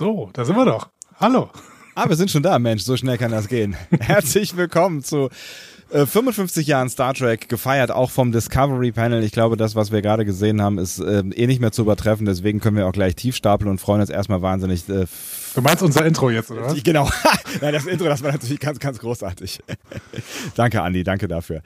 So, da sind wir doch. Hallo. Ah, wir sind schon da, Mensch, so schnell kann das gehen. Herzlich willkommen zu äh, 55 Jahren Star Trek, gefeiert auch vom Discovery Panel. Ich glaube, das, was wir gerade gesehen haben, ist äh, eh nicht mehr zu übertreffen. Deswegen können wir auch gleich tief stapeln und freuen uns erstmal wahnsinnig äh, Du meinst unser Intro jetzt, oder was? Genau. Nein, das Intro, das war natürlich ganz, ganz großartig. danke, Andi, danke dafür.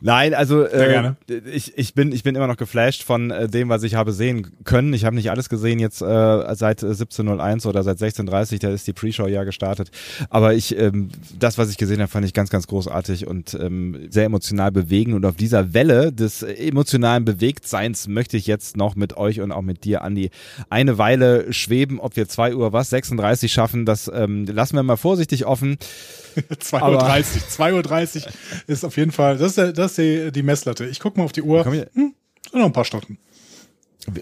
Nein, also äh, ich, ich, bin, ich bin immer noch geflasht von äh, dem, was ich habe sehen können. Ich habe nicht alles gesehen jetzt äh, seit 17.01 oder seit 16.30 da ist die Pre-Show ja gestartet. Aber ich, ähm, das, was ich gesehen habe, fand ich ganz, ganz großartig und ähm, sehr emotional bewegend. Und auf dieser Welle des emotionalen Bewegtseins möchte ich jetzt noch mit euch und auch mit dir, Andi, eine Weile schweben, ob wir zwei Uhr was, 36 Uhr schaffen, das ähm, lassen wir mal vorsichtig offen. 2.30 Uhr. 2.30 Uhr ist auf jeden Fall, das ist, das ist die, die Messlatte. Ich gucke mal auf die Uhr. Hm, noch ein paar Stunden.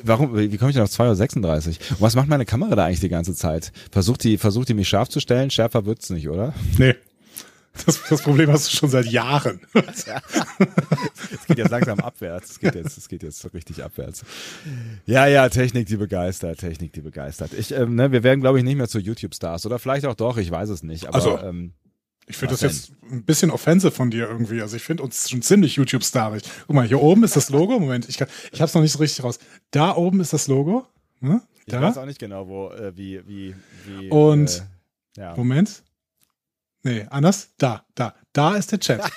Warum, wie komme ich denn auf 2.36 Uhr? Und was macht meine Kamera da eigentlich die ganze Zeit? Versucht die, versucht die mich scharf zu stellen? Schärfer wird's nicht, oder? Nee. Das, das Problem hast du schon seit Jahren. Es geht jetzt langsam abwärts. Es geht jetzt, es geht jetzt richtig abwärts. Ja, ja, Technik, die begeistert. Technik, die begeistert. Ich, ähm, ne, wir werden, glaube ich, nicht mehr zu YouTube-Stars. Oder vielleicht auch doch, ich weiß es nicht. Aber, also, ähm, ich finde das denn? jetzt ein bisschen offensive von dir irgendwie. Also ich finde uns schon ziemlich YouTube-starig. Guck mal, hier oben ist das Logo. Moment, ich, kann, ich habe es noch nicht so richtig raus. Da oben ist das Logo. Ne? Da. Ich weiß auch nicht genau, wo, äh, wie, wie, wie. Und, äh, ja. Moment. Nee, anders. Da, da. Da ist der Chat.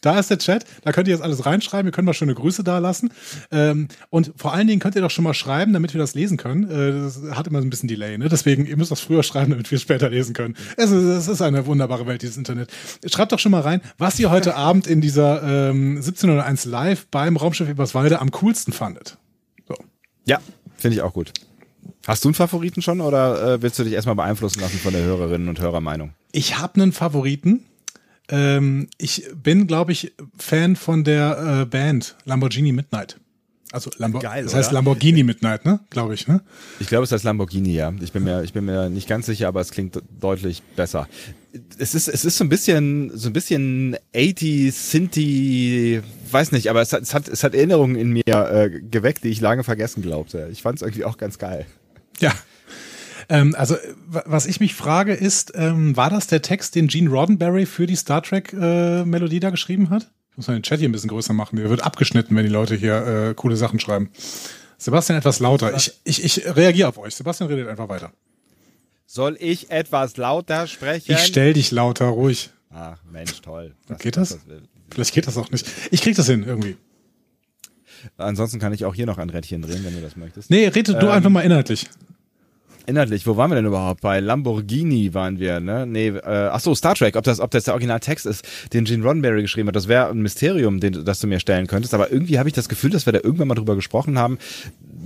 Da ist der Chat. Da könnt ihr jetzt alles reinschreiben. Ihr könnt mal schöne Grüße da lassen. Ähm, und vor allen Dingen könnt ihr doch schon mal schreiben, damit wir das lesen können. Äh, das hat immer so ein bisschen Delay, ne? Deswegen, ihr müsst das früher schreiben, damit wir es später lesen können. Es ist, es ist eine wunderbare Welt, dieses Internet. Schreibt doch schon mal rein, was ihr heute Abend in dieser ähm, 1701 Live beim Raumschiff Eberswalde am coolsten fandet. So. Ja, finde ich auch gut. Hast du einen Favoriten schon oder äh, willst du dich erstmal beeinflussen lassen von der Hörerinnen und Hörermeinung? Ich habe einen Favoriten. Ähm, ich bin, glaube ich, Fan von der äh, Band Lamborghini Midnight. Also Lambo Geil, das heißt Lamborghini Midnight, ne? Glaube ich, ne? Ich glaube, es heißt Lamborghini, ja. Ich bin mir, ich bin mir nicht ganz sicher, aber es klingt deutlich besser. Es ist, es ist so ein bisschen, so ein bisschen 80 Sinti, weiß nicht, aber es hat, es hat, es hat Erinnerungen in mir äh, geweckt, die ich lange vergessen glaubte. Ich fand es irgendwie auch ganz geil. Ja, ähm, also, was ich mich frage, ist, ähm, war das der Text, den Gene Roddenberry für die Star Trek-Melodie äh, da geschrieben hat? Ich muss mal den Chat hier ein bisschen größer machen. Der wird abgeschnitten, wenn die Leute hier äh, coole Sachen schreiben. Sebastian etwas lauter. Ich, ich, ich reagiere auf euch. Sebastian redet einfach weiter. Soll ich etwas lauter sprechen? Ich stell dich lauter, ruhig. Ach, Mensch, toll. Das, geht das? das Vielleicht geht das auch nicht. Ich krieg das hin, irgendwie. Ansonsten kann ich auch hier noch ein Rädchen drehen, wenn du das möchtest. Nee, rede ähm, du einfach mal inhaltlich inhaltlich, wo waren wir denn überhaupt? Bei Lamborghini waren wir, ne? Nee, äh, ach so, Star Trek, ob das, ob das der Originaltext ist, den Gene Roddenberry geschrieben hat. Das wäre ein Mysterium, den, das du mir stellen könntest. Aber irgendwie habe ich das Gefühl, dass wir da irgendwann mal drüber gesprochen haben,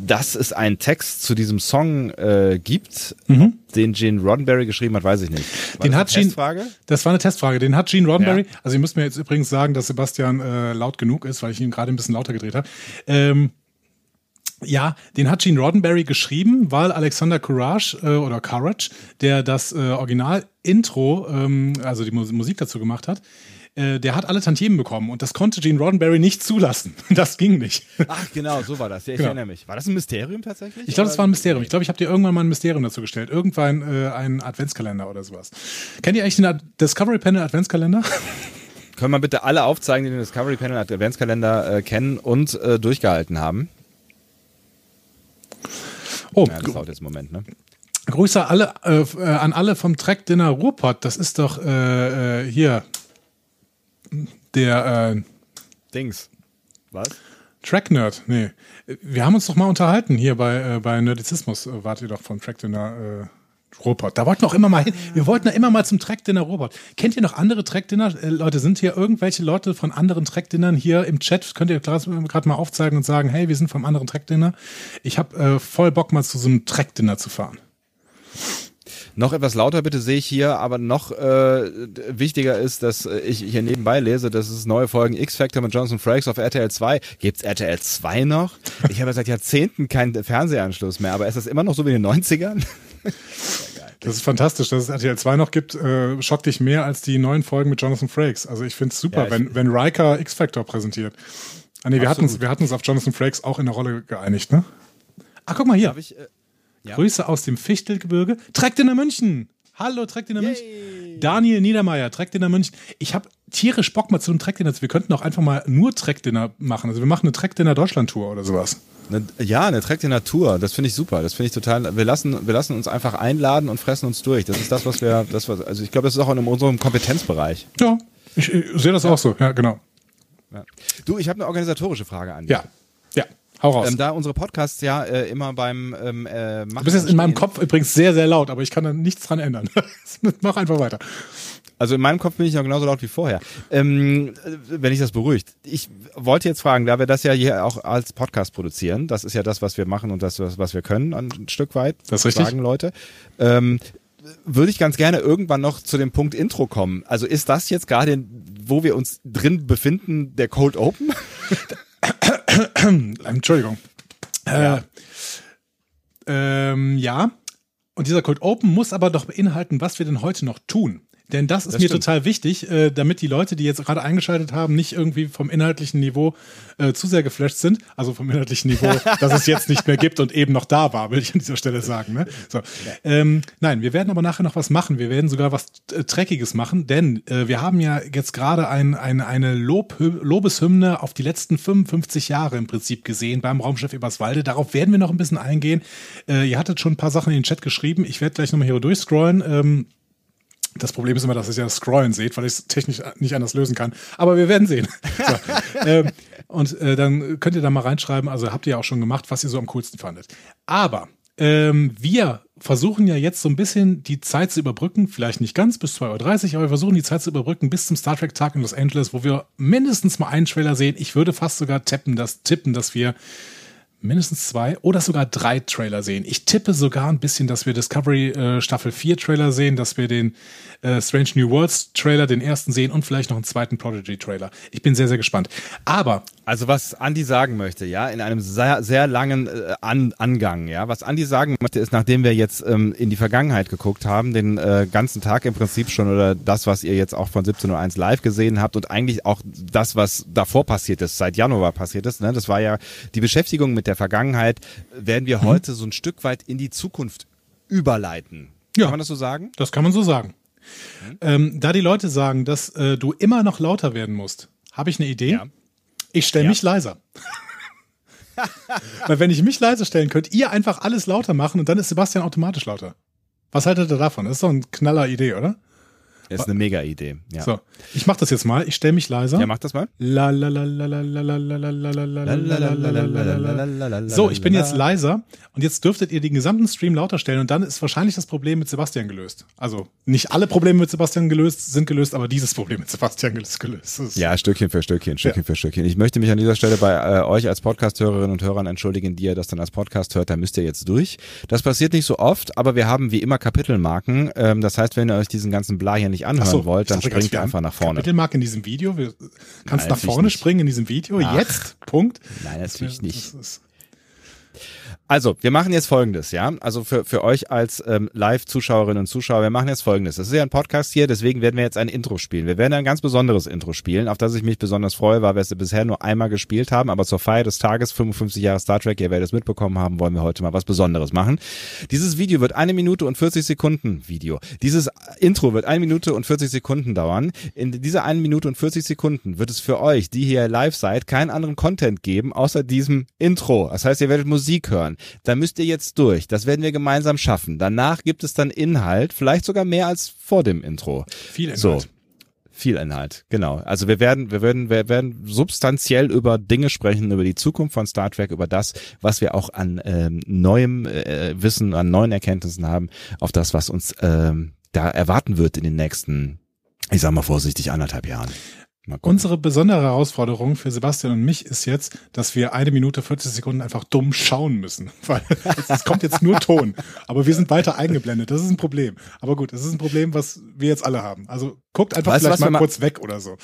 dass es einen Text zu diesem Song äh, gibt, mhm. den Gene Roddenberry geschrieben hat, weiß ich nicht. War den hat Gene, Testfrage? Das war eine Testfrage. Den hat Gene Roddenberry. Ja. Also ihr müsst mir jetzt übrigens sagen, dass Sebastian äh, laut genug ist, weil ich ihn gerade ein bisschen lauter gedreht habe. Ähm, ja, den hat Gene Roddenberry geschrieben, weil Alexander Courage äh, oder Courage, der das äh, Original-Intro, ähm, also die Musik dazu gemacht hat, äh, der hat alle Tantiemen bekommen und das konnte Gene Roddenberry nicht zulassen. Das ging nicht. Ach genau, so war das. Ja, ich genau. erinnere mich. War das ein Mysterium tatsächlich? Ich glaube, das war ein Mysterium. Ich glaube, ich habe dir irgendwann mal ein Mysterium dazu gestellt. Irgendwann äh, einen Adventskalender oder sowas. Kennt ihr eigentlich den Ad Discovery Panel Adventskalender? Können wir bitte alle aufzeigen, die den Discovery Panel Adventskalender äh, kennen und äh, durchgehalten haben? Oh, ja, das dauert jetzt einen Moment, ne? Grüße alle, äh, äh, an alle vom Track Dinner Ruhrpott. Das ist doch äh, äh, hier der äh, Dings. Was? Track Nerd. Nee. Wir haben uns doch mal unterhalten hier bei, äh, bei Nerdizismus. Äh, wart ihr doch vom Track Dinner. Äh, Robot. Da wollten wir auch immer mal hin. Wir wollten da immer mal zum Trackdinner Robot. Kennt ihr noch andere Trackdinner? Äh, Leute, sind hier irgendwelche Leute von anderen Trackdinnern hier im Chat? Könnt ihr gerade mal aufzeigen und sagen, hey, wir sind vom anderen Trackdinner. Ich habe äh, voll Bock mal zu so einem Trackdinner zu fahren. Noch etwas lauter bitte sehe ich hier, aber noch äh, wichtiger ist, dass ich hier nebenbei lese, dass es neue Folgen X-Factor mit Jonathan Frakes auf RTL 2. Gibt's RTL 2 noch? Ich habe seit Jahrzehnten keinen Fernsehanschluss mehr, aber ist das immer noch so wie in den 90ern? Das ist fantastisch, dass es RTL 2 noch gibt. Äh, schockt dich mehr als die neuen Folgen mit Jonathan Frakes. Also ich finde es super, ja, wenn, wenn Riker X-Factor präsentiert. Ah nee, wir hatten, uns, wir hatten uns auf Jonathan Frakes auch in der Rolle geeinigt, ne? Ach, guck mal hier. Ich, äh, Ja. Grüße aus dem Fichtelgebirge. Trägt in der München. Hallo, der München. Daniel Niedermeyer, Trägt in der München. Ich habe tierisch Bock mal zu einem Track-Dinner. Wir könnten auch einfach mal nur Track-Dinner machen. Also wir machen eine Track-Dinner Deutschland-Tour oder sowas. Ja, eine Track Dinner Tour, das finde ich super. Das finde ich total. Wir lassen, wir lassen uns einfach einladen und fressen uns durch. Das ist das, was wir, das was, also ich glaube, das ist auch in unserem Kompetenzbereich. Ja, ich, ich sehe das ja. auch so. Ja, genau. Ja. Du, ich habe eine organisatorische Frage an dich. Ja, ja. Hau raus. Ähm, da unsere Podcasts ja äh, immer beim ähm, äh, machen. Du bist jetzt in meinem Kopf übrigens sehr, sehr laut, aber ich kann da nichts dran ändern. Mach einfach weiter. Also in meinem Kopf bin ich noch genauso laut wie vorher. Ähm, wenn ich das beruhigt. Ich wollte jetzt fragen, da wir das ja hier auch als Podcast produzieren, das ist ja das, was wir machen und das, was wir können, ein Stück weit. Das ist richtig. Sagen Leute. Ähm, würde ich ganz gerne irgendwann noch zu dem Punkt Intro kommen. Also ist das jetzt gerade, wo wir uns drin befinden, der Cold Open? Entschuldigung. Ja. Äh, ähm, ja. Und dieser Cold Open muss aber doch beinhalten, was wir denn heute noch tun. Denn das ist das mir stimmt. total wichtig, äh, damit die Leute, die jetzt gerade eingeschaltet haben, nicht irgendwie vom inhaltlichen Niveau äh, zu sehr geflasht sind. Also vom inhaltlichen Niveau, dass es jetzt nicht mehr gibt und eben noch da war, will ich an dieser Stelle sagen. Ne? So. Ähm, nein, wir werden aber nachher noch was machen. Wir werden sogar was äh, Dreckiges machen, denn äh, wir haben ja jetzt gerade ein, ein, eine Lob, Lobeshymne auf die letzten 55 Jahre im Prinzip gesehen beim Raumschiff Eberswalde. Darauf werden wir noch ein bisschen eingehen. Äh, ihr hattet schon ein paar Sachen in den Chat geschrieben. Ich werde gleich nochmal hier durchscrollen. Ähm, das Problem ist immer, dass ihr ja das Scrollen seht, weil ich es technisch nicht anders lösen kann. Aber wir werden sehen. So. ähm, und äh, dann könnt ihr da mal reinschreiben, also habt ihr ja auch schon gemacht, was ihr so am coolsten fandet. Aber ähm, wir versuchen ja jetzt so ein bisschen die Zeit zu überbrücken, vielleicht nicht ganz bis 2.30 Uhr, aber wir versuchen die Zeit zu überbrücken bis zum Star Trek Tag in Los Angeles, wo wir mindestens mal einen Trailer sehen. Ich würde fast sogar tippen, dass, tippen, dass wir mindestens zwei oder sogar drei Trailer sehen. Ich tippe sogar ein bisschen, dass wir Discovery äh, Staffel 4 Trailer sehen, dass wir den äh, Strange New Worlds Trailer, den ersten sehen und vielleicht noch einen zweiten Prodigy Trailer. Ich bin sehr, sehr gespannt. Aber. Also was Andy sagen möchte, ja, in einem sehr, sehr langen äh, An Angang, ja, was Andy sagen möchte, ist, nachdem wir jetzt ähm, in die Vergangenheit geguckt haben, den äh, ganzen Tag im Prinzip schon oder das, was ihr jetzt auch von 17.01 live gesehen habt und eigentlich auch das, was davor passiert ist, seit Januar passiert ist, ne, das war ja die Beschäftigung mit der Vergangenheit, werden wir mhm. heute so ein Stück weit in die Zukunft überleiten. Ja, kann man das so sagen? Das kann man so sagen. Mhm. Ähm, da die Leute sagen, dass äh, du immer noch lauter werden musst, habe ich eine Idee. Ja. Ich stelle ja. mich leiser. Weil wenn ich mich leiser stellen könnt ihr einfach alles lauter machen und dann ist Sebastian automatisch lauter. Was haltet ihr davon? Das ist doch eine knaller Idee, oder? Das ist eine mega Idee. Ja. So, ich mach das jetzt mal. Ich stelle mich leiser. Ja, mach das mal. So, ich bin jetzt leiser und jetzt dürftet ihr den gesamten Stream lauter stellen und dann ist wahrscheinlich das Problem mit Sebastian gelöst. Also nicht alle Probleme mit Sebastian gelöst sind gelöst, aber dieses Problem mit Sebastian ist gelöst. Ja, Stückchen für Stückchen, Stückchen ja. für Stückchen. Ich möchte mich an dieser Stelle bei äh, euch als Podcast-Hörerinnen und Hörern entschuldigen, die ihr das dann als Podcast hört, da müsst ihr jetzt durch. Das passiert nicht so oft, aber wir haben wie immer Kapitelmarken. Ähm, das heißt, wenn ihr euch diesen ganzen Bla hier nicht anhören so, wollt, dann springt ihr einfach nach vorne. Kapitelmarke in diesem Video? Wir, kannst Nein, nach vorne springen in diesem Video? Ach. Jetzt? Punkt? Nein, natürlich nicht. Also, wir machen jetzt folgendes, ja. Also für, für euch als ähm, Live-Zuschauerinnen und Zuschauer, wir machen jetzt folgendes. Das ist ja ein Podcast hier, deswegen werden wir jetzt ein Intro spielen. Wir werden ein ganz besonderes Intro spielen, auf das ich mich besonders freue, weil wir es bisher nur einmal gespielt haben, aber zur Feier des Tages, 55 Jahre Star Trek, ihr werdet es mitbekommen haben, wollen wir heute mal was Besonderes machen. Dieses Video wird eine Minute und 40 Sekunden Video. Dieses Intro wird eine Minute und 40 Sekunden dauern. In dieser eine Minute und 40 Sekunden wird es für euch, die hier live seid, keinen anderen Content geben, außer diesem Intro. Das heißt, ihr werdet Musik hören. Da müsst ihr jetzt durch. Das werden wir gemeinsam schaffen. Danach gibt es dann Inhalt, vielleicht sogar mehr als vor dem Intro. Viel Inhalt. So. Viel Inhalt, genau. Also wir werden, wir werden, wir werden substanziell über Dinge sprechen, über die Zukunft von Star Trek, über das, was wir auch an ähm, neuem äh, Wissen, an neuen Erkenntnissen haben, auf das, was uns ähm, da erwarten wird in den nächsten, ich sag mal vorsichtig, anderthalb Jahren. Unsere besondere Herausforderung für Sebastian und mich ist jetzt, dass wir eine Minute 40 Sekunden einfach dumm schauen müssen. Weil es kommt jetzt nur Ton. Aber wir sind weiter eingeblendet. Das ist ein Problem. Aber gut, das ist ein Problem, was wir jetzt alle haben. Also guckt einfach weißt, vielleicht mal kurz weg oder so.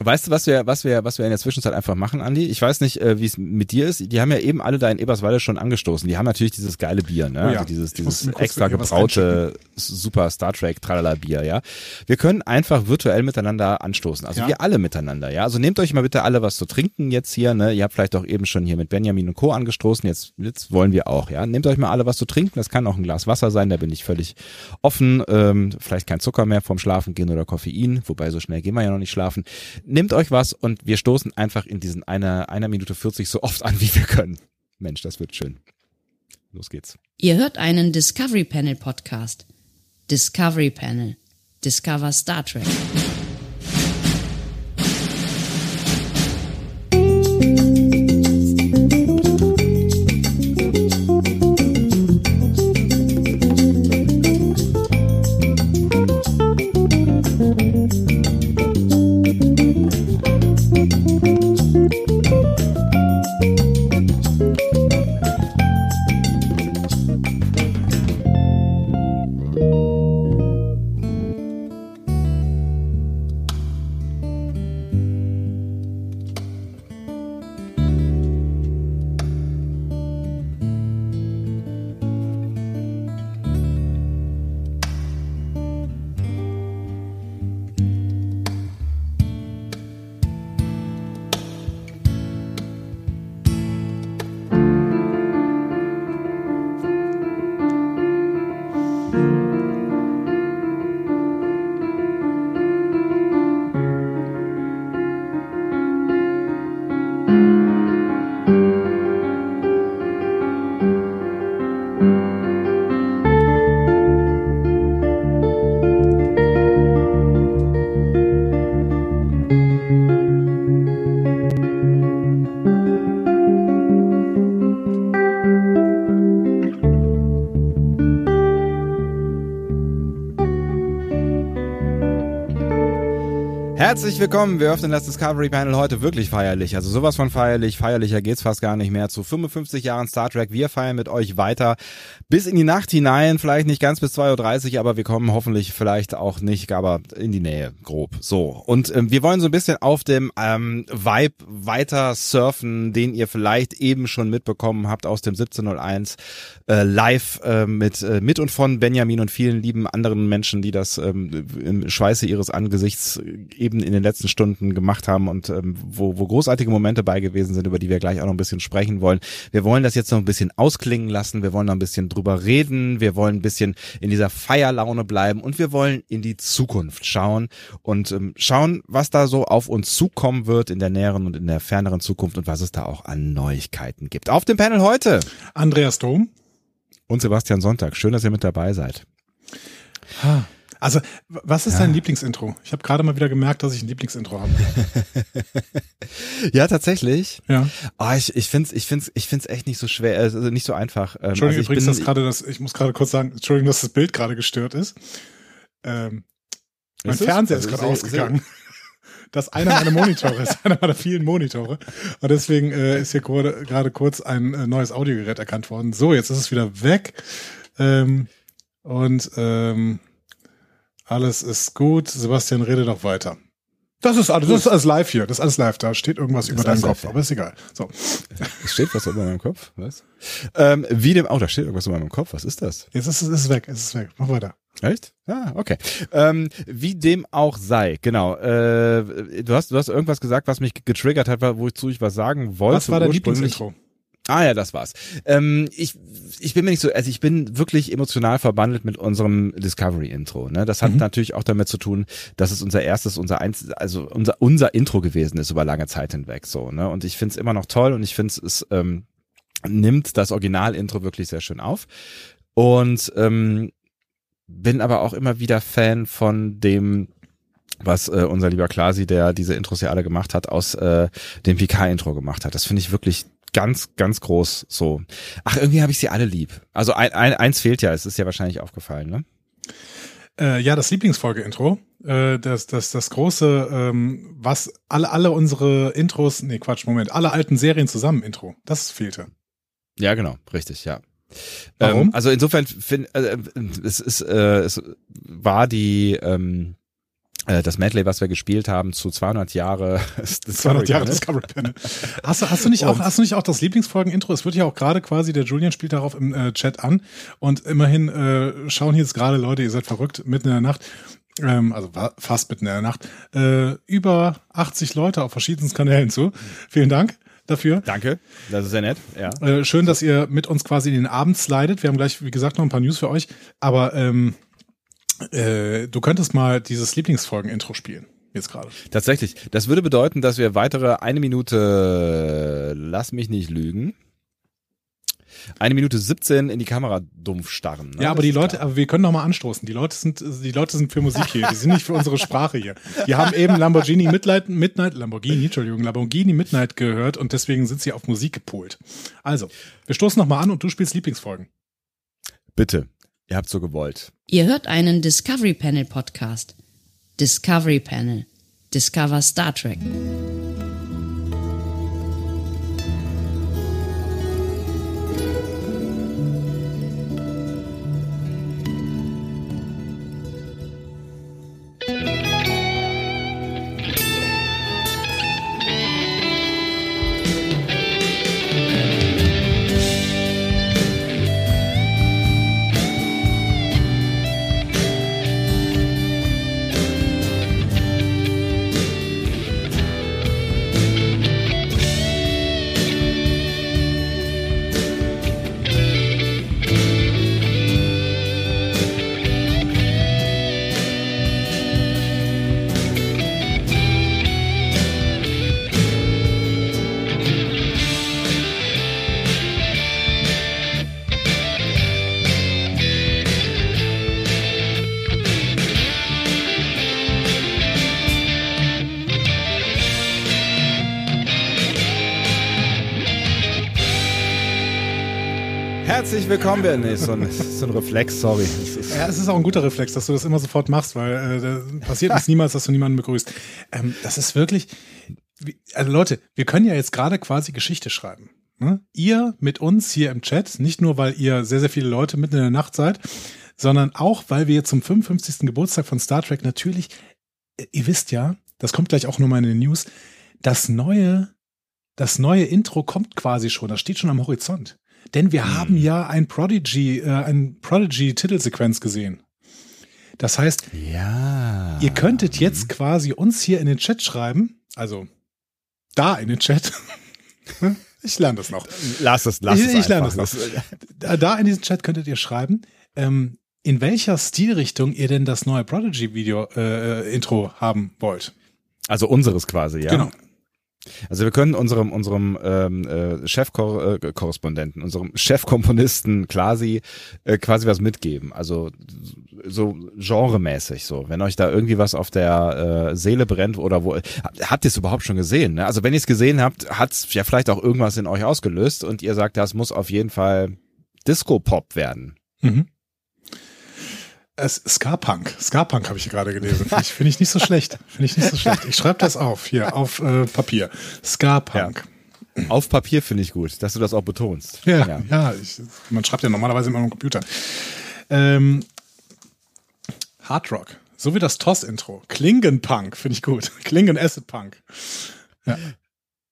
Weißt du, was wir, was wir, was wir in der Zwischenzeit einfach machen, Andi? Ich weiß nicht, äh, wie es mit dir ist. Die haben ja eben alle da in Eberswalde schon angestoßen. Die haben natürlich dieses geile Bier, ne? Oh ja. Also dieses, dieses extra gebraute super Star Trek Tralala Bier, ja. Wir können einfach virtuell miteinander anstoßen. Also ja. wir alle miteinander, ja. Also nehmt euch mal bitte alle was zu trinken jetzt hier, ne. Ihr habt vielleicht auch eben schon hier mit Benjamin und Co. angestoßen. Jetzt, jetzt wollen wir auch, ja. Nehmt euch mal alle was zu trinken. Das kann auch ein Glas Wasser sein, da bin ich völlig offen. Ähm, vielleicht kein Zucker mehr vorm Schlafen gehen oder Koffein, wobei so schnell gehen wir ja noch nicht schlafen. Nehmt euch was und wir stoßen einfach in diesen einer, einer Minute 40 so oft an, wie wir können. Mensch, das wird schön. Los geht's. Ihr hört einen Discovery Panel Podcast. Discovery Panel. Discover Star Trek. Herzlich willkommen. Wir öffnen das Discovery Panel heute wirklich feierlich. Also sowas von feierlich. Feierlicher geht's fast gar nicht mehr. Zu 55 Jahren Star Trek. Wir feiern mit euch weiter bis in die Nacht hinein. Vielleicht nicht ganz bis 2.30 Uhr, aber wir kommen hoffentlich vielleicht auch nicht, aber in die Nähe, grob. So. Und ähm, wir wollen so ein bisschen auf dem ähm, Vibe weiter surfen, den ihr vielleicht eben schon mitbekommen habt aus dem 1701 äh, live äh, mit, äh, mit und von Benjamin und vielen lieben anderen Menschen, die das ähm, im Schweiße ihres Angesichts eben in den letzten Stunden gemacht haben und ähm, wo, wo großartige Momente bei gewesen sind, über die wir gleich auch noch ein bisschen sprechen wollen. Wir wollen das jetzt noch ein bisschen ausklingen lassen, wir wollen noch ein bisschen drüber reden, wir wollen ein bisschen in dieser Feierlaune bleiben und wir wollen in die Zukunft schauen und ähm, schauen, was da so auf uns zukommen wird in der näheren und in der ferneren Zukunft und was es da auch an Neuigkeiten gibt. Auf dem Panel heute Andreas Dom und Sebastian Sonntag. Schön, dass ihr mit dabei seid. Ha. Also, was ist ja. dein Lieblingsintro? Ich habe gerade mal wieder gemerkt, dass ich ein Lieblingsintro habe. ja, tatsächlich. Ja. Oh, ich ich finde es ich find's, ich find's echt nicht so schwer, also nicht so einfach. Ähm, Entschuldigung, also übrigens, bin, dass gerade das, ich muss gerade kurz sagen, Entschuldigung, dass das Bild gerade gestört ist. Ähm, mein ist Fernseher also ist gerade ausgegangen. Das einer meiner Monitore ist, einer meiner vielen Monitore. Und deswegen äh, ist hier gerade kurz ein äh, neues Audiogerät erkannt worden. So, jetzt ist es wieder weg. Ähm, und ähm, alles ist gut. Sebastian, rede doch weiter. Das ist alles, das ist alles live hier. Das ist alles live. Da steht irgendwas das über deinem Kopf, aber ist egal. So. Es steht was über meinem Kopf? Was? Ähm, wie dem, oh, da steht irgendwas über meinem Kopf. Was ist das? Jetzt ist es ist weg. Es ist weg. Mach weiter. Echt? Ah, okay. Ähm, wie dem auch sei, genau. Äh, du hast, du hast irgendwas gesagt, was mich getriggert hat, wozu ich was sagen wollte. Was war dein Lieblingsintro? Ah ja, das war's. Ähm, ich, ich bin mir nicht so, also ich bin wirklich emotional verbandelt mit unserem Discovery-Intro. Ne? Das hat mhm. natürlich auch damit zu tun, dass es unser erstes, unser eins, also unser unser Intro gewesen ist über lange Zeit hinweg. So, ne? Und ich finde es immer noch toll und ich finde es ähm, nimmt das Original-Intro wirklich sehr schön auf. Und ähm, bin aber auch immer wieder Fan von dem was äh, unser lieber Klasi, der diese Intros ja alle gemacht hat, aus äh, dem PK-Intro gemacht hat. Das finde ich wirklich ganz, ganz groß so. Ach, irgendwie habe ich sie alle lieb. Also ein, ein, eins fehlt ja, es ist ja wahrscheinlich aufgefallen, ne? Äh, ja, das Lieblingsfolge-Intro. Äh, das, das, das große, ähm, was alle, alle unsere Intros, nee, Quatsch, Moment, alle alten Serien zusammen Intro. Das fehlte. Ja, genau, richtig, ja. Warum? Ähm, also insofern find, äh, es ist, äh, es war die, ähm, äh, das Medley, was wir gespielt haben, zu 200 Jahre 200 Jahre Discovery Panel. Hast du, hast du nicht auch, hast du nicht auch das Lieblingsfolgen-Intro? Es wird ja auch gerade quasi, der Julian spielt darauf im äh, Chat an und immerhin äh, schauen hier jetzt gerade Leute, ihr seid verrückt, mitten in der Nacht, ähm, also fast mitten in der Nacht, äh, über 80 Leute auf verschiedenen Kanälen zu. Vielen Dank dafür. Danke, das ist sehr nett. Ja. Äh, schön, dass ihr mit uns quasi in den Abend slidet. Wir haben gleich, wie gesagt, noch ein paar News für euch. Aber ähm, äh, du könntest mal dieses Lieblingsfolgen-Intro spielen. Jetzt gerade. Tatsächlich. Das würde bedeuten, dass wir weitere eine Minute, lass mich nicht lügen, eine Minute 17 in die Kamera dumpf starren. Ne? Ja, aber die Leute, aber wir können noch mal anstoßen. Die Leute sind, die Leute sind für Musik hier. Die sind nicht für unsere Sprache hier. Die haben eben Lamborghini Midnight, Midnight, Lamborghini, Entschuldigung, Lamborghini Midnight gehört und deswegen sind sie auf Musik gepolt. Also, wir stoßen noch mal an und du spielst Lieblingsfolgen. Bitte. Ihr habt so gewollt. Ihr hört einen Discovery Panel Podcast. Discovery Panel. Discover Star Trek. Willkommen werden. Nee, so ein, so ein Reflex, sorry. Ja, es ist auch ein guter Reflex, dass du das immer sofort machst, weil äh, passiert uns niemals, dass du niemanden begrüßt. Ähm, das ist wirklich, also Leute, wir können ja jetzt gerade quasi Geschichte schreiben. Ne? Ihr mit uns hier im Chat, nicht nur, weil ihr sehr, sehr viele Leute mitten in der Nacht seid, sondern auch, weil wir zum 55. Geburtstag von Star Trek natürlich, äh, ihr wisst ja, das kommt gleich auch nochmal in den News, das neue, das neue Intro kommt quasi schon, das steht schon am Horizont. Denn wir hm. haben ja ein Prodigy, äh, ein Prodigy-Titelsequenz gesehen. Das heißt, ja. ihr könntet jetzt quasi uns hier in den Chat schreiben, also da in den Chat. ich lerne das noch. Lass es, lass ich, es. Ich lerne das noch. Da in diesem Chat könntet ihr schreiben, ähm, in welcher Stilrichtung ihr denn das neue Prodigy-Video-Intro äh, haben wollt. Also unseres quasi, ja. Genau. Also wir können unserem unserem ähm, äh, Chefkorrespondenten, unserem Chefkomponisten Klasi äh, quasi was mitgeben. Also so genremäßig so. Wenn euch da irgendwie was auf der äh, Seele brennt oder wo habt ihr es überhaupt schon gesehen? Ne? Also wenn ihr es gesehen habt, hat es ja vielleicht auch irgendwas in euch ausgelöst und ihr sagt, das muss auf jeden Fall Disco Pop werden. Mhm. Ska-Punk. Ska-Punk habe ich gerade gelesen. Finde ich, find ich nicht so schlecht. Finde ich nicht so schlecht. Ich schreibe das auf, hier, auf äh, Papier. Ska-Punk. Ja. Auf Papier finde ich gut, dass du das auch betonst. Ja, ja. ja ich, man schreibt ja normalerweise immer am Computer. Ähm, Hard Rock. So wie das TOS-Intro. Klingen-Punk finde ich gut. Klingen-Acid-Punk. Ja.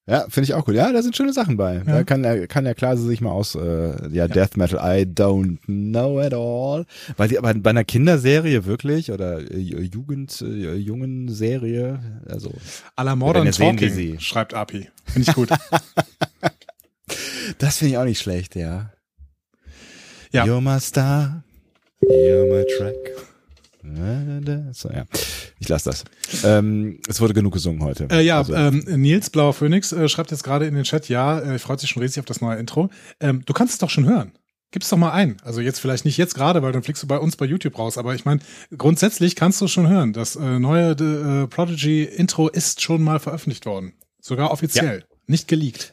Ja, finde ich auch cool. Ja, da sind schöne Sachen bei. Ja. Da kann der, kann der Klase sich mal aus, äh, ja, ja, Death Metal, I don't know at all. Weil die, aber bei einer Kinderserie wirklich oder äh, Jugend, äh, jungen Serie, also. A la Modern Talking, sehen, schreibt Api. Finde ich gut. das finde ich auch nicht schlecht, ja. Ja. You're my star, you're my track. So, ja. Ich lasse das. Ähm, es wurde genug gesungen heute. Äh, ja, also. ähm, Nils Blauer Phoenix äh, schreibt jetzt gerade in den Chat, ja, äh, freut sich schon riesig auf das neue Intro. Ähm, du kannst es doch schon hören. Gib's doch mal ein. Also jetzt vielleicht nicht jetzt gerade, weil dann fliegst du bei uns bei YouTube raus. Aber ich meine, grundsätzlich kannst du schon hören. Das äh, neue äh, Prodigy-Intro ist schon mal veröffentlicht worden. Sogar offiziell. Ja. Nicht geleakt.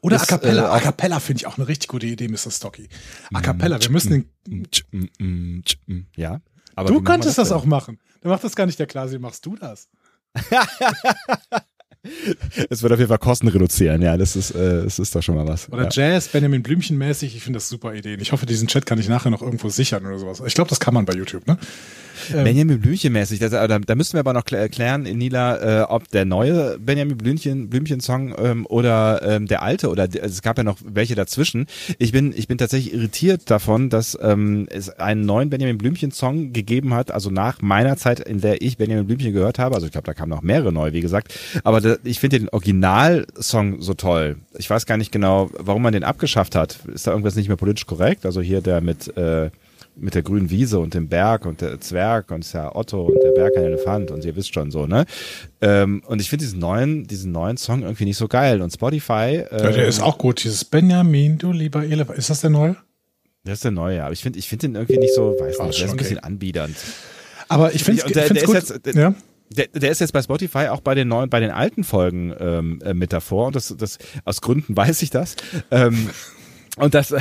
Oder ist, A Cappella. Äh, A Cappella finde ich auch eine richtig gute Idee, Mr. Stocky. A Cappella, wir müssen den. Ja. Aber du könntest das, das auch machen. Dann macht das gar nicht der Klasi, machst du das. Es wird auf jeden Fall Kosten reduzieren, ja, das ist, äh, das ist doch schon mal was. Oder ja. Jazz, Benjamin Blümchen mäßig, ich finde das super Ideen. Ich hoffe, diesen Chat kann ich nachher noch irgendwo sichern oder sowas. Ich glaube, das kann man bei YouTube, ne? Ähm, Benjamin Blümchen mäßig, das, da, da müssten wir aber noch klären, Nila, äh, ob der neue Benjamin Blümchen, Blümchen Song ähm, oder ähm, der alte oder also es gab ja noch welche dazwischen. Ich bin, ich bin tatsächlich irritiert davon, dass ähm, es einen neuen Benjamin Blümchen Song gegeben hat, also nach meiner Zeit, in der ich Benjamin Blümchen gehört habe. Also ich glaube, da kamen noch mehrere neue, wie gesagt. Aber da, ich finde den Originalsong so toll. Ich weiß gar nicht genau, warum man den abgeschafft hat. Ist da irgendwas nicht mehr politisch korrekt? Also hier der mit äh, mit der grünen Wiese und dem Berg und der Zwerg und der Otto und der Berg ein Elefant und ihr wisst schon so, ne? Ähm, und ich finde diesen neuen, diesen neuen Song irgendwie nicht so geil. Und Spotify. Ähm, ja, der ist auch gut, dieses Benjamin, du lieber Elefant. Ist das der neue? Das ist der neue, aber ich finde ich finde den irgendwie nicht so, weiß nicht, der ist ein bisschen anbiedernd. Aber ich finde es gut. Jetzt, der, ja? Der, der ist jetzt bei Spotify auch bei den neuen, bei den alten Folgen ähm, äh, mit davor und das, das aus Gründen weiß ich das. Ähm, und das,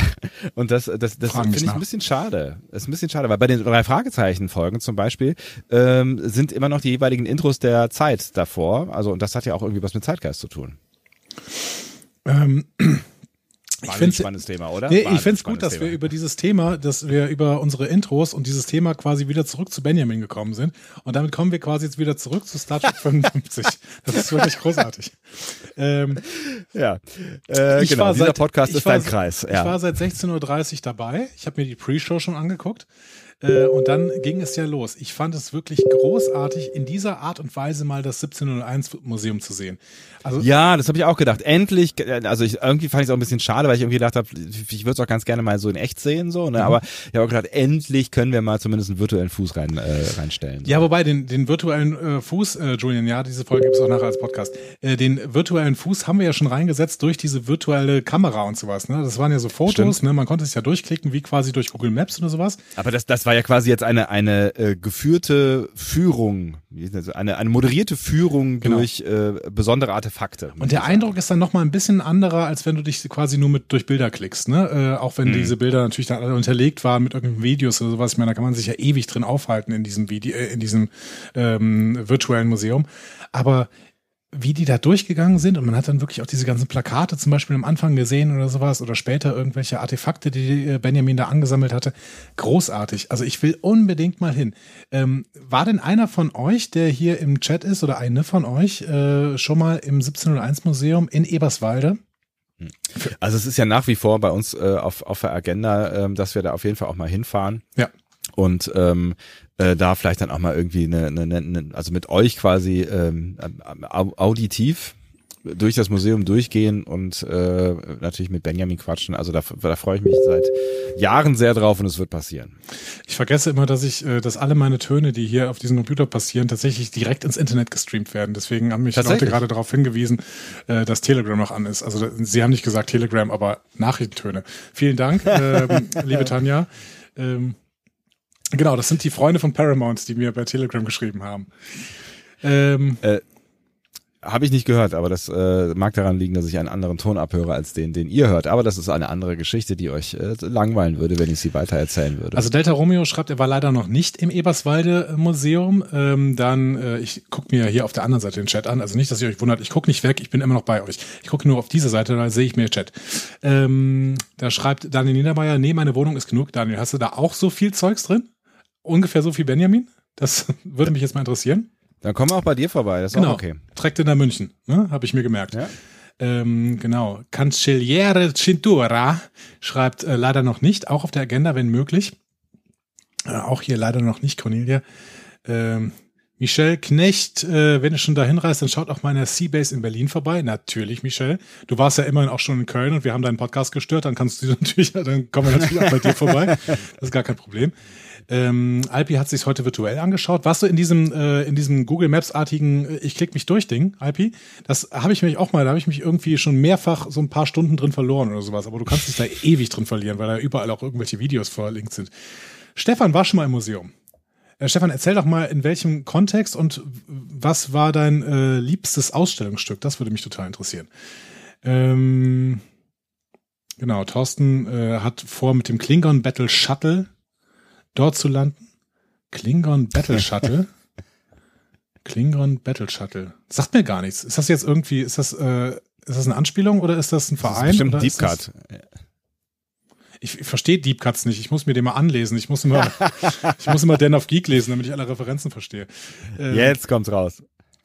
und das, das, das finde ich ein bisschen schade. Das ist ein bisschen schade, weil bei den drei Fragezeichen-Folgen zum Beispiel ähm, sind immer noch die jeweiligen Intros der Zeit davor. Also, und das hat ja auch irgendwie was mit Zeitgeist zu tun. Ähm, ich finde spannendes Thema, oder? Nee, ich finde es gut, dass Thema. wir über dieses Thema, dass wir über unsere Intros und dieses Thema quasi wieder zurück zu Benjamin gekommen sind. Und damit kommen wir quasi jetzt wieder zurück zu Star Trek 55. Das ist wirklich großartig. Ähm, ja, äh, ich genau, war dieser seit, Podcast ist war, dein Kreis. Ja. Ich war seit 16.30 Uhr dabei. Ich habe mir die Pre-Show schon angeguckt. Äh, und dann ging es ja los. Ich fand es wirklich großartig, in dieser Art und Weise mal das 1701 Museum zu sehen. Also, ja, das habe ich auch gedacht. Endlich, also ich, irgendwie fand ich es auch ein bisschen schade, weil ich irgendwie gedacht habe, ich würde es auch ganz gerne mal so in echt sehen, so, ne? Mhm. Aber ich habe auch gedacht, endlich können wir mal zumindest einen virtuellen Fuß rein, äh, reinstellen. So. Ja, wobei den, den virtuellen äh, Fuß, äh, Julian, ja, diese Folge gibt es auch nachher als Podcast. Äh, den virtuellen Fuß haben wir ja schon reingesetzt durch diese virtuelle Kamera und sowas. Ne? Das waren ja so Fotos, ne? Man konnte es ja durchklicken, wie quasi durch Google Maps oder sowas. Aber das, das war ja quasi jetzt eine, eine äh, geführte Führung, eine, eine moderierte Führung genau. durch äh, besondere Artefakte. Und der Eindruck ist dann nochmal ein bisschen anderer, als wenn du dich quasi nur mit durch Bilder klickst. Ne? Äh, auch wenn mhm. diese Bilder natürlich dann alle unterlegt waren mit irgendwelchen Videos oder sowas. Ich meine, da kann man sich ja ewig drin aufhalten in diesem Video, äh, in diesem ähm, virtuellen Museum. Aber wie die da durchgegangen sind und man hat dann wirklich auch diese ganzen Plakate zum Beispiel am Anfang gesehen oder sowas oder später irgendwelche Artefakte, die äh, Benjamin da angesammelt hatte. Großartig. Also ich will unbedingt mal hin. Ähm, war denn einer von euch, der hier im Chat ist oder eine von euch äh, schon mal im 1701 Museum in Eberswalde? Hm. Also es ist ja nach wie vor bei uns äh, auf, auf der Agenda, ähm, dass wir da auf jeden Fall auch mal hinfahren. Ja. Und ähm, äh, da vielleicht dann auch mal irgendwie eine, eine, eine also mit euch quasi ähm, auditiv durch das Museum durchgehen und äh, natürlich mit Benjamin quatschen. Also da, da freue ich mich seit Jahren sehr drauf und es wird passieren. Ich vergesse immer, dass ich, äh, dass alle meine Töne, die hier auf diesem Computer passieren, tatsächlich direkt ins Internet gestreamt werden. Deswegen haben mich Leute gerade darauf hingewiesen, äh, dass Telegram noch an ist. Also sie haben nicht gesagt Telegram, aber Nachrichtentöne. Vielen Dank, äh, liebe Tanja. Ähm, Genau, das sind die Freunde von Paramount, die mir bei Telegram geschrieben haben. Ähm, äh, habe ich nicht gehört, aber das äh, mag daran liegen, dass ich einen anderen Ton abhöre als den, den ihr hört. Aber das ist eine andere Geschichte, die euch äh, langweilen würde, wenn ich sie weiter erzählen würde. Also Delta Romeo schreibt, er war leider noch nicht im Eberswalde Museum. Ähm, dann, äh, ich gucke mir hier auf der anderen Seite den Chat an. Also nicht, dass ihr euch wundert, ich gucke nicht weg, ich bin immer noch bei euch. Ich gucke nur auf diese Seite, da sehe ich mir Chat. Ähm, da schreibt Daniel Niedermeyer, nee, meine Wohnung ist genug. Daniel, hast du da auch so viel Zeugs drin? Ungefähr so viel Benjamin? Das würde mich jetzt mal interessieren. Dann kommen wir auch bei dir vorbei, das ist genau. auch okay. Trägt in der München, ne? habe ich mir gemerkt. Ja. Ähm, genau. Cancelliere Cintura schreibt äh, leider noch nicht, auch auf der Agenda, wenn möglich. Äh, auch hier leider noch nicht, Cornelia. Ähm, Michelle Knecht, äh, wenn du schon da hinreist, dann schaut auch mal in der Seabase in Berlin vorbei. Natürlich, Michelle. Du warst ja immerhin auch schon in Köln und wir haben deinen Podcast gestört, dann kannst du natürlich, dann kommen wir natürlich auch bei dir vorbei. Das ist gar kein Problem. Ähm, Alpi hat sich heute virtuell angeschaut. Warst du in diesem, äh, in diesem Google Maps-artigen äh, Ich klick mich durch Ding, Alpi? Das habe ich mich auch mal, da habe ich mich irgendwie schon mehrfach so ein paar Stunden drin verloren oder sowas. Aber du kannst dich da ewig drin verlieren, weil da überall auch irgendwelche Videos verlinkt sind. Stefan war schon mal im Museum. Äh, Stefan, erzähl doch mal, in welchem Kontext und was war dein äh, liebstes Ausstellungsstück? Das würde mich total interessieren. Ähm, genau, Thorsten äh, hat vor, mit dem Klingon Battle Shuttle dort zu landen. Klingon Battle Shuttle. Klingon Battle Shuttle. Sagt mir gar nichts. Ist das jetzt irgendwie, ist das, äh, ist das eine Anspielung oder ist das ein Verein? Das ist bestimmt Deep Cut. Ich, ich verstehe Deep Cuts nicht. Ich muss mir den mal anlesen. Ich muss immer, ich muss immer Den of Geek lesen, damit ich alle Referenzen verstehe. Ähm, Jetzt kommt's raus.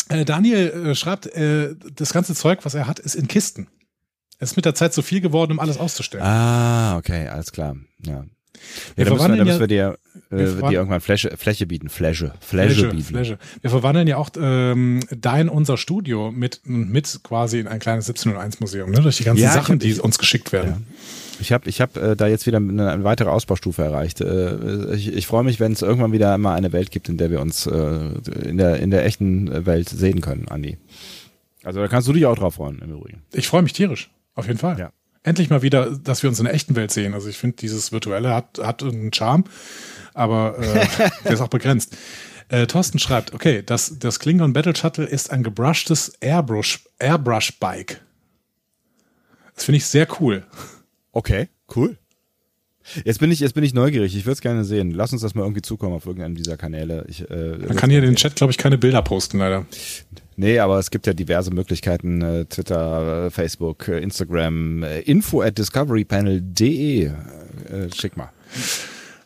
Äh, Daniel äh, schreibt, äh, das ganze Zeug, was er hat, ist in Kisten. Es ist mit der Zeit zu viel geworden, um alles auszustellen. Ah, okay, alles klar. Ja. Ja, da müssen wir, da müssen wir dir, äh, dir irgendwann Fläche, Fläche bieten. Fläche. Fläche, Fläche bieten. Fläche. Wir verwandeln ja auch ähm, dein, unser Studio mit, mit quasi in ein kleines 1701 Museum, ne? durch die ganzen ja, Sachen, die uns geschickt werden. Ja. Ich habe ich hab, äh, da jetzt wieder eine, eine weitere Ausbaustufe erreicht. Äh, ich, ich freue mich, wenn es irgendwann wieder mal eine Welt gibt, in der wir uns äh, in, der, in der echten Welt sehen können, Andi. Also da kannst du dich auch drauf freuen, im Übrigen. Ich freue mich tierisch, auf jeden Fall. Ja. Endlich mal wieder, dass wir uns in der echten Welt sehen. Also ich finde, dieses Virtuelle hat, hat einen Charme, aber äh, der ist auch begrenzt. Äh, Thorsten schreibt, okay, das, das Klingon Battle Shuttle ist ein gebrushtes Airbrush, Airbrush Bike. Das finde ich sehr cool. Okay, cool. Jetzt bin ich, jetzt bin ich neugierig. Ich würde es gerne sehen. Lass uns das mal irgendwie zukommen auf irgendeinem dieser Kanäle. Ich, äh, Man kann hier in den Chat, glaube ich, keine Bilder posten, leider. Nee, aber es gibt ja diverse Möglichkeiten. Äh, Twitter, äh, Facebook, äh, Instagram, äh, info at discoverypanel.de. Schick mal.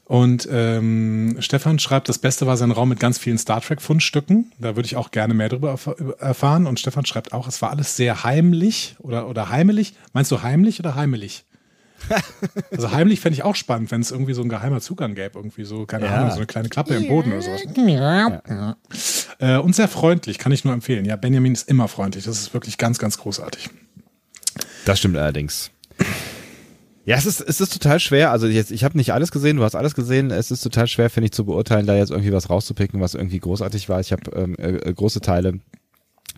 Und ähm, Stefan schreibt, das Beste war sein Raum mit ganz vielen Star Trek-Fundstücken. Da würde ich auch gerne mehr darüber erfahren. Und Stefan schreibt auch, es war alles sehr heimlich oder, oder heimelig. Meinst du heimlich oder heimelig? also heimlich fände ich auch spannend, wenn es irgendwie so ein geheimer Zugang gäbe. Irgendwie so, keine ja. Ahnung, so eine kleine Klappe im Boden oder sowas. Ja. Ja. Äh, und sehr freundlich, kann ich nur empfehlen. Ja, Benjamin ist immer freundlich. Das ist wirklich ganz, ganz großartig. Das stimmt allerdings. Ja, es ist, es ist total schwer. Also jetzt, ich habe nicht alles gesehen, du hast alles gesehen. Es ist total schwer, finde ich, zu beurteilen, da jetzt irgendwie was rauszupicken, was irgendwie großartig war. Ich habe ähm, äh, große Teile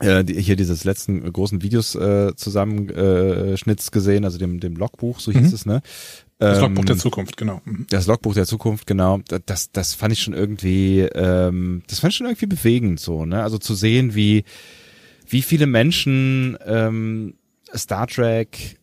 äh, die, hier dieses letzten großen Videos äh, Zusammenschnitts gesehen, also dem, dem Logbuch, so hieß mhm. es, ne? Das Logbuch der ähm, Zukunft, genau. Mhm. Das Logbuch der Zukunft, genau. Das, das fand ich schon irgendwie, ähm, das fand ich schon irgendwie bewegend, so, ne? Also zu sehen, wie, wie viele Menschen ähm, Star Trek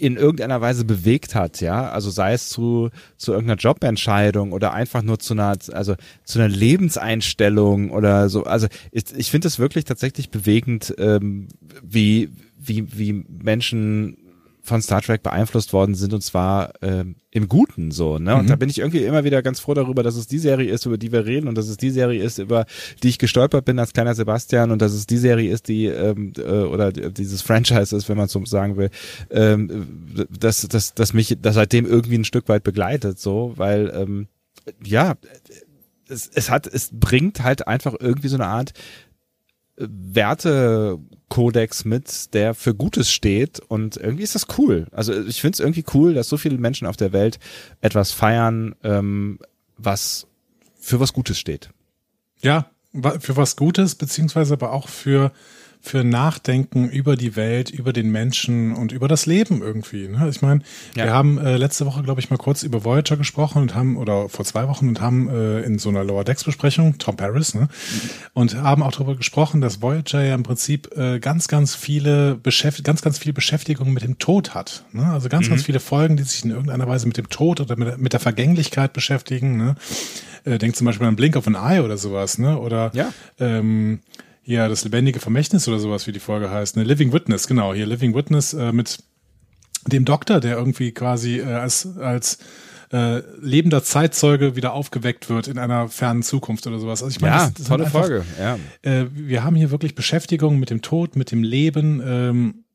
in irgendeiner Weise bewegt hat, ja, also sei es zu zu irgendeiner Jobentscheidung oder einfach nur zu einer also zu einer Lebenseinstellung oder so, also ich, ich finde es wirklich tatsächlich bewegend, ähm, wie wie wie Menschen von Star Trek beeinflusst worden sind und zwar ähm, im Guten so. Ne? Und mhm. da bin ich irgendwie immer wieder ganz froh darüber, dass es die Serie ist, über die wir reden und dass es die Serie ist, über die ich gestolpert bin als kleiner Sebastian und dass es die Serie ist, die ähm, äh, oder dieses Franchise ist, wenn man so sagen will, ähm, dass, dass, dass mich das seitdem irgendwie ein Stück weit begleitet, so, weil ähm, ja, es, es hat, es bringt halt einfach irgendwie so eine Art Wertekodex mit, der für Gutes steht und irgendwie ist das cool. Also ich finde es irgendwie cool, dass so viele Menschen auf der Welt etwas feiern, ähm, was für was Gutes steht. Ja, für was Gutes, beziehungsweise aber auch für für Nachdenken über die Welt, über den Menschen und über das Leben irgendwie. Ne? Ich meine, ja. wir haben äh, letzte Woche, glaube ich, mal kurz über Voyager gesprochen und haben, oder vor zwei Wochen und haben äh, in so einer Lower Decks Besprechung, Tom Paris, ne? und haben auch darüber gesprochen, dass Voyager ja im Prinzip äh, ganz, ganz viele Beschäft ganz, ganz viel Beschäftigung mit dem Tod hat. Ne? Also ganz, mhm. ganz viele Folgen, die sich in irgendeiner Weise mit dem Tod oder mit der, mit der Vergänglichkeit beschäftigen. Ne? Äh, denk zum Beispiel an Blink of an Eye oder sowas, ne? Oder ja. ähm, ja, das lebendige Vermächtnis oder sowas, wie die Folge heißt. Ne? Living Witness, genau. Hier Living Witness äh, mit dem Doktor, der irgendwie quasi äh, als, als äh, lebender Zeitzeuge wieder aufgeweckt wird in einer fernen Zukunft oder sowas. Also ich meine, ja, das, das tolle einfach, Folge. Ja. Äh, wir haben hier wirklich Beschäftigung mit dem Tod, mit dem Leben. Ähm,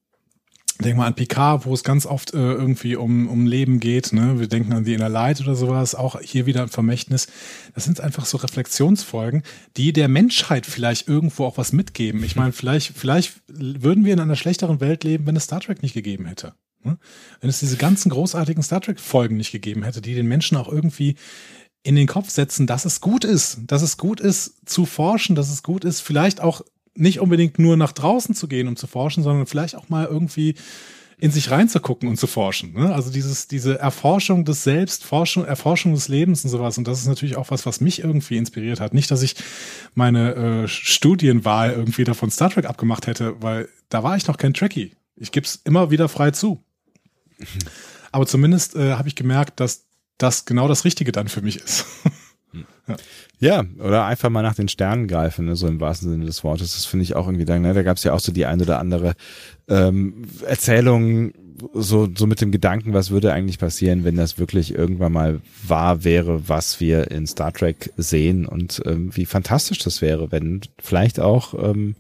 Denk mal an Picard, wo es ganz oft äh, irgendwie um, um Leben geht. Ne? Wir denken an die Inner Light oder sowas, auch hier wieder ein Vermächtnis. Das sind einfach so Reflexionsfolgen, die der Menschheit vielleicht irgendwo auch was mitgeben. Ich meine, vielleicht, vielleicht würden wir in einer schlechteren Welt leben, wenn es Star Trek nicht gegeben hätte. Ne? Wenn es diese ganzen großartigen Star Trek-Folgen nicht gegeben hätte, die den Menschen auch irgendwie in den Kopf setzen, dass es gut ist, dass es gut ist zu forschen, dass es gut ist, vielleicht auch nicht unbedingt nur nach draußen zu gehen, um zu forschen, sondern vielleicht auch mal irgendwie in sich reinzugucken und zu forschen. Ne? Also dieses, diese Erforschung des Selbst, Forschung, Erforschung des Lebens und sowas. Und das ist natürlich auch was, was mich irgendwie inspiriert hat. Nicht, dass ich meine äh, Studienwahl irgendwie davon Star Trek abgemacht hätte, weil da war ich noch kein Trekkie. Ich gebe es immer wieder frei zu. Aber zumindest äh, habe ich gemerkt, dass das genau das Richtige dann für mich ist. Ja. Ja. oder einfach mal nach den Sternen greifen, ne, so im wahrsten Sinne des Wortes. Das finde ich auch irgendwie, ne, da gab es ja auch so die ein oder andere ähm, Erzählung, so, so mit dem Gedanken, was würde eigentlich passieren, wenn das wirklich irgendwann mal wahr wäre, was wir in Star Trek sehen und ähm, wie fantastisch das wäre, wenn vielleicht auch ähm,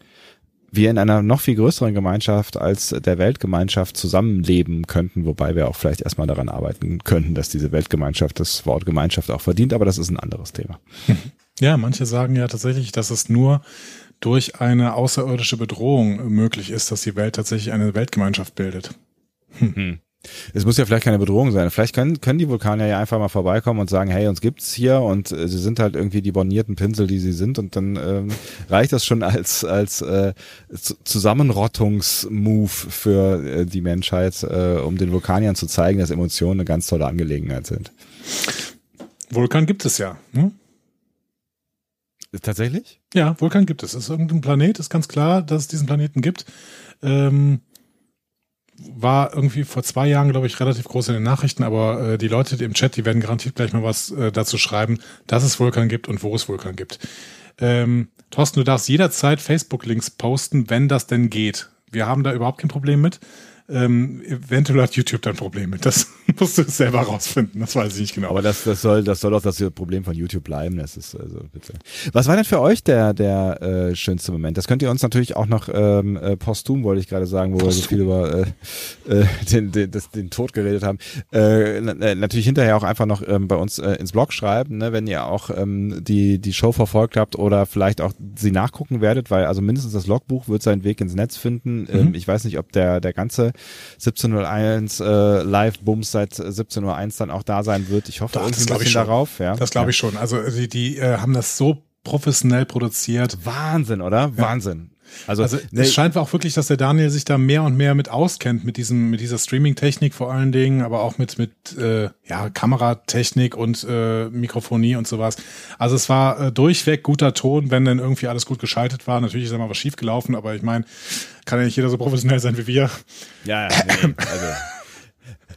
wir in einer noch viel größeren Gemeinschaft als der Weltgemeinschaft zusammenleben könnten, wobei wir auch vielleicht erstmal daran arbeiten könnten, dass diese Weltgemeinschaft das Wort Gemeinschaft auch verdient, aber das ist ein anderes Thema. Ja, manche sagen ja tatsächlich, dass es nur durch eine außerirdische Bedrohung möglich ist, dass die Welt tatsächlich eine Weltgemeinschaft bildet. Hm. Es muss ja vielleicht keine Bedrohung sein. Vielleicht können, können die Vulkanier ja einfach mal vorbeikommen und sagen, hey, uns gibt's hier und äh, sie sind halt irgendwie die bornierten Pinsel, die sie sind und dann ähm, reicht das schon als als äh, Zusammenrottungsmove für äh, die Menschheit, äh, um den Vulkaniern zu zeigen, dass Emotionen eine ganz tolle Angelegenheit sind. Vulkan gibt es ja. Hm? Tatsächlich? Ja, Vulkan gibt es. Es ist irgendein Planet, ist ganz klar, dass es diesen Planeten gibt. Ähm, war irgendwie vor zwei Jahren, glaube ich, relativ groß in den Nachrichten, aber äh, die Leute im Chat, die werden garantiert gleich mal was äh, dazu schreiben, dass es Vulkan gibt und wo es Vulkan gibt. Ähm, Thorsten, du darfst jederzeit Facebook-Links posten, wenn das denn geht. Wir haben da überhaupt kein Problem mit. Ähm, eventuell hat YouTube dann Probleme. Das musst du selber rausfinden. Das weiß ich nicht genau. Aber das, das soll, das soll auch das Problem von YouTube bleiben. Das ist also bitte. Was war denn für euch der der äh, schönste Moment? Das könnt ihr uns natürlich auch noch ähm, äh, posthum, wollte ich gerade sagen, wo posthum. wir so viel über äh, äh, den, den, das, den Tod geredet haben. Äh, äh, natürlich hinterher auch einfach noch ähm, bei uns äh, ins Blog schreiben, ne, wenn ihr auch ähm, die die Show verfolgt habt oder vielleicht auch sie nachgucken werdet, weil also mindestens das Logbuch wird seinen Weg ins Netz finden. Ähm, mhm. ich weiß nicht, ob der der ganze 1701 äh, Live-Bums seit 1701 dann auch da sein wird. Ich hoffe Doch, irgendwie ein bisschen darauf. Ja. Das glaube ich schon. Also die, die äh, haben das so professionell produziert. Wahnsinn, oder? Wahnsinn. Also, also nee, es scheint auch wirklich, dass der Daniel sich da mehr und mehr mit auskennt, mit diesem, mit dieser Streaming-Technik vor allen Dingen, aber auch mit, mit äh, ja, Kameratechnik und äh, Mikrofonie und sowas. Also es war äh, durchweg guter Ton, wenn dann irgendwie alles gut geschaltet war. Natürlich ist da mal was schief gelaufen, aber ich meine, kann ja nicht jeder so professionell sein wie wir. Ja, ja nee, also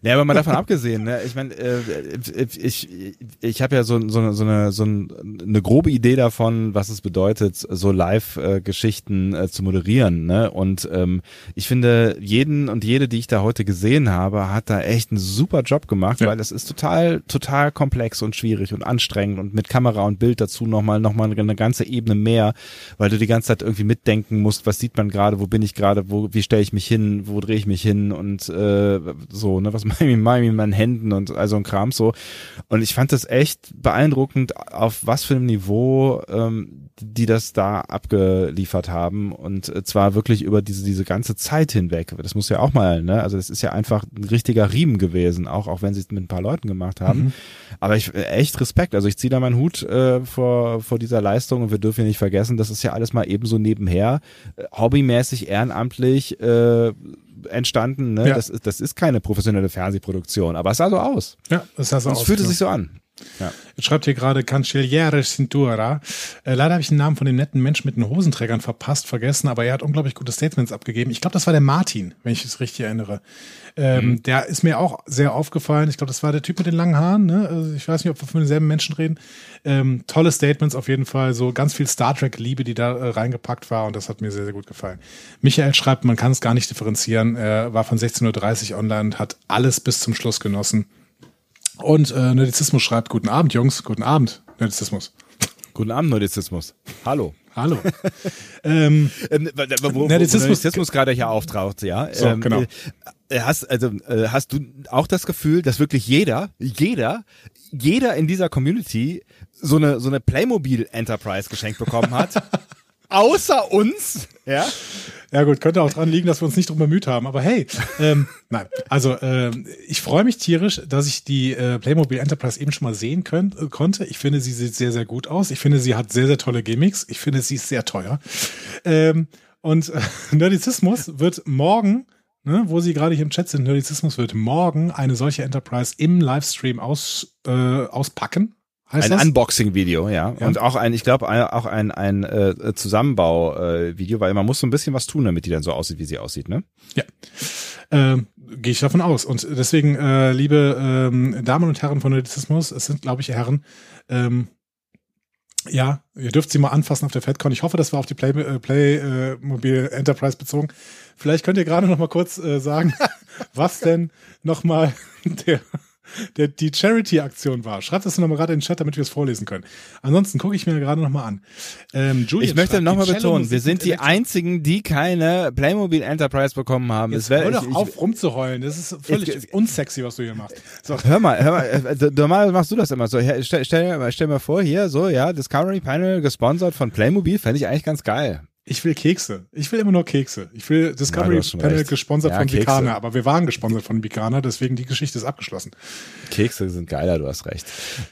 ja, aber mal davon abgesehen, ne? ich meine, äh, ich, ich habe ja so, so, so, eine, so eine grobe Idee davon, was es bedeutet, so Live-Geschichten äh, zu moderieren. Ne? Und ähm, ich finde, jeden und jede, die ich da heute gesehen habe, hat da echt einen super Job gemacht, ja. weil es ist total, total komplex und schwierig und anstrengend und mit Kamera und Bild dazu nochmal noch mal eine ganze Ebene mehr, weil du die ganze Zeit irgendwie mitdenken musst, was sieht man gerade, wo bin ich gerade, wo, wie stelle ich mich hin, wo drehe ich mich hin und äh, so, ne, was Miami, Miami Händen und also ein Kram so. Und ich fand das echt beeindruckend, auf was für einem Niveau ähm, die das da abgeliefert haben und zwar wirklich über diese diese ganze Zeit hinweg. Das muss ja auch mal, ne? Also das ist ja einfach ein richtiger Riemen gewesen, auch auch wenn sie es mit ein paar Leuten gemacht haben. Mhm. Aber ich echt Respekt. Also ich ziehe da meinen Hut äh, vor vor dieser Leistung und wir dürfen ja nicht vergessen, das ist ja alles mal ebenso nebenher, äh, hobbymäßig, ehrenamtlich. Äh, entstanden. Ne? Ja. Das, ist, das ist keine professionelle Fernsehproduktion, aber es sah so aus. Ja, es sah so aus. Es fühlte genau. sich so an. Ja. Jetzt schreibt hier gerade Cancelliere Cintura. Äh, leider habe ich den Namen von dem netten Menschen mit den Hosenträgern verpasst, vergessen, aber er hat unglaublich gute Statements abgegeben. Ich glaube, das war der Martin, wenn ich es richtig erinnere. Ähm, mhm. Der ist mir auch sehr aufgefallen. Ich glaube, das war der Typ mit den langen Haaren. Ne? Also ich weiß nicht, ob wir von denselben Menschen reden. Ähm, tolle Statements auf jeden Fall. So ganz viel Star Trek-Liebe, die da äh, reingepackt war und das hat mir sehr, sehr gut gefallen. Michael schreibt, man kann es gar nicht differenzieren. Er war von 16.30 Uhr online und hat alles bis zum Schluss genossen. Und äh, Nerdizismus schreibt, guten Abend, Jungs, guten Abend, Nerdizismus. Guten Abend, Nerdizismus. Hallo. Hallo. ähm, ähm, wo, wo, Nerdizismus, gerade hier auftaucht, ja. So, ähm, genau. Äh, hast, also, äh, hast du auch das Gefühl, dass wirklich jeder, jeder, jeder in dieser Community so eine, so eine Playmobil Enterprise geschenkt bekommen hat? außer uns, ja. Ja gut, könnte auch dran liegen, dass wir uns nicht drum bemüht haben. Aber hey, ähm, nein, also ähm, ich freue mich tierisch, dass ich die äh, Playmobil Enterprise eben schon mal sehen könnt, äh, konnte. Ich finde, sie sieht sehr, sehr gut aus. Ich finde, sie hat sehr, sehr tolle Gimmicks. Ich finde, sie ist sehr teuer. Ähm, und äh, Nerdizismus wird morgen Ne, wo Sie gerade hier im Chat sind, Nerdizismus wird morgen eine solche Enterprise im Livestream aus, äh, auspacken. Heißt ein Unboxing-Video, ja. ja. Und auch ein, ich glaube, auch ein, ein äh, Zusammenbau-Video, weil man muss so ein bisschen was tun, damit die dann so aussieht, wie sie aussieht, ne? Ja. Ähm, Gehe ich davon aus. Und deswegen, äh, liebe ähm, Damen und Herren von Nerdizismus, es sind, glaube ich, Herren, ähm, Ja, ihr dürft sie mal anfassen auf der FedCon. Ich hoffe, das war auf die Play, äh, Play äh, Mobile Enterprise bezogen. Vielleicht könnt ihr gerade noch mal kurz äh, sagen, was denn noch mal der der, die Charity-Aktion war. Schreibt das nochmal gerade in den Chat, damit wir es vorlesen können. Ansonsten gucke ich mir gerade nochmal an. Ähm, Julian ich möchte nochmal betonen, wir sind die einzigen, die keine Playmobil Enterprise bekommen haben. Jetzt hör doch ich, auf rumzuheulen. Das ist völlig ich, unsexy, was du hier machst. So. Hör mal, hör mal, äh, normal machst du das immer so. Stell, stell, stell mir vor, hier so, ja, Discovery Panel gesponsert von Playmobil, fände ich eigentlich ganz geil. Ich will Kekse. Ich will immer nur Kekse. Ich will Discovery ja, Panel recht. gesponsert ja, von Bicana, aber wir waren gesponsert von Bicana, deswegen die Geschichte ist abgeschlossen. Kekse sind geiler, du hast recht.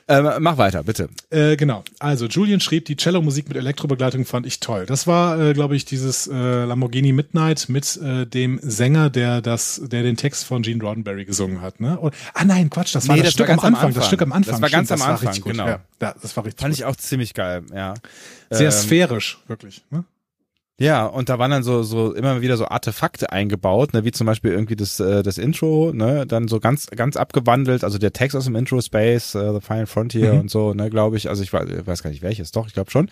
Ähm, mach weiter, bitte. Äh, genau. Also Julian schrieb, die Cello-Musik mit Elektrobegleitung fand ich toll. Das war, äh, glaube ich, dieses äh, Lamborghini Midnight mit äh, dem Sänger, der das, der den Text von Gene Roddenberry gesungen hat. Ne? Und, ah nein, Quatsch, das war nee, das, das Stück am Anfang, Anfang, Das Stück am Anfang. Das war ganz Stimmt, am Anfang, genau. Ja, das war richtig. Fand gut. ich auch ziemlich geil, ja. Sehr ähm, sphärisch, wirklich. Ne? Ja, und da waren dann so, so immer wieder so Artefakte eingebaut, ne, wie zum Beispiel irgendwie das, äh, das Intro, ne, dann so ganz, ganz abgewandelt, also der Text aus dem Intro Space, uh, The Final Frontier mhm. und so, ne, glaube ich. Also ich weiß, ich weiß gar nicht welches, doch, ich glaube schon.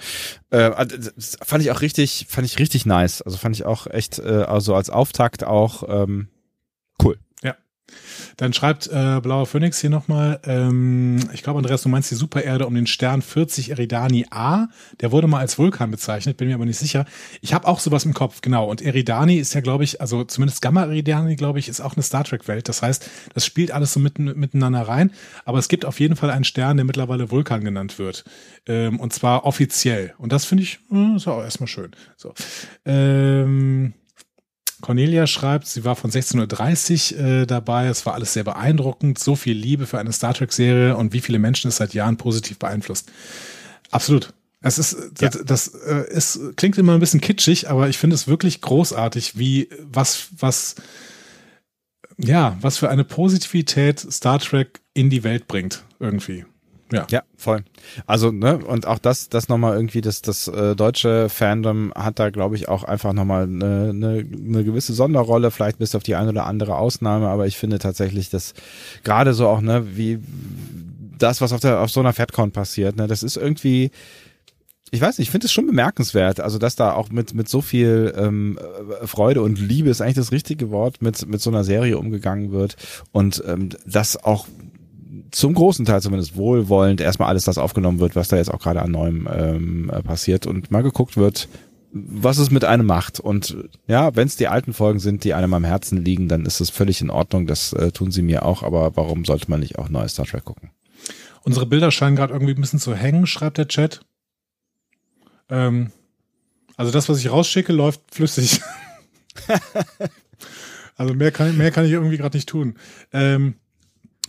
Äh, das fand ich auch richtig, fand ich richtig nice. Also fand ich auch echt, äh, also als Auftakt auch ähm, cool. Dann schreibt äh, Blauer Phoenix hier nochmal, ähm, ich glaube, Andreas, du meinst die Supererde um den Stern 40 Eridani A. Der wurde mal als Vulkan bezeichnet, bin mir aber nicht sicher. Ich habe auch sowas im Kopf, genau. Und Eridani ist ja, glaube ich, also zumindest Gamma Eridani, glaube ich, ist auch eine Star Trek-Welt. Das heißt, das spielt alles so mitten, miteinander rein. Aber es gibt auf jeden Fall einen Stern, der mittlerweile Vulkan genannt wird. Ähm, und zwar offiziell. Und das finde ich, äh, ist auch erstmal schön. So. Ähm, Cornelia schreibt, sie war von 1630 äh, dabei. Es war alles sehr beeindruckend. So viel Liebe für eine Star Trek-Serie und wie viele Menschen es seit Jahren positiv beeinflusst. Absolut. Es ist, ja. das, das äh, es klingt immer ein bisschen kitschig, aber ich finde es wirklich großartig, wie, was, was, ja, was für eine Positivität Star Trek in die Welt bringt, irgendwie. Ja. Ja, voll. Also, ne, und auch das, das nochmal irgendwie, das, das äh, deutsche Fandom hat da, glaube ich, auch einfach nochmal eine, eine, eine gewisse Sonderrolle, vielleicht bis auf die eine oder andere Ausnahme, aber ich finde tatsächlich, dass gerade so auch, ne, wie das, was auf der, auf so einer FedCon passiert, ne, das ist irgendwie, ich weiß nicht, ich finde es schon bemerkenswert, also dass da auch mit mit so viel ähm, Freude und Liebe ist eigentlich das richtige Wort mit mit so einer Serie umgegangen wird und ähm, das auch zum großen Teil zumindest wohlwollend erstmal alles das aufgenommen wird, was da jetzt auch gerade an Neuem ähm, äh, passiert und mal geguckt wird, was es mit einem macht. Und ja, wenn es die alten Folgen sind, die einem am Herzen liegen, dann ist es völlig in Ordnung. Das äh, tun sie mir auch, aber warum sollte man nicht auch neue Star Trek gucken? Unsere Bilder scheinen gerade irgendwie ein bisschen zu hängen, schreibt der Chat. Ähm, also das, was ich rausschicke, läuft flüssig. also mehr kann, mehr kann ich irgendwie gerade nicht tun. Ähm,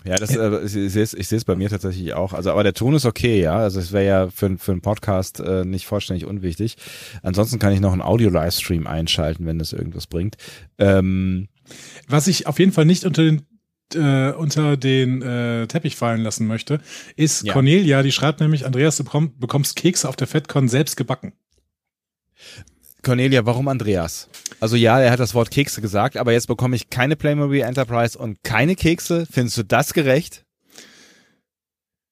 ja, das, äh, ich, ich sehe es ich sehe es bei mir tatsächlich auch. Also, aber der Ton ist okay, ja. Also es wäre ja für, für einen Podcast äh, nicht vollständig unwichtig. Ansonsten kann ich noch einen Audio-Livestream einschalten, wenn das irgendwas bringt. Ähm, Was ich auf jeden Fall nicht unter den äh, unter den äh, Teppich fallen lassen möchte, ist ja. Cornelia, die schreibt nämlich, Andreas, du bekomm, bekommst Kekse auf der FedCon selbst gebacken. Cornelia, warum Andreas? Also ja, er hat das Wort Kekse gesagt, aber jetzt bekomme ich keine Playmobil Enterprise und keine Kekse. Findest du das gerecht?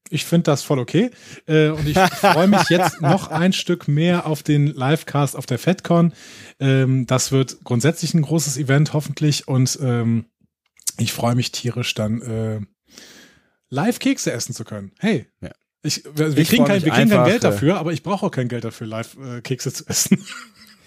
Ich finde das voll okay. Äh, und ich freue mich jetzt noch ein Stück mehr auf den Livecast auf der FedCon. Ähm, das wird grundsätzlich ein großes Event, hoffentlich. Und ähm, ich freue mich tierisch, dann äh, live Kekse essen zu können. Hey. Ja. Ich, wir, wir, kriegen kein, wir kriegen kein Geld dafür, aber ich brauche auch kein Geld dafür, live äh, Kekse zu essen.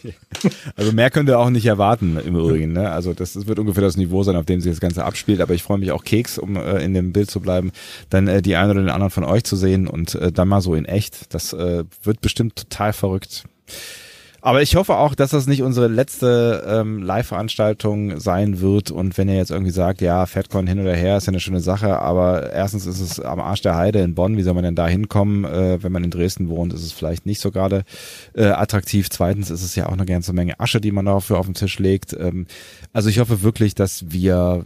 Also mehr könnt ihr auch nicht erwarten im Übrigen. Ne? Also das, das wird ungefähr das Niveau sein, auf dem sich das Ganze abspielt. Aber ich freue mich auch Keks, um äh, in dem Bild zu bleiben, dann äh, die einen oder den anderen von euch zu sehen und äh, dann mal so in echt. Das äh, wird bestimmt total verrückt. Aber ich hoffe auch, dass das nicht unsere letzte ähm, Live-Veranstaltung sein wird. Und wenn ihr jetzt irgendwie sagt, ja, FedCon hin oder her ist ja eine schöne Sache, aber erstens ist es am Arsch der Heide in Bonn, wie soll man denn da hinkommen? Äh, wenn man in Dresden wohnt, ist es vielleicht nicht so gerade äh, attraktiv. Zweitens ist es ja auch eine ganze Menge Asche, die man dafür auf den Tisch legt. Ähm, also ich hoffe wirklich, dass wir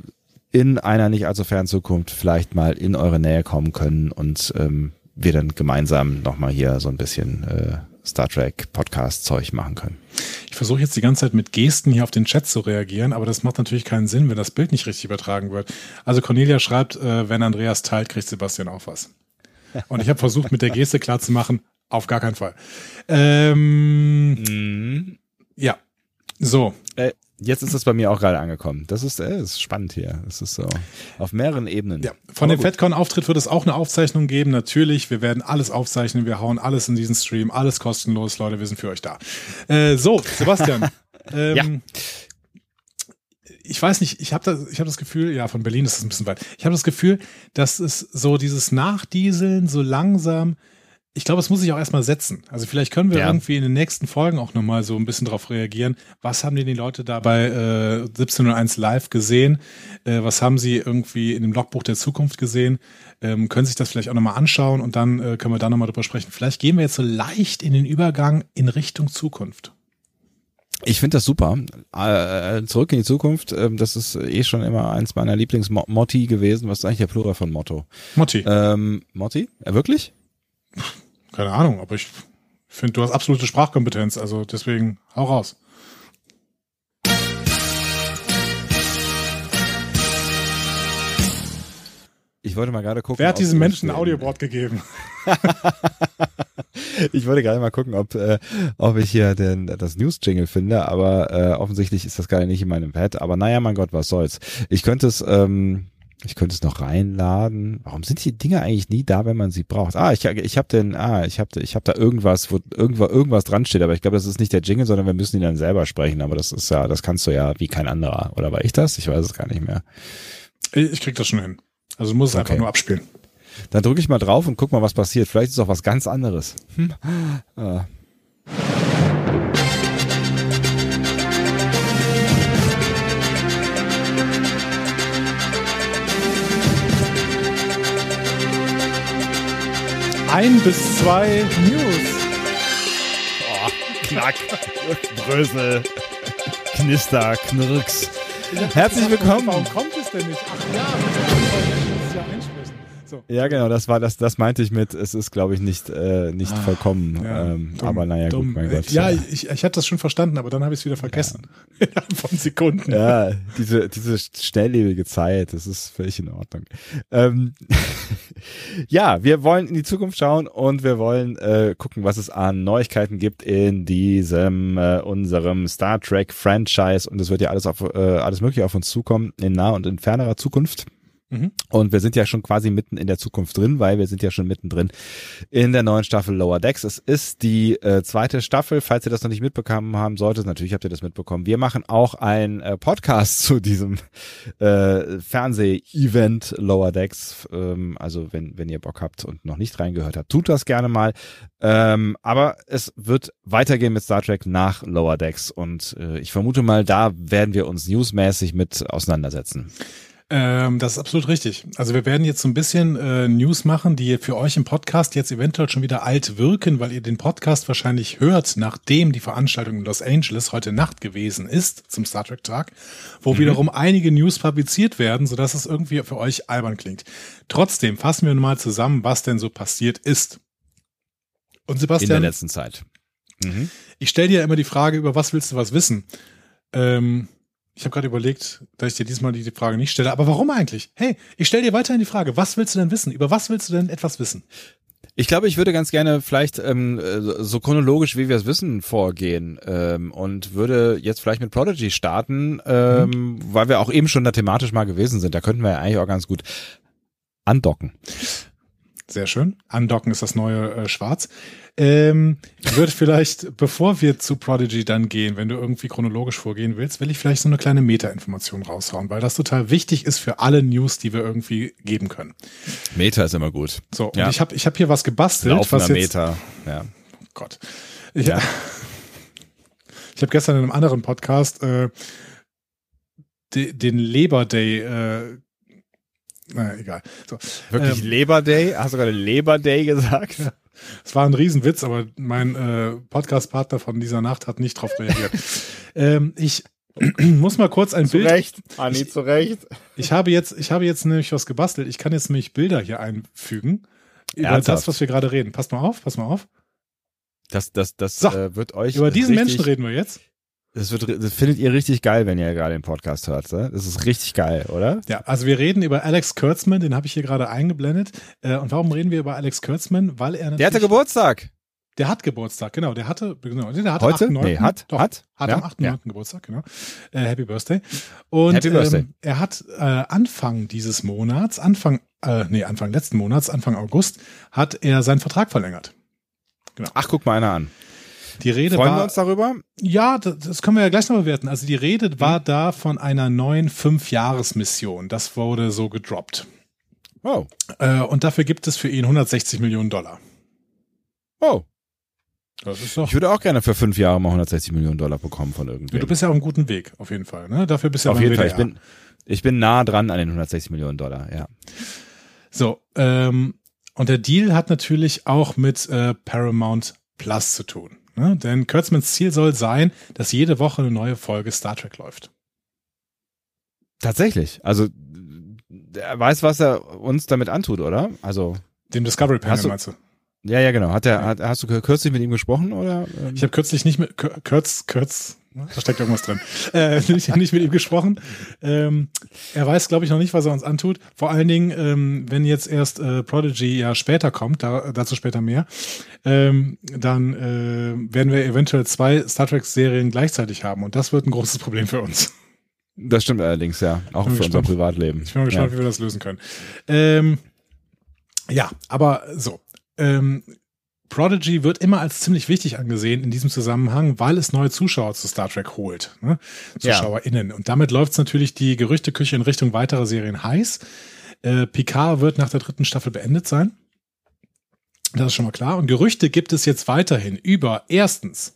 in einer nicht allzu fernen Zukunft vielleicht mal in eure Nähe kommen können und ähm, wir dann gemeinsam nochmal hier so ein bisschen äh, Star Trek Podcast Zeug machen können. Ich versuche jetzt die ganze Zeit mit Gesten hier auf den Chat zu reagieren, aber das macht natürlich keinen Sinn, wenn das Bild nicht richtig übertragen wird. Also Cornelia schreibt, äh, wenn Andreas teilt, kriegt Sebastian auch was. Und ich habe versucht, mit der Geste klarzumachen, Auf gar keinen Fall. Ähm, mhm. Ja. So. Äh, jetzt ist es bei mir auch gerade angekommen. Das ist, äh, ist spannend hier. Das ist so auf mehreren Ebenen. Ja. Von Aber dem FedCon-Auftritt wird es auch eine Aufzeichnung geben. Natürlich, wir werden alles aufzeichnen. Wir hauen alles in diesen Stream. Alles kostenlos, Leute. Wir sind für euch da. Äh, so, Sebastian. ähm, ja ich weiß nicht, ich habe das, ich habe das Gefühl, ja, von Berlin ist es ein bisschen weit. Ich habe das Gefühl, dass es so dieses Nachdieseln so langsam, ich glaube, es muss sich auch erstmal setzen. Also vielleicht können wir ja. irgendwie in den nächsten Folgen auch nochmal so ein bisschen drauf reagieren. Was haben denn die Leute da bei äh, 1701 live gesehen? Äh, was haben sie irgendwie in dem Logbuch der Zukunft gesehen? Ähm, können sich das vielleicht auch nochmal anschauen und dann äh, können wir da nochmal drüber sprechen. Vielleicht gehen wir jetzt so leicht in den Übergang in Richtung Zukunft. Ich finde das super. Äh, zurück in die Zukunft, äh, das ist eh schon immer eins meiner Lieblingsmotti gewesen. Was ist eigentlich der Plural von Motto? Motti. Ähm, Motti? Ja, wirklich? Keine Ahnung, aber ich finde, du hast absolute Sprachkompetenz, also deswegen hau raus. Ich wollte mal gerade gucken. Wer hat diesem Menschen ein Audioboard gegeben? ich wollte gerade mal gucken, ob, äh, ob ich hier den, das News-Jingle finde, aber äh, offensichtlich ist das gerade nicht in meinem Pad. Aber naja, mein Gott, was soll's. Ich könnte es, ähm, ich könnte es noch reinladen. Warum sind die Dinge eigentlich nie da, wenn man sie braucht? Ah, ich, ich habe den, ah, ich habe ich hab da irgendwas, wo irgendwo irgendwas dran steht, aber ich glaube, das ist nicht der Jingle, sondern wir müssen ihn dann selber sprechen. Aber das ist ja, das kannst du ja wie kein anderer. Oder war ich das? Ich weiß es gar nicht mehr. Ich krieg das schon hin. Also du musst es okay. einfach nur abspielen. Dann drücke ich mal drauf und guck mal, was passiert. Vielleicht ist auch was ganz anderes. Hm. Ah. Ein bis zwei News. Oh, knack, Brösel, Knister, Knirks. Herzlich willkommen. Warum kommt es denn nicht? Ach ja, so. Ja, genau, das war das, das meinte ich mit, es ist, glaube ich, nicht, äh, nicht ah, vollkommen. Ja, ähm, aber naja, dumm. gut, mein Gott. Ja, ja. ich, ich hatte das schon verstanden, aber dann habe ich es wieder vergessen. Ja. Von Sekunden. Ja, diese, diese schnelllebige Zeit, das ist völlig in Ordnung. Ähm, ja, wir wollen in die Zukunft schauen und wir wollen äh, gucken, was es an Neuigkeiten gibt in diesem äh, unserem Star Trek Franchise und es wird ja alles auf äh, alles mögliche auf uns zukommen in naher und in fernerer Zukunft. Mhm. Und wir sind ja schon quasi mitten in der Zukunft drin, weil wir sind ja schon mittendrin in der neuen Staffel Lower Decks. Es ist die äh, zweite Staffel, falls ihr das noch nicht mitbekommen haben solltet. Natürlich habt ihr das mitbekommen. Wir machen auch ein äh, Podcast zu diesem äh, Fernseh-Event Lower Decks. Ähm, also wenn, wenn ihr Bock habt und noch nicht reingehört habt, tut das gerne mal. Ähm, aber es wird weitergehen mit Star Trek nach Lower Decks und äh, ich vermute mal, da werden wir uns newsmäßig mit auseinandersetzen. Ähm, das ist absolut richtig. Also wir werden jetzt so ein bisschen äh, News machen, die für euch im Podcast jetzt eventuell schon wieder alt wirken, weil ihr den Podcast wahrscheinlich hört, nachdem die Veranstaltung in Los Angeles heute Nacht gewesen ist zum Star Trek Tag, wo mhm. wiederum einige News publiziert werden, sodass es irgendwie für euch albern klingt. Trotzdem fassen wir mal zusammen, was denn so passiert ist. Und Sebastian. In der letzten Zeit. Mhm. Ich stelle dir immer die Frage, über was willst du was wissen? Ähm, ich habe gerade überlegt, dass ich dir diesmal die Frage nicht stelle. Aber warum eigentlich? Hey, ich stelle dir weiterhin die Frage, was willst du denn wissen? Über was willst du denn etwas wissen? Ich glaube, ich würde ganz gerne vielleicht ähm, so chronologisch, wie wir es wissen, vorgehen ähm, und würde jetzt vielleicht mit Prodigy starten, ähm, mhm. weil wir auch eben schon da thematisch mal gewesen sind. Da könnten wir ja eigentlich auch ganz gut andocken. Sehr schön. Andocken ist das neue äh, Schwarz. Ähm, würde vielleicht, bevor wir zu Prodigy dann gehen, wenn du irgendwie chronologisch vorgehen willst, will ich vielleicht so eine kleine Meta-Information raushauen, weil das total wichtig ist für alle News, die wir irgendwie geben können. Meta ist immer gut. So, und ja. ich habe ich hab hier was gebastelt. Laufender was jetzt, Meta, ja. Oh Gott. Ich, ja. ich habe gestern in einem anderen Podcast äh, de, den Labor Day äh, naja, egal. So. Wirklich ähm, Labor Day? Hast du gerade Labor Day gesagt? Ja. Es war ein Riesenwitz, aber mein äh, Podcast-Partner von dieser Nacht hat nicht drauf reagiert. ähm, ich muss mal kurz ein zu Bild. Zu Recht, Anni, ich, zu Recht. Ich habe jetzt, ich habe jetzt nämlich was gebastelt. Ich kann jetzt nämlich Bilder hier einfügen über Ernsthaft? das, was wir gerade reden. Passt mal auf, pass mal auf. Das, das, das so, äh, wird euch. Über diesen Menschen reden wir jetzt. Das, wird, das findet ihr richtig geil, wenn ihr gerade den Podcast hört. Ne? Das ist richtig geil, oder? Ja, also wir reden über Alex Kurtzman, den habe ich hier gerade eingeblendet. Äh, und warum reden wir über Alex Kurtzman? Weil er Der hatte Geburtstag. Der hat Geburtstag, genau. Der hatte, genau, der hatte Heute? 8. Nee, hat, doch, hat, hat ja, am 8. Ja. Geburtstag, genau. Äh, Happy Birthday. Und Happy Birthday. Ähm, er hat äh, Anfang dieses Monats, Anfang, äh, nee, Anfang letzten Monats, Anfang August, hat er seinen Vertrag verlängert. Genau. Ach, guck mal einer an. Die Rede Freuen war, wir uns darüber? Ja, das, das können wir ja gleich noch bewerten. Also die Rede mhm. war da von einer neuen Fünf-Jahres-Mission. Das wurde so gedroppt. Oh. Äh, und dafür gibt es für ihn 160 Millionen Dollar. Oh. Das ist doch ich würde auch gerne für fünf Jahre mal 160 Millionen Dollar bekommen von irgendwem. Du bist ja auf einem guten Weg, auf jeden Fall. Ne? Dafür bist du auf jeden WDR. Fall. Ich bin, ich bin nah dran an den 160 Millionen Dollar, ja. So, ähm, und der Deal hat natürlich auch mit äh, Paramount Plus zu tun. Ne? Denn Kurtzmans Ziel soll sein, dass jede Woche eine neue Folge Star Trek läuft. Tatsächlich. Also er weiß, was er uns damit antut, oder? Also dem Discovery Panel meinst du? Ja, ja, genau. Hat der, hat, hast du kürzlich mit ihm gesprochen oder? Ich habe kürzlich nicht mit Kürz, Kürz, ne? Da steckt irgendwas drin. Äh, nicht, nicht mit ihm gesprochen. Ähm, er weiß, glaube ich, noch nicht, was er uns antut. Vor allen Dingen, ähm, wenn jetzt erst äh, Prodigy ja später kommt, da, dazu später mehr, ähm, dann äh, werden wir eventuell zwei Star Trek-Serien gleichzeitig haben und das wird ein großes Problem für uns. Das stimmt allerdings, ja. Auch für gespannt. unser Privatleben. Ich bin mal gespannt, ja. wie wir das lösen können. Ähm, ja, aber so ähm, Prodigy wird immer als ziemlich wichtig angesehen in diesem Zusammenhang, weil es neue Zuschauer zu Star Trek holt. Ne? ZuschauerInnen. Ja. Und damit läuft es natürlich die Gerüchteküche in Richtung weiterer Serien heiß. Äh, Picard wird nach der dritten Staffel beendet sein. Das ist schon mal klar. Und Gerüchte gibt es jetzt weiterhin über erstens,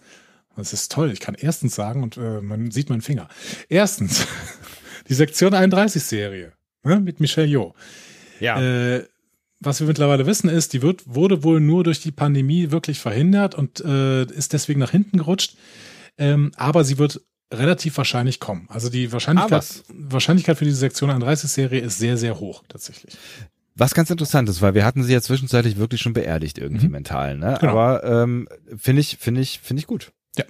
das ist toll, ich kann erstens sagen und äh, man sieht meinen Finger. Erstens, die Sektion 31 Serie ne, mit Michelle Yeoh. Ja. Äh, was wir mittlerweile wissen, ist, die wird, wurde wohl nur durch die Pandemie wirklich verhindert und äh, ist deswegen nach hinten gerutscht. Ähm, aber sie wird relativ wahrscheinlich kommen. Also die Wahrscheinlichkeit, Wahrscheinlichkeit für diese Sektion 31-Serie ist sehr, sehr hoch tatsächlich. Was ganz interessant ist, weil wir hatten sie ja zwischenzeitlich wirklich schon beerdigt irgendwie mhm. mental, ne? Genau. Aber ähm, finde ich, finde ich, finde ich gut. Ja.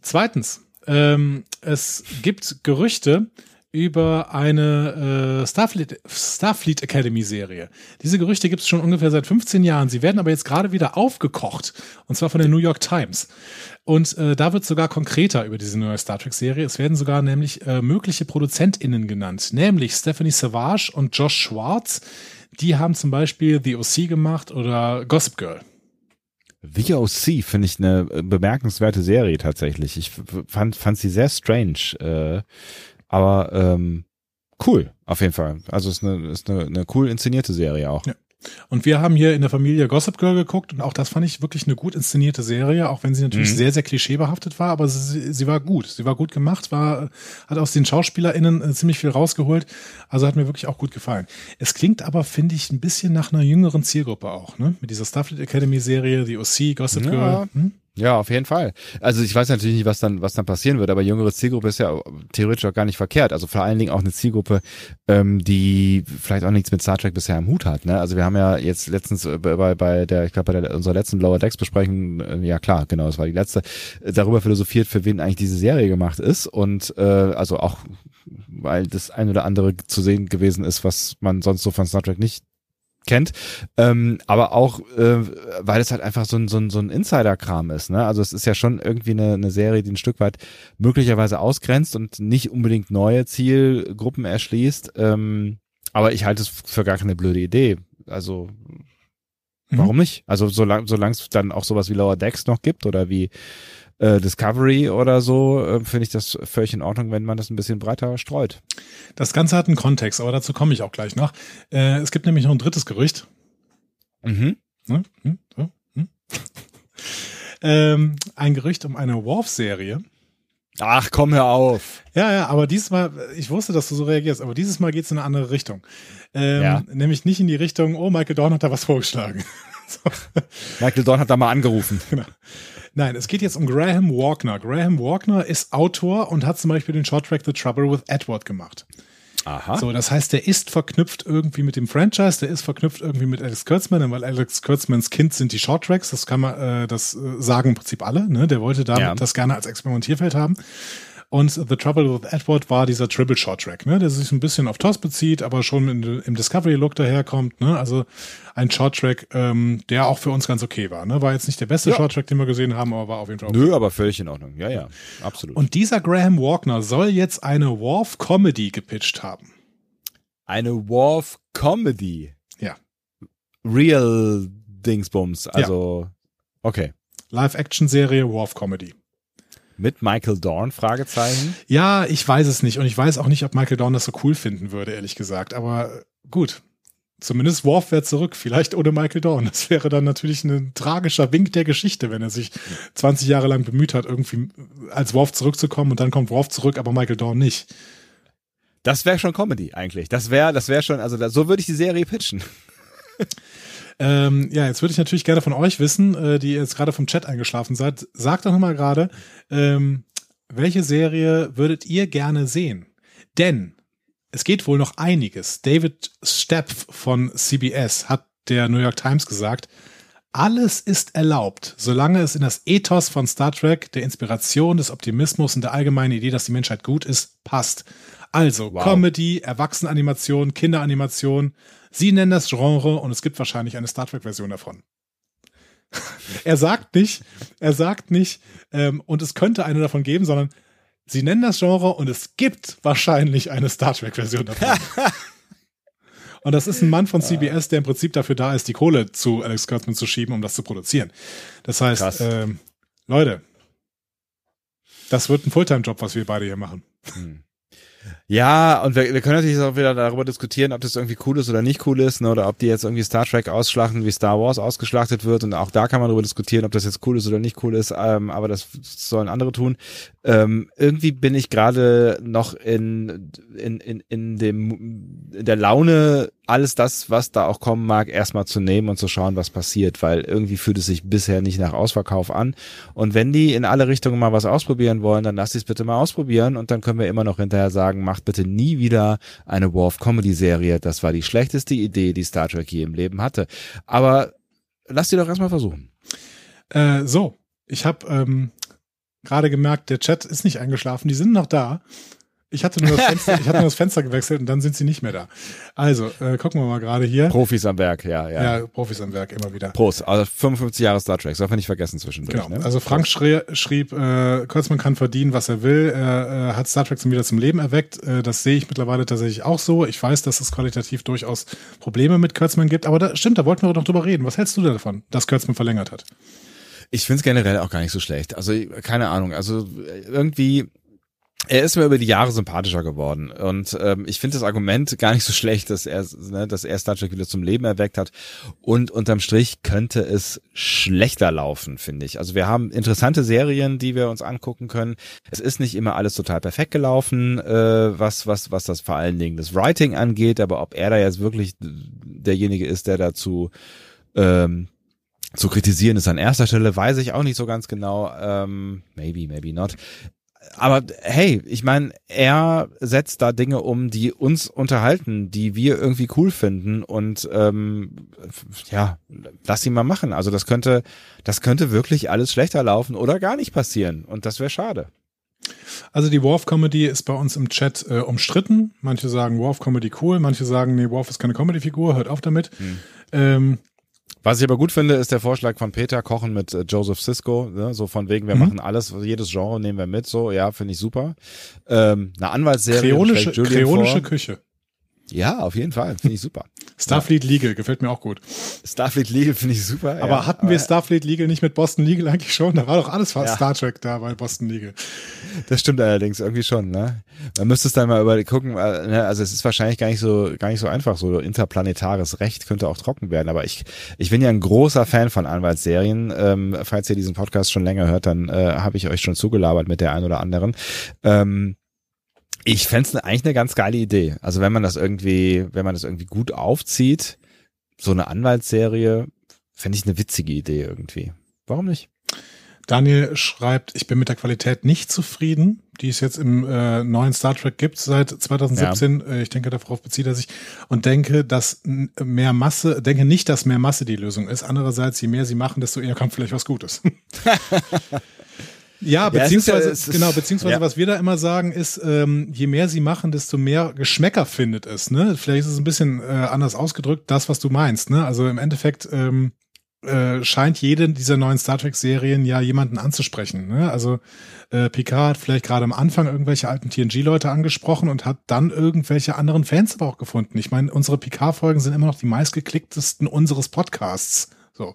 Zweitens, ähm, es gibt Gerüchte, über eine äh, Starfleet, Starfleet Academy Serie. Diese Gerüchte gibt es schon ungefähr seit 15 Jahren. Sie werden aber jetzt gerade wieder aufgekocht. Und zwar von der New York Times. Und äh, da wird sogar konkreter über diese neue Star Trek Serie. Es werden sogar nämlich äh, mögliche ProduzentInnen genannt. Nämlich Stephanie Savage und Josh Schwartz. Die haben zum Beispiel The OC gemacht oder Gossip Girl. The OC finde ich eine äh, bemerkenswerte Serie tatsächlich. Ich fand, fand sie sehr strange. Äh aber ähm, cool, auf jeden Fall. Also es ist eine, ist eine, eine cool inszenierte Serie auch. Ja. Und wir haben hier in der Familie Gossip Girl geguckt und auch das fand ich wirklich eine gut inszenierte Serie, auch wenn sie natürlich mhm. sehr, sehr klischeebehaftet war, aber sie, sie war gut. Sie war gut gemacht, war, hat aus den SchauspielerInnen äh, ziemlich viel rausgeholt. Also hat mir wirklich auch gut gefallen. Es klingt aber, finde ich, ein bisschen nach einer jüngeren Zielgruppe auch, ne? Mit dieser Starfleet Academy Serie, die OC, Gossip ja. Girl. Hm? Ja, auf jeden Fall. Also ich weiß natürlich nicht, was dann, was dann passieren wird, aber jüngere Zielgruppe ist ja theoretisch auch gar nicht verkehrt. Also vor allen Dingen auch eine Zielgruppe, ähm, die vielleicht auch nichts mit Star Trek bisher im Hut hat. Ne? Also wir haben ja jetzt letztens bei, bei der, ich glaube bei der, unserer letzten Lower Decks Besprechung, äh, ja klar, genau, das war die letzte, äh, darüber philosophiert, für wen eigentlich diese Serie gemacht ist und äh, also auch weil das ein oder andere zu sehen gewesen ist, was man sonst so von Star Trek nicht kennt, ähm, aber auch, äh, weil es halt einfach so ein, so ein, so ein Insider-Kram ist. Ne? Also es ist ja schon irgendwie eine, eine Serie, die ein Stück weit möglicherweise ausgrenzt und nicht unbedingt neue Zielgruppen erschließt. Ähm, aber ich halte es für gar keine blöde Idee. Also mhm. warum nicht? Also solange solange es dann auch sowas wie Lower Decks noch gibt oder wie äh, Discovery oder so, äh, finde ich das völlig in Ordnung, wenn man das ein bisschen breiter streut. Das Ganze hat einen Kontext, aber dazu komme ich auch gleich noch. Äh, es gibt nämlich noch ein drittes Gerücht. Mhm. Hm? Hm? Hm? ähm, ein Gerücht um eine Worf-Serie. Ach, komm hör auf. Ja, ja, aber dieses Mal, ich wusste, dass du so reagierst, aber dieses Mal geht es in eine andere Richtung. Ähm, ja. Nämlich nicht in die Richtung, oh, Michael Dorn hat da was vorgeschlagen. so. Michael Dorn hat da mal angerufen. Genau. Nein, es geht jetzt um Graham Walkner. Graham Walkner ist Autor und hat zum Beispiel den Shorttrack The Trouble with Edward gemacht. Aha. So, das heißt, der ist verknüpft irgendwie mit dem Franchise, der ist verknüpft irgendwie mit Alex Kurtzman, weil Alex Kurtzmans Kind sind die Shorttracks, das kann man, äh, das äh, sagen im Prinzip alle, ne? Der wollte damit ja. das gerne als Experimentierfeld haben. Und The Trouble with Edward war dieser Triple Short Track, ne, der sich ein bisschen auf TOS bezieht, aber schon in, im Discovery-Look daherkommt. Ne? Also ein Short Track, ähm, der auch für uns ganz okay war. Ne? War jetzt nicht der beste ja. Short Track, den wir gesehen haben, aber war auf jeden Fall. Nö, aber völlig in Ordnung. Ja, ja, absolut. Und dieser Graham Walkner soll jetzt eine Worf-Comedy gepitcht haben. Eine Worf-Comedy? Ja. Real Dingsbums, also ja. okay. Live-Action-Serie Worf-Comedy. Mit Michael Dorn? Fragezeichen. Ja, ich weiß es nicht und ich weiß auch nicht, ob Michael Dorn das so cool finden würde, ehrlich gesagt. Aber gut, zumindest Worf wäre zurück, vielleicht ohne Michael Dorn. Das wäre dann natürlich ein tragischer Wink der Geschichte, wenn er sich 20 Jahre lang bemüht hat, irgendwie als Worf zurückzukommen und dann kommt Worf zurück, aber Michael Dorn nicht. Das wäre schon Comedy eigentlich. Das wäre, das wäre schon, also so würde ich die Serie pitchen. Ähm, ja, jetzt würde ich natürlich gerne von euch wissen, äh, die jetzt gerade vom Chat eingeschlafen seid. Sagt doch nochmal gerade, ähm, welche Serie würdet ihr gerne sehen? Denn es geht wohl noch einiges. David Stepf von CBS hat der New York Times gesagt, alles ist erlaubt, solange es in das Ethos von Star Trek, der Inspiration, des Optimismus und der allgemeinen Idee, dass die Menschheit gut ist, passt. Also wow. Comedy, Erwachsenenanimation, Kinderanimation, Sie nennen das Genre und es gibt wahrscheinlich eine Star Trek-Version davon. er sagt nicht, er sagt nicht, ähm, und es könnte eine davon geben, sondern sie nennen das Genre und es gibt wahrscheinlich eine Star Trek-Version davon. und das ist ein Mann von CBS, der im Prinzip dafür da ist, die Kohle zu Alex Kurtzman zu schieben, um das zu produzieren. Das heißt, ähm, Leute, das wird ein Fulltime-Job, was wir beide hier machen. Hm. Ja, und wir, wir können natürlich auch wieder darüber diskutieren, ob das irgendwie cool ist oder nicht cool ist, ne, oder ob die jetzt irgendwie Star Trek ausschlachten, wie Star Wars ausgeschlachtet wird. Und auch da kann man darüber diskutieren, ob das jetzt cool ist oder nicht cool ist, ähm, aber das sollen andere tun. Ähm, irgendwie bin ich gerade noch in, in, in, in dem in der Laune, alles das, was da auch kommen mag, erstmal zu nehmen und zu schauen, was passiert, weil irgendwie fühlt es sich bisher nicht nach Ausverkauf an. Und wenn die in alle Richtungen mal was ausprobieren wollen, dann lass sie es bitte mal ausprobieren und dann können wir immer noch hinterher sagen, macht bitte nie wieder eine Worf Comedy Serie. Das war die schlechteste Idee, die Star Trek je im Leben hatte. Aber lass die doch erstmal versuchen. Äh, so, ich habe ähm, gerade gemerkt, der Chat ist nicht eingeschlafen, die sind noch da. Ich hatte nur das Fenster, ich hatte nur das Fenster gewechselt und dann sind sie nicht mehr da. Also, äh, gucken wir mal gerade hier. Profis am Werk, ja, ja. Ja, Profis am Werk, immer wieder. Prost, also 55 Jahre Star Trek, soll man nicht vergessen zwischendurch. Genau. Ne? Also Frank schrie, schrieb, äh, Kurzmann kann verdienen, was er will. Er äh, hat Star Trek zum wieder zum Leben erweckt. Äh, das sehe ich mittlerweile tatsächlich auch so. Ich weiß, dass es qualitativ durchaus Probleme mit Kurtzman gibt, aber da stimmt, da wollten wir doch drüber reden. Was hältst du davon, dass Kurtzman verlängert hat? Ich finde es generell auch gar nicht so schlecht. Also keine Ahnung. Also irgendwie er ist mir über die Jahre sympathischer geworden und ähm, ich finde das Argument gar nicht so schlecht, dass er, ne, dass er Star Trek wieder zum Leben erweckt hat und unterm Strich könnte es schlechter laufen, finde ich. Also wir haben interessante Serien, die wir uns angucken können. Es ist nicht immer alles total perfekt gelaufen, äh, was was was das vor allen Dingen das Writing angeht, aber ob er da jetzt wirklich derjenige ist, der dazu ähm, zu kritisieren ist an erster Stelle, weiß ich auch nicht so ganz genau. Ähm, maybe, maybe not aber hey, ich meine, er setzt da Dinge um, die uns unterhalten, die wir irgendwie cool finden und ähm, ja, lass ihn mal machen. Also das könnte, das könnte wirklich alles schlechter laufen oder gar nicht passieren und das wäre schade. Also die Worf-Comedy ist bei uns im Chat äh, umstritten. Manche sagen Worf-Comedy cool, manche sagen, nee, Worf ist keine Comedy-Figur, hört auf damit. Hm. Ähm, was ich aber gut finde, ist der Vorschlag von Peter Kochen mit äh, Joseph Cisco, ne? so von wegen, wir mhm. machen alles, jedes Genre nehmen wir mit, so, ja, finde ich super. Ähm, eine Anwaltsserie. Kreolische, kreolische Küche. Ja, auf jeden Fall. Finde ich super. Starfleet Legal gefällt mir auch gut. Starfleet Legal finde ich super. Aber ja, hatten wir Starfleet Legal nicht mit Boston Legal eigentlich schon? Da war doch alles fast ja. Star Trek da bei Boston Legal. Das stimmt allerdings irgendwie schon, ne? Man müsste es dann mal über gucken, äh, ne? also es ist wahrscheinlich gar nicht so gar nicht so einfach. So interplanetares Recht könnte auch trocken werden. Aber ich ich bin ja ein großer Fan von Anwaltsserien. Ähm, falls ihr diesen Podcast schon länger hört, dann äh, habe ich euch schon zugelabert mit der einen oder anderen. Ähm, ich fände es eigentlich eine ganz geile Idee. Also wenn man das irgendwie, wenn man das irgendwie gut aufzieht, so eine Anwaltsserie, fände ich eine witzige Idee irgendwie. Warum nicht? Daniel schreibt, ich bin mit der Qualität nicht zufrieden, die es jetzt im äh, neuen Star Trek gibt seit 2017. Ja. Äh, ich denke, darauf bezieht er sich und denke, dass mehr Masse, denke nicht, dass mehr Masse die Lösung ist. Andererseits, je mehr sie machen, desto eher kommt vielleicht was Gutes. Ja, beziehungsweise, ja, ist, genau, beziehungsweise ja. was wir da immer sagen ist, ähm, je mehr sie machen, desto mehr Geschmäcker findet es. Ne? Vielleicht ist es ein bisschen äh, anders ausgedrückt, das, was du meinst. Ne? Also im Endeffekt ähm, äh, scheint jede dieser neuen Star Trek-Serien ja jemanden anzusprechen. Ne? Also äh, Picard hat vielleicht gerade am Anfang irgendwelche alten TNG-Leute angesprochen und hat dann irgendwelche anderen Fans aber auch gefunden. Ich meine, unsere Picard-Folgen sind immer noch die meistgeklicktesten unseres Podcasts. So.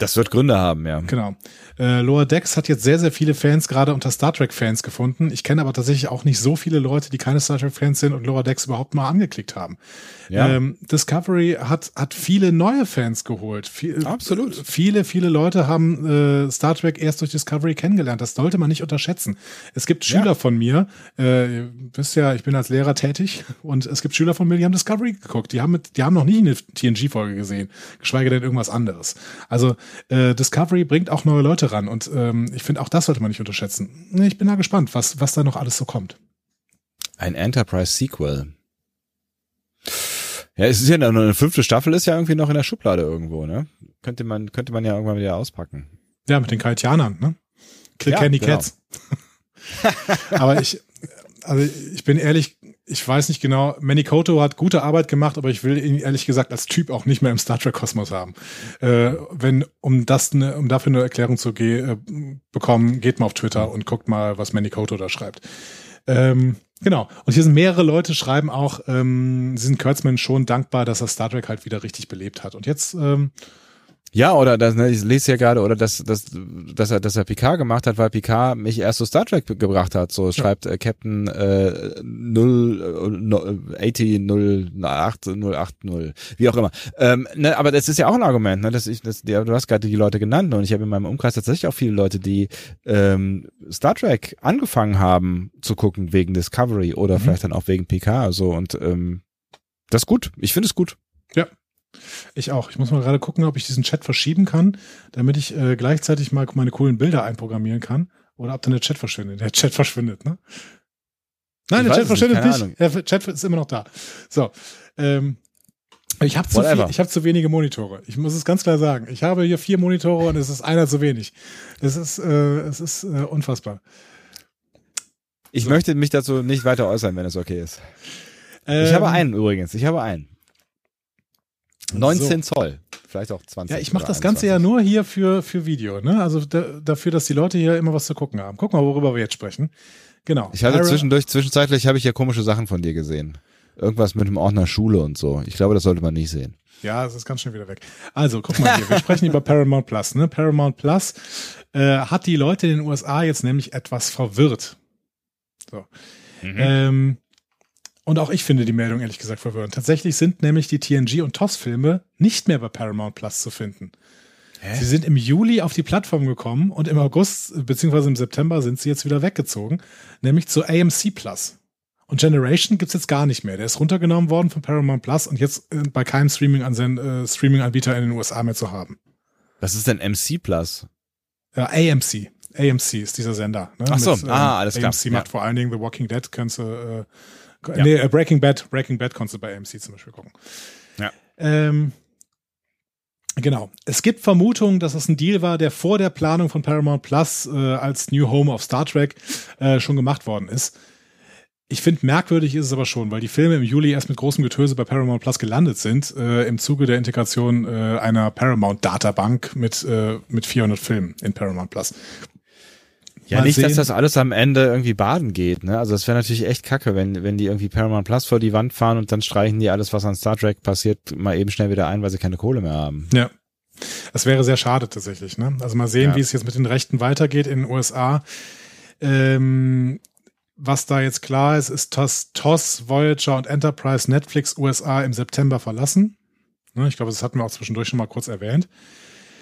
Das wird Gründe haben, ja. Genau. Äh, Lower Decks hat jetzt sehr, sehr viele Fans, gerade unter Star Trek-Fans gefunden. Ich kenne aber tatsächlich auch nicht so viele Leute, die keine Star Trek-Fans sind und Lower Decks überhaupt mal angeklickt haben. Ja. Ähm, Discovery hat, hat viele neue Fans geholt. Viel, Absolut. Viele, viele Leute haben äh, Star Trek erst durch Discovery kennengelernt. Das sollte man nicht unterschätzen. Es gibt Schüler ja. von mir, äh, ihr wisst ja, ich bin als Lehrer tätig und es gibt Schüler von mir, die haben Discovery geguckt. Die haben, mit, die haben noch nie eine TNG-Folge gesehen, geschweige denn irgendwas anderes. Also äh, Discovery bringt auch neue Leute ran und ähm, ich finde auch das sollte man nicht unterschätzen. Ich bin da gespannt, was, was da noch alles so kommt. Ein Enterprise-Sequel. Ja, es ist ja eine fünfte Staffel ist ja irgendwie noch in der Schublade irgendwo, ne? Könnte man, könnte man ja irgendwann wieder auspacken. Ja, mit den Kaitianern, ne? Kill ja, Candy genau. Cats. aber ich, also ich bin ehrlich, ich weiß nicht genau, Manikoto hat gute Arbeit gemacht, aber ich will ihn ehrlich gesagt als Typ auch nicht mehr im Star Trek Kosmos haben. Äh, wenn, um das, ne, um dafür eine Erklärung zu äh, bekommen, geht mal auf Twitter und guckt mal, was Manikoto da schreibt. Ähm, Genau. Und hier sind mehrere Leute, schreiben auch, ähm, sie sind Kurtzman schon dankbar, dass er Star Trek halt wieder richtig belebt hat. Und jetzt ähm, ja, oder das, ne, ich lese ja gerade, oder dass, dass, dass er, dass er Picard gemacht hat, weil Picard mich erst zu Star Trek gebracht hat. So schreibt äh, Captain äh, 0 äh, 80 08 080, wie auch immer. Ähm, ne, aber das ist ja auch ein Argument, ne? Dass ich, das, du hast gerade die Leute genannt und ich habe in meinem Umkreis tatsächlich auch viele Leute, die ähm, Star Trek angefangen haben zu gucken wegen Discovery oder mhm. vielleicht dann auch wegen Picard. So und ähm, das ist gut. Ich finde es gut. Ja, ich auch. Ich muss mal gerade gucken, ob ich diesen Chat verschieben kann, damit ich äh, gleichzeitig mal meine coolen Bilder einprogrammieren kann. Oder ob dann der Chat verschwindet. Der Chat verschwindet, ne? Nein, ich der Chat verschwindet nicht. nicht. Der Chat ist immer noch da. So. Ähm, ich habe zu, viel, ich hab zu wenige Monitore. Ich muss es ganz klar sagen. Ich habe hier vier Monitore und es ist einer zu wenig. Es ist, äh, es ist äh, unfassbar. Ich so. möchte mich dazu nicht weiter äußern, wenn es okay ist. Ähm, ich habe einen übrigens. Ich habe einen. 19 so. Zoll. Vielleicht auch 20. Ja, ich mache das Ganze ja nur hier für, für Video, ne? Also da, dafür, dass die Leute hier immer was zu gucken haben. Guck mal, worüber wir jetzt sprechen. Genau. Ich hatte zwischendurch, zwischenzeitlich habe ich ja komische Sachen von dir gesehen. Irgendwas mit dem Ordner Schule und so. Ich glaube, das sollte man nicht sehen. Ja, es ist ganz schnell wieder weg. Also, guck mal hier, wir sprechen über Paramount Plus. Ne? Paramount Plus äh, hat die Leute in den USA jetzt nämlich etwas verwirrt. So. Mhm. Ähm, und auch ich finde die Meldung ehrlich gesagt verwirrend. Tatsächlich sind nämlich die TNG und TOS-Filme nicht mehr bei Paramount Plus zu finden. Hä? Sie sind im Juli auf die Plattform gekommen und im August bzw. im September sind sie jetzt wieder weggezogen, nämlich zu AMC Plus. Und Generation gibt's jetzt gar nicht mehr. Der ist runtergenommen worden von Paramount Plus und jetzt äh, bei keinem Streaming-Anbieter äh, Streaming in den USA mehr zu haben. Was ist denn MC Plus? Ja, AMC. AMC ist dieser Sender. Ne? Ach so, Mit, ähm, ah, alles klar. AMC macht ja. vor allen Dingen The Walking Dead, kannst du äh, ja. Nee, äh, Breaking Bad, Breaking Bad konntest du bei AMC zum Beispiel gucken. Ja. Ähm, Genau. Es gibt Vermutungen, dass es ein Deal war, der vor der Planung von Paramount Plus äh, als New Home of Star Trek äh, schon gemacht worden ist. Ich finde, merkwürdig ist es aber schon, weil die Filme im Juli erst mit großem Getöse bei Paramount Plus gelandet sind, äh, im Zuge der Integration äh, einer Paramount-Databank mit, äh, mit 400 Filmen in Paramount Plus. Ja, Mal nicht, sehen. dass das alles am Ende irgendwie baden geht, ne? Also das wäre natürlich echt kacke, wenn, wenn die irgendwie Paramount Plus vor die Wand fahren und dann streichen die alles, was an Star Trek passiert, mal eben schnell wieder ein, weil sie keine Kohle mehr haben. Ja. Das wäre sehr schade tatsächlich, ne? Also mal sehen, ja. wie es jetzt mit den Rechten weitergeht in den USA. Ähm, was da jetzt klar ist, ist, dass TOS, Voyager und Enterprise Netflix USA im September verlassen. Ne? Ich glaube, das hatten wir auch zwischendurch schon mal kurz erwähnt.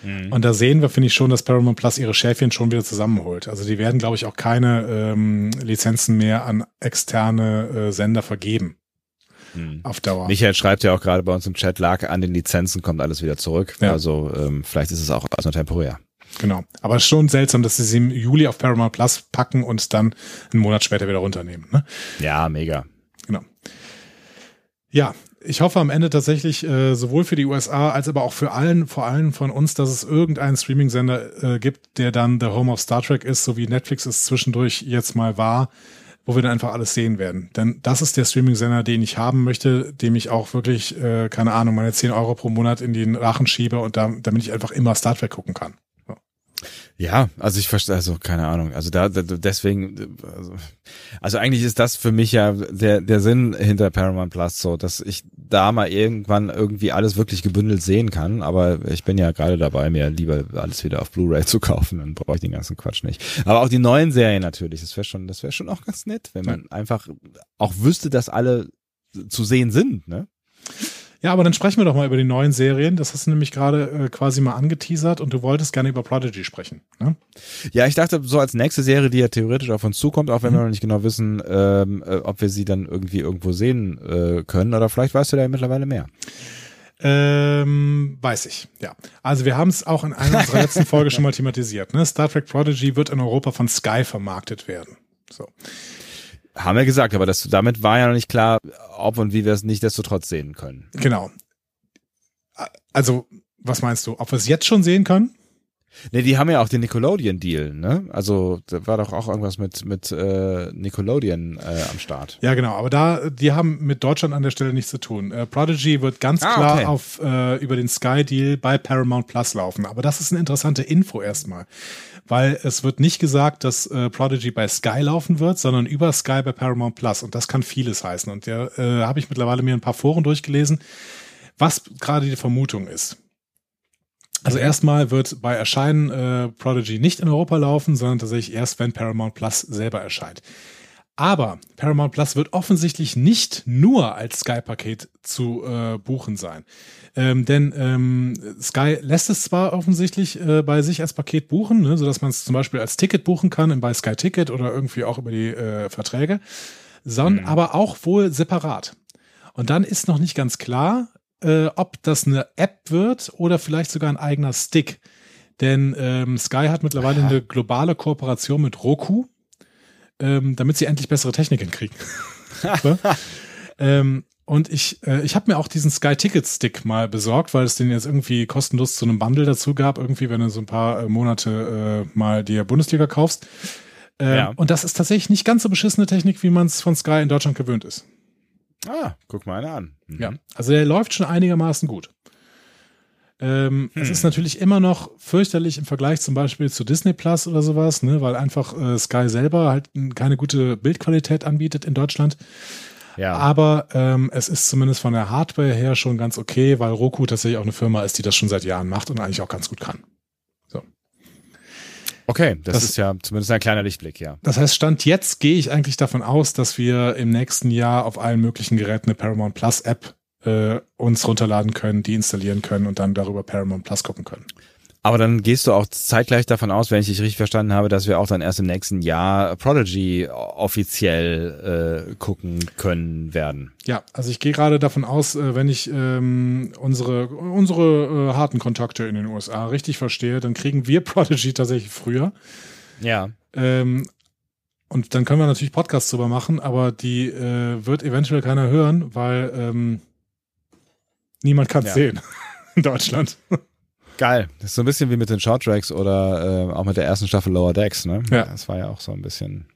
Mhm. Und da sehen wir, finde ich schon, dass Paramount Plus ihre Schäfchen schon wieder zusammenholt. Also die werden, glaube ich, auch keine ähm, Lizenzen mehr an externe äh, Sender vergeben. Mhm. Auf Dauer. Michael schreibt ja auch gerade bei uns im Chat, lag an den Lizenzen, kommt alles wieder zurück. Ja. Also ähm, vielleicht ist es auch alles nur temporär. Genau. Aber schon seltsam, dass sie sie im Juli auf Paramount Plus packen und dann einen Monat später wieder runternehmen. Ne? Ja, mega. Genau. Ja, ich hoffe am Ende tatsächlich äh, sowohl für die USA als aber auch für allen, vor allem von uns, dass es irgendeinen Streaming-Sender äh, gibt, der dann der Home of Star Trek ist, so wie Netflix es zwischendurch jetzt mal war, wo wir dann einfach alles sehen werden. Denn das ist der Streaming-Sender, den ich haben möchte, dem ich auch wirklich, äh, keine Ahnung, meine 10 Euro pro Monat in den Rachen schiebe und da, damit ich einfach immer Star Trek gucken kann. Ja, also ich verstehe, also keine Ahnung. Also da, da deswegen, also, also eigentlich ist das für mich ja der der Sinn hinter Paramount Plus so, dass ich da mal irgendwann irgendwie alles wirklich gebündelt sehen kann. Aber ich bin ja gerade dabei, mir lieber alles wieder auf Blu-ray zu kaufen. Dann brauche ich den ganzen Quatsch nicht. Aber auch die neuen Serien natürlich. Das wäre schon, das wäre schon auch ganz nett, wenn man einfach auch wüsste, dass alle zu sehen sind. Ne? Ja, aber dann sprechen wir doch mal über die neuen Serien. Das hast du nämlich gerade äh, quasi mal angeteasert und du wolltest gerne über Prodigy sprechen. Ne? Ja, ich dachte, so als nächste Serie, die ja theoretisch auf uns zukommt, auch wenn mhm. wir noch nicht genau wissen, ähm, äh, ob wir sie dann irgendwie irgendwo sehen äh, können. Oder vielleicht weißt du da ja mittlerweile mehr. Ähm, weiß ich, ja. Also wir haben es auch in einer unserer letzten Folge schon mal thematisiert. Ne? Star Trek Prodigy wird in Europa von Sky vermarktet werden. So. Haben wir gesagt, aber das, damit war ja noch nicht klar, ob und wie wir es nicht desto trotz sehen können. Genau. Also, was meinst du? Ob wir es jetzt schon sehen können? Ne, die haben ja auch den Nickelodeon-Deal, ne? Also da war doch auch irgendwas mit mit äh, Nickelodeon äh, am Start. Ja, genau. Aber da, die haben mit Deutschland an der Stelle nichts zu tun. Äh, Prodigy wird ganz ah, klar okay. auf äh, über den Sky-Deal bei Paramount Plus laufen. Aber das ist eine interessante Info erstmal, weil es wird nicht gesagt, dass äh, Prodigy bei Sky laufen wird, sondern über Sky bei Paramount Plus. Und das kann vieles heißen. Und der äh, habe ich mittlerweile mir ein paar Foren durchgelesen, was gerade die Vermutung ist. Also erstmal wird bei Erscheinen äh, Prodigy nicht in Europa laufen, sondern tatsächlich erst, wenn Paramount Plus selber erscheint. Aber Paramount Plus wird offensichtlich nicht nur als Sky-Paket zu äh, buchen sein. Ähm, denn ähm, Sky lässt es zwar offensichtlich äh, bei sich als Paket buchen, ne, sodass man es zum Beispiel als Ticket buchen kann bei Sky Ticket oder irgendwie auch über die äh, Verträge, sondern mhm. aber auch wohl separat. Und dann ist noch nicht ganz klar, äh, ob das eine App wird oder vielleicht sogar ein eigener Stick. Denn ähm, Sky hat mittlerweile eine globale Kooperation mit Roku, ähm, damit sie endlich bessere Technik hinkriegen. so. ähm, und ich, äh, ich habe mir auch diesen Sky Ticket Stick mal besorgt, weil es den jetzt irgendwie kostenlos zu einem Bundle dazu gab, irgendwie, wenn du so ein paar äh, Monate äh, mal dir Bundesliga kaufst. Äh, ja. Und das ist tatsächlich nicht ganz so beschissene Technik, wie man es von Sky in Deutschland gewöhnt ist. Ah, guck mal eine an. Mhm. Ja, also der läuft schon einigermaßen gut. Ähm, hm. Es ist natürlich immer noch fürchterlich im Vergleich zum Beispiel zu Disney Plus oder sowas, ne, weil einfach äh, Sky selber halt keine gute Bildqualität anbietet in Deutschland. Ja. Aber ähm, es ist zumindest von der Hardware her schon ganz okay, weil Roku tatsächlich auch eine Firma ist, die das schon seit Jahren macht und eigentlich auch ganz gut kann. Okay, das, das, ist ja zumindest ein kleiner Lichtblick, ja. Das heißt, Stand jetzt gehe ich eigentlich davon aus, dass wir im nächsten Jahr auf allen möglichen Geräten eine Paramount Plus App äh, uns runterladen können, die installieren können und dann darüber Paramount Plus gucken können. Aber dann gehst du auch zeitgleich davon aus, wenn ich dich richtig verstanden habe, dass wir auch dann erst im nächsten Jahr Prodigy offiziell äh, gucken können werden. Ja, also ich gehe gerade davon aus, äh, wenn ich ähm, unsere, unsere äh, harten Kontakte in den USA richtig verstehe, dann kriegen wir Prodigy tatsächlich früher. Ja. Ähm, und dann können wir natürlich Podcasts drüber machen, aber die äh, wird eventuell keiner hören, weil ähm, niemand kann es ja. sehen in Deutschland. Geil. Das ist so ein bisschen wie mit den Shorttracks oder äh, auch mit der ersten Staffel Lower Decks, ne? Ja. Das war ja auch so ein bisschen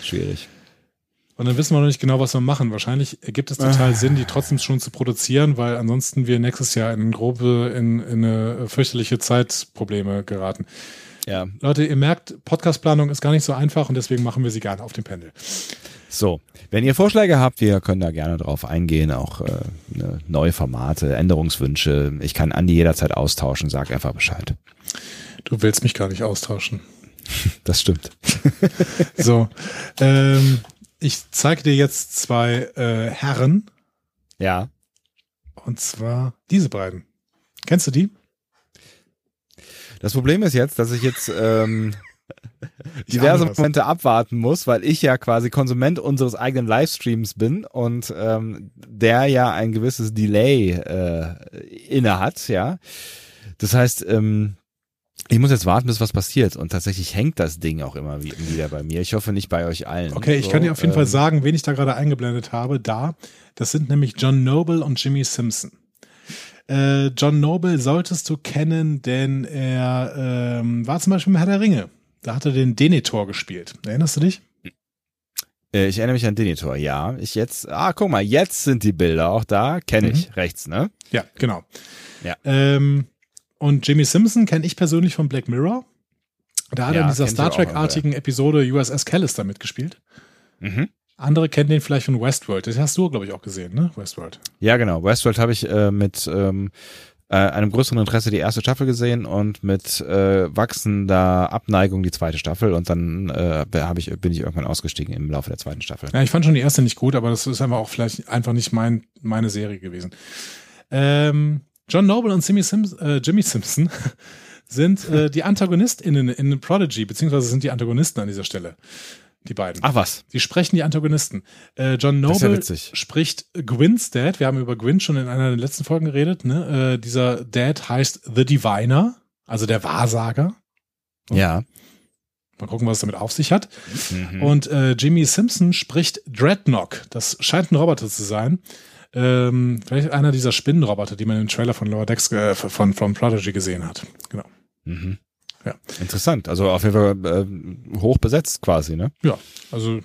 schwierig. Und dann wissen wir noch nicht genau, was wir machen. Wahrscheinlich ergibt es total ah. Sinn, die trotzdem schon zu produzieren, weil ansonsten wir nächstes Jahr in grobe, in, in eine fürchterliche Zeitprobleme geraten. Ja. Leute, ihr merkt, Podcastplanung ist gar nicht so einfach und deswegen machen wir sie gerne auf dem Pendel. So, wenn ihr Vorschläge habt, wir können da gerne drauf eingehen, auch äh, ne, neue Formate, Änderungswünsche. Ich kann Andi jederzeit austauschen, sag einfach Bescheid. Du willst mich gar nicht austauschen. Das stimmt. so, ähm, ich zeige dir jetzt zwei äh, Herren. Ja. Und zwar diese beiden. Kennst du die? Das Problem ist jetzt, dass ich jetzt ähm, diverse Momente abwarten muss, weil ich ja quasi Konsument unseres eigenen Livestreams bin und ähm, der ja ein gewisses Delay äh, inne hat, ja. Das heißt, ähm, Ich muss jetzt warten, bis was passiert. Und tatsächlich hängt das Ding auch immer wieder bei mir. Ich hoffe nicht bei euch allen. Okay, ich so, kann dir auf jeden ähm, Fall sagen, wen ich da gerade eingeblendet habe. Da, das sind nämlich John Noble und Jimmy Simpson. Äh, John Noble solltest du kennen, denn er ähm, war zum Beispiel im Herr der Ringe. Da hat er den Denethor gespielt. Erinnerst du dich? Äh, ich erinnere mich an Denethor, ja. Ich jetzt, ah, guck mal, jetzt sind die Bilder auch da. Kenne ich, mhm. rechts, ne? Ja, genau. Ja. Ähm, und Jimmy Simpson kenne ich persönlich von Black Mirror. Da hat ja, er in dieser Star Trek-artigen Episode USS Callister mitgespielt. Mhm. Andere kennen den vielleicht von Westworld. Das hast du, glaube ich, auch gesehen, ne? Westworld. Ja, genau. Westworld habe ich äh, mit ähm, äh, einem größeren Interesse die erste Staffel gesehen und mit äh, wachsender Abneigung die zweite Staffel und dann äh, hab ich, bin ich irgendwann ausgestiegen im Laufe der zweiten Staffel. Ja, ich fand schon die erste nicht gut, aber das ist einfach auch vielleicht einfach nicht mein, meine Serie gewesen. Ähm, John Noble und Jimmy, Sims, äh, Jimmy Simpson sind äh, die AntagonistInnen in Prodigy, beziehungsweise sind die Antagonisten an dieser Stelle. Die beiden. Ach was. Die sprechen die Antagonisten. Äh, John Noble ja spricht Gwyn's Dad. Wir haben über Gwyn schon in einer der letzten Folgen geredet. Ne? Äh, dieser Dad heißt The Diviner, also der Wahrsager. Ja. Mal gucken, was es damit auf sich hat. Mhm. Und äh, Jimmy Simpson spricht Dreadnought. Das scheint ein Roboter zu sein. Ähm, vielleicht einer dieser Spinnenroboter, die man im Trailer von Lower Decks äh, von, von Prodigy gesehen hat. Genau. Mhm. Ja. Interessant. Also auf jeden Fall äh, hoch besetzt quasi, ne? Ja, also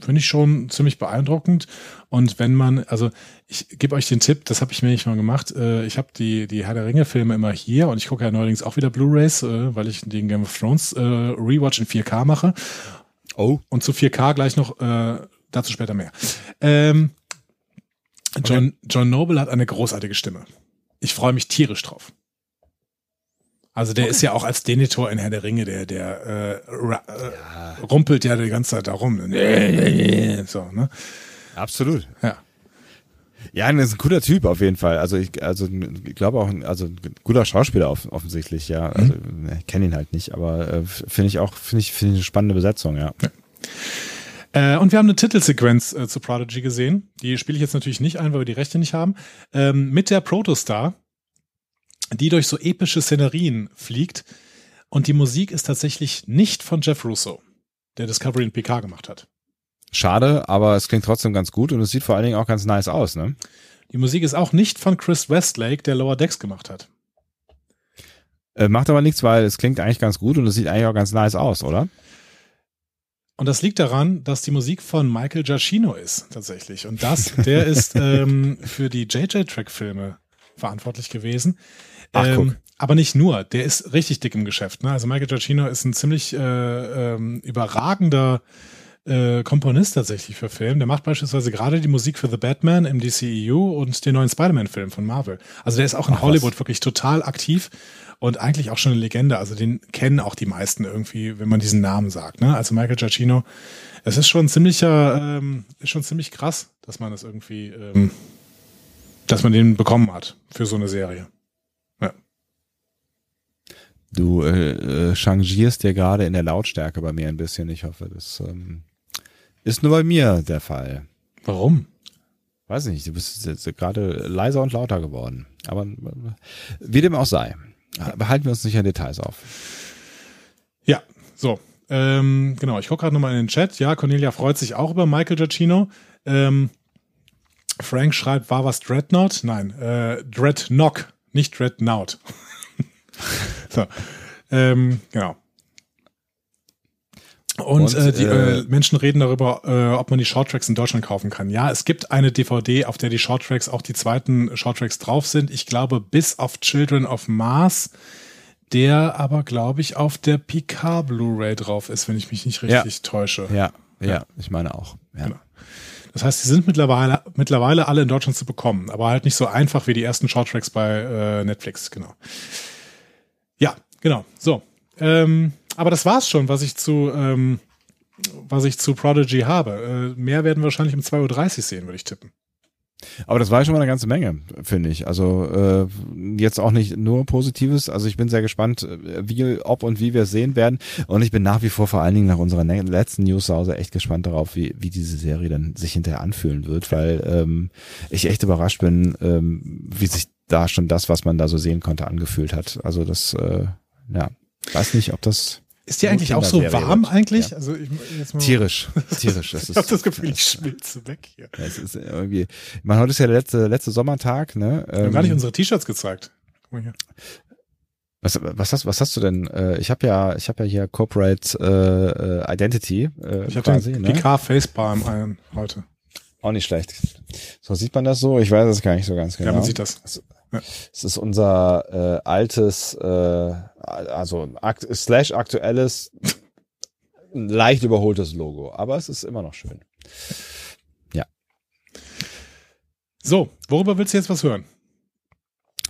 finde ich schon ziemlich beeindruckend. Und wenn man, also ich gebe euch den Tipp, das habe ich mir nicht mal gemacht. Äh, ich habe die, die Herr der Ringe-Filme immer hier und ich gucke ja neuerdings auch wieder Blu-Rays, äh, weil ich den Game of Thrones äh, Rewatch in 4K mache. Oh. Und zu 4K gleich noch, äh, dazu später mehr. Ähm, John, okay. John Noble hat eine großartige Stimme. Ich freue mich tierisch drauf. Also der okay. ist ja auch als Denethor in Herr der Ringe, der, der äh, äh, ja. rumpelt ja die ganze Zeit da rum. So, ne? Absolut. Ja. Ja, das ist ein cooler Typ auf jeden Fall. Also ich, also ich glaube auch, also ein guter Schauspieler offensichtlich, ja. Mhm. Also ich kenne ihn halt nicht, aber äh, finde ich auch, finde ich, finde ich eine spannende Besetzung, ja. ja. Äh, und wir haben eine Titelsequenz äh, zu Prodigy gesehen. Die spiele ich jetzt natürlich nicht ein, weil wir die Rechte nicht haben. Ähm, mit der Protostar, die durch so epische Szenerien fliegt. Und die Musik ist tatsächlich nicht von Jeff Russo, der Discovery in PK gemacht hat. Schade, aber es klingt trotzdem ganz gut und es sieht vor allen Dingen auch ganz nice aus, ne? Die Musik ist auch nicht von Chris Westlake, der Lower Decks gemacht hat. Äh, macht aber nichts, weil es klingt eigentlich ganz gut und es sieht eigentlich auch ganz nice aus, oder? Und das liegt daran, dass die Musik von Michael Giacchino ist, tatsächlich. Und das, der ist ähm, für die JJ-Track-Filme verantwortlich gewesen. Ach, ähm, aber nicht nur, der ist richtig dick im Geschäft. Ne? Also Michael Giacchino ist ein ziemlich äh, ähm, überragender äh, Komponist tatsächlich für Film. Der macht beispielsweise gerade die Musik für The Batman im DCEU und den neuen Spider-Man-Film von Marvel. Also der ist auch in Ach, Hollywood was? wirklich total aktiv und eigentlich auch schon eine Legende. Also den kennen auch die meisten irgendwie, wenn man diesen Namen sagt. Ne? Also Michael Giacchino, es ist schon ziemlicher, ähm, ist schon ziemlich krass, dass man das irgendwie, ähm, dass man den bekommen hat für so eine Serie. Du äh, äh, changierst dir gerade in der Lautstärke bei mir ein bisschen. Ich hoffe, das ähm, ist nur bei mir der Fall. Warum? Weiß ich nicht. Du bist jetzt gerade leiser und lauter geworden. Aber äh, wie dem auch sei. Behalten wir uns nicht an Details auf. Ja, so. Ähm, genau, ich gucke gerade nochmal in den Chat. Ja, Cornelia freut sich auch über Michael Giacchino. Ähm, Frank schreibt, war was Dreadnought? Nein, äh, Dreadnock, nicht Dreadnought. so, ähm, genau. Und, und äh, die äh, äh, Menschen reden darüber, äh, ob man die Shorttracks in Deutschland kaufen kann. Ja, es gibt eine DVD, auf der die Shorttracks, auch die zweiten Shorttracks drauf sind. Ich glaube, bis auf Children of Mars, der aber, glaube ich, auf der PK Blu-ray drauf ist, wenn ich mich nicht richtig ja. täusche. Ja, ja, ja, ich meine auch. Ja. Genau. Das heißt, die sind mittlerweile, mittlerweile alle in Deutschland zu bekommen, aber halt nicht so einfach wie die ersten Shorttracks bei äh, Netflix, genau. Ja, genau. So. Ähm, aber das war's schon, was ich zu, ähm, was ich zu Prodigy habe. Äh, mehr werden wir wahrscheinlich um 2.30 Uhr sehen, würde ich tippen. Aber das war schon mal eine ganze Menge, finde ich. Also äh, jetzt auch nicht nur Positives. Also ich bin sehr gespannt, äh, wie, ob und wie wir es sehen werden. Und ich bin nach wie vor vor allen Dingen nach unserer letzten News-Hause echt gespannt darauf, wie, wie diese Serie dann sich hinterher anfühlen wird, weil ähm, ich echt überrascht bin, ähm, wie sich da schon das, was man da so sehen konnte, angefühlt hat. Also das, äh, ja, Weiß nicht, ob das. Ist die eigentlich auch so warm wird. eigentlich? Ja. Also ich, jetzt mal tierisch, tierisch. Das ich habe das Gefühl, ich schmilze weg hier. Ja, es ist irgendwie. Ich meine, heute ist ja der letzte letzte Sommertag, ne? Wir haben gar nicht ähm, unsere T-Shirts gezeigt. Guck mal hier. Was, was hast was hast du denn? Äh, ich habe ja ich habe ja hier Corporate äh, äh Identity. Äh, ich habe den ne? PK Facepalm ein heute. Auch nicht schlecht. So sieht man das so. Ich weiß es gar nicht so ganz genau. Ja, man sieht das. Ja. Es ist unser äh, altes, äh, also akt slash aktuelles, leicht überholtes Logo, aber es ist immer noch schön. Ja. So, worüber willst du jetzt was hören?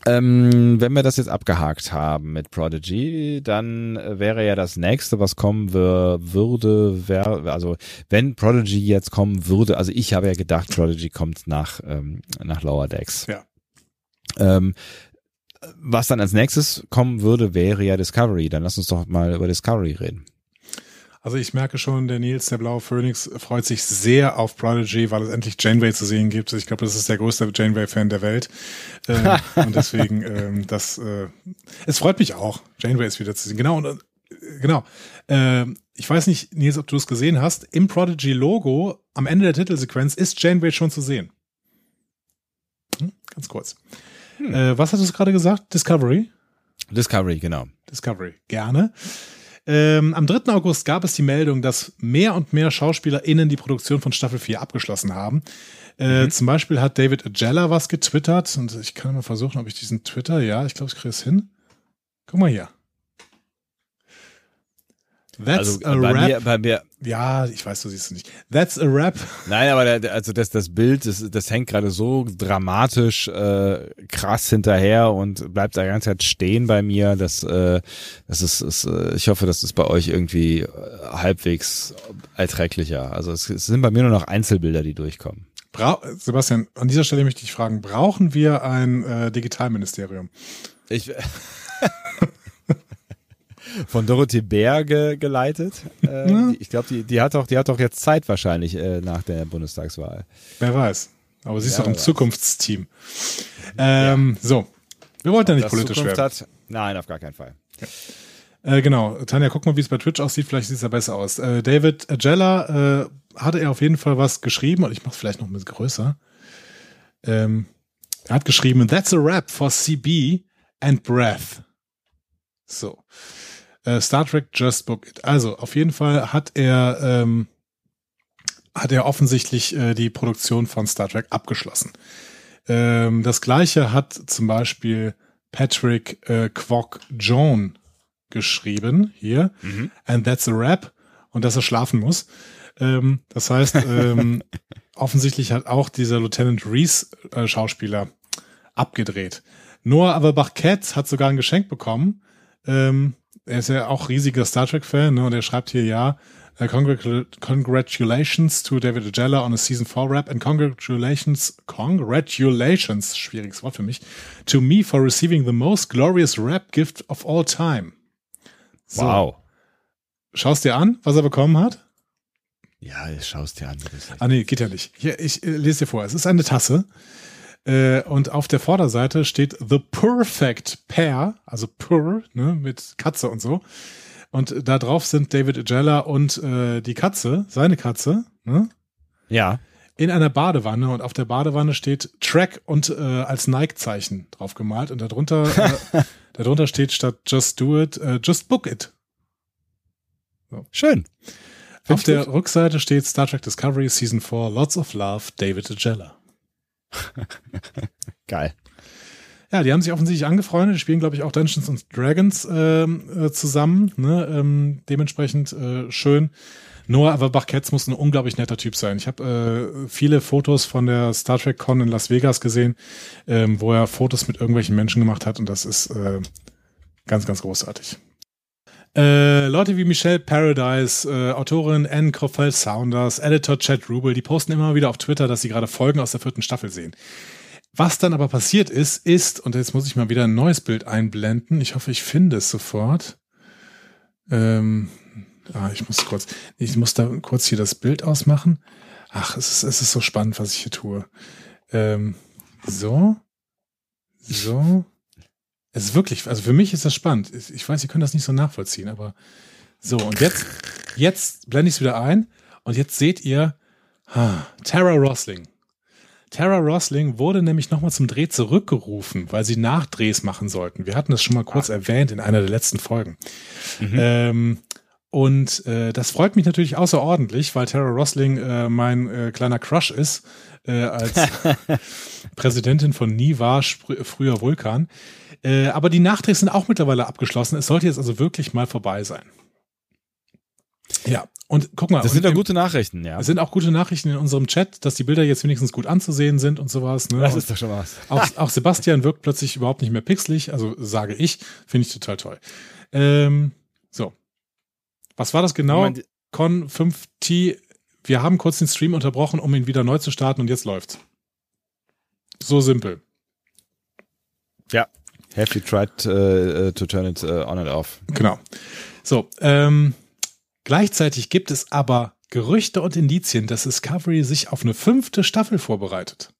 Ähm, wenn wir das jetzt abgehakt haben mit Prodigy, dann wäre ja das nächste, was kommen würde, wäre, also wenn Prodigy jetzt kommen würde, also ich habe ja gedacht, Prodigy kommt nach, ähm, nach Lower Decks. Ja. Ähm, was dann als nächstes kommen würde, wäre ja Discovery. Dann lass uns doch mal über Discovery reden. Also ich merke schon, der Nils, der blaue Phoenix, freut sich sehr auf Prodigy, weil es endlich Janeway zu sehen gibt. Ich glaube, das ist der größte Janeway-Fan der Welt. Äh, und deswegen, ähm, das, äh, es freut mich auch, Janeway ist wieder zu sehen. Genau, und, äh, genau. Äh, ich weiß nicht, Nils, ob du es gesehen hast. Im Prodigy-Logo am Ende der Titelsequenz ist Janeway schon zu sehen. Hm? Ganz kurz. Hm. Äh, was hast du gerade gesagt? Discovery? Discovery, genau. Discovery, gerne. Ähm, am 3. August gab es die Meldung, dass mehr und mehr SchauspielerInnen die Produktion von Staffel 4 abgeschlossen haben. Äh, mhm. Zum Beispiel hat David Agella was getwittert und ich kann mal versuchen, ob ich diesen Twitter, ja, ich glaube, ich kriege es hin. Guck mal hier. That's also a bei rap. Mir, bei mir. Ja, ich weiß, du siehst es nicht. That's a rap. Nein, aber der, also das, das Bild, das, das hängt gerade so dramatisch äh, krass hinterher und bleibt da ganze Zeit stehen bei mir. Das, äh, das ist, ist äh, ich hoffe, das ist bei euch irgendwie äh, halbwegs erträglicher. Also es, es sind bei mir nur noch Einzelbilder, die durchkommen. Bra Sebastian, an dieser Stelle möchte ich fragen, brauchen wir ein äh, Digitalministerium? Ich von Dorothee Berge geleitet. Äh, ja. Ich glaube, die, die hat doch, die hat doch jetzt Zeit wahrscheinlich äh, nach der Bundestagswahl. Wer weiß. Aber sie ist ja, doch im Zukunftsteam. Ähm, ja. So, wir wollten ja nicht politisch Zukunft werden. Hat, nein, auf gar keinen Fall. Äh, genau, Tanja, guck mal, wie es bei Twitch aussieht. Vielleicht sieht es ja besser aus. Äh, David Agella äh, hatte er auf jeden Fall was geschrieben und ich mache es vielleicht noch ein bisschen größer. Ähm, er hat geschrieben, That's a rap for CB and Breath. So. Äh, Star Trek Just Book It. Also auf jeden Fall hat er ähm, hat er offensichtlich äh, die Produktion von Star Trek abgeschlossen. Ähm, das gleiche hat zum Beispiel Patrick äh, Quok Joan geschrieben hier. Mhm. And that's a rap. Und dass er schlafen muss. Ähm, das heißt, ähm, offensichtlich hat auch dieser Lieutenant Reese äh, Schauspieler abgedreht. Noah Averbach-Katz hat sogar ein Geschenk bekommen. Ähm, er ist ja auch riesiger Star Trek-Fan, ne? Und er schreibt hier ja, uh, congratulations to David Agella on a Season 4 Rap and congratulations, congratulations, schwieriges Wort für mich, to me for receiving the most glorious Rap Gift of all time. So. Wow. Schaust dir an, was er bekommen hat? Ja, ich schaust dir an. Ah, nee, geht ja nicht. Hier, ich äh, lese dir vor. Es ist eine Tasse. Äh, und auf der Vorderseite steht The Perfect Pair, also Purr, ne, mit Katze und so. Und da drauf sind David Agella und äh, die Katze, seine Katze, ne? Ja. In einer Badewanne und auf der Badewanne steht Track und äh, als Nike-Zeichen drauf gemalt und darunter, äh, darunter steht statt Just Do It, äh, Just Book It. So. Schön. Find auf der gut. Rückseite steht Star Trek Discovery Season 4 Lots of Love, David Agella. Geil. Ja, die haben sich offensichtlich angefreundet. Die spielen, glaube ich, auch Dungeons and Dragons ähm, äh, zusammen. Ne? Ähm, dementsprechend äh, schön. Noah Averbach-Ketz muss ein unglaublich netter Typ sein. Ich habe äh, viele Fotos von der Star Trek Con in Las Vegas gesehen, ähm, wo er Fotos mit irgendwelchen Menschen gemacht hat und das ist äh, ganz, ganz großartig. Äh, Leute wie Michelle Paradise, äh, Autorin Anne Kroffel Saunders, Editor Chad Rubel, die posten immer wieder auf Twitter, dass sie gerade Folgen aus der vierten Staffel sehen. Was dann aber passiert ist, ist, und jetzt muss ich mal wieder ein neues Bild einblenden. Ich hoffe, ich finde es sofort. Ähm, ah, ich muss kurz, ich muss da kurz hier das Bild ausmachen. Ach, es ist, es ist so spannend, was ich hier tue. Ähm, so, so, Es ist wirklich, also für mich ist das spannend. Ich weiß, ihr könnt das nicht so nachvollziehen, aber so, und jetzt, jetzt blende ich es wieder ein und jetzt seht ihr ha, Tara Rosling. Tara Rosling wurde nämlich nochmal zum Dreh zurückgerufen, weil sie Nachdrehs machen sollten. Wir hatten das schon mal kurz ah. erwähnt in einer der letzten Folgen. Mhm. Ähm, und äh, das freut mich natürlich außerordentlich, weil Tara Rosling äh, mein äh, kleiner Crush ist, äh, als Präsidentin von NIVA, früher Vulkan. Äh, aber die Nachdrehs sind auch mittlerweile abgeschlossen. Es sollte jetzt also wirklich mal vorbei sein. Ja, und guck mal. Das sind ja gute Nachrichten, ja. Es sind auch gute Nachrichten in unserem Chat, dass die Bilder jetzt wenigstens gut anzusehen sind und sowas. Ne? Das ist doch schon was. Auch, auch Sebastian wirkt plötzlich überhaupt nicht mehr pixelig, also sage ich, finde ich total toll. Ähm, so. Was war das genau? Meine, Con 5T. Wir haben kurz den Stream unterbrochen, um ihn wieder neu zu starten und jetzt läuft's. So simpel. Ja. Have you tried uh, to turn it uh, on and off? Genau. So, ähm, Gleichzeitig gibt es aber Gerüchte und Indizien, dass Discovery sich auf eine fünfte Staffel vorbereitet.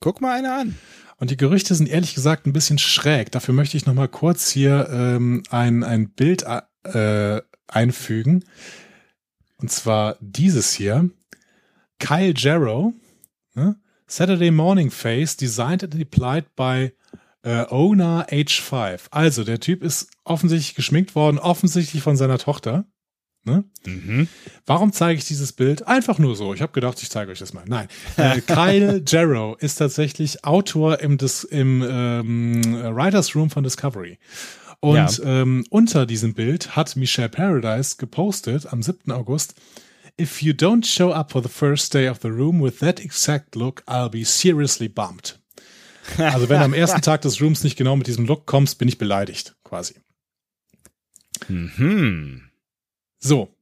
Guck mal eine an. Und die Gerüchte sind ehrlich gesagt ein bisschen schräg. Dafür möchte ich noch mal kurz hier ähm, ein, ein Bild äh, einfügen. Und zwar dieses hier. Kyle Jarrow, ne? Saturday Morning Face, designed and applied by äh, Owner H5. Also, der Typ ist offensichtlich geschminkt worden, offensichtlich von seiner Tochter. Ne? Mhm. Warum zeige ich dieses Bild? Einfach nur so. Ich habe gedacht, ich zeige euch das mal. Nein. Äh, Kyle Jarrow ist tatsächlich Autor im, Dis im ähm, Writers Room von Discovery. Und ja. ähm, unter diesem Bild hat Michelle Paradise gepostet am 7. August. If you don't show up for the first day of the room with that exact look, I'll be seriously bummed. Also wenn du am ersten Tag des Rooms nicht genau mit diesem Look kommst, bin ich beleidigt, quasi. Mhm. So,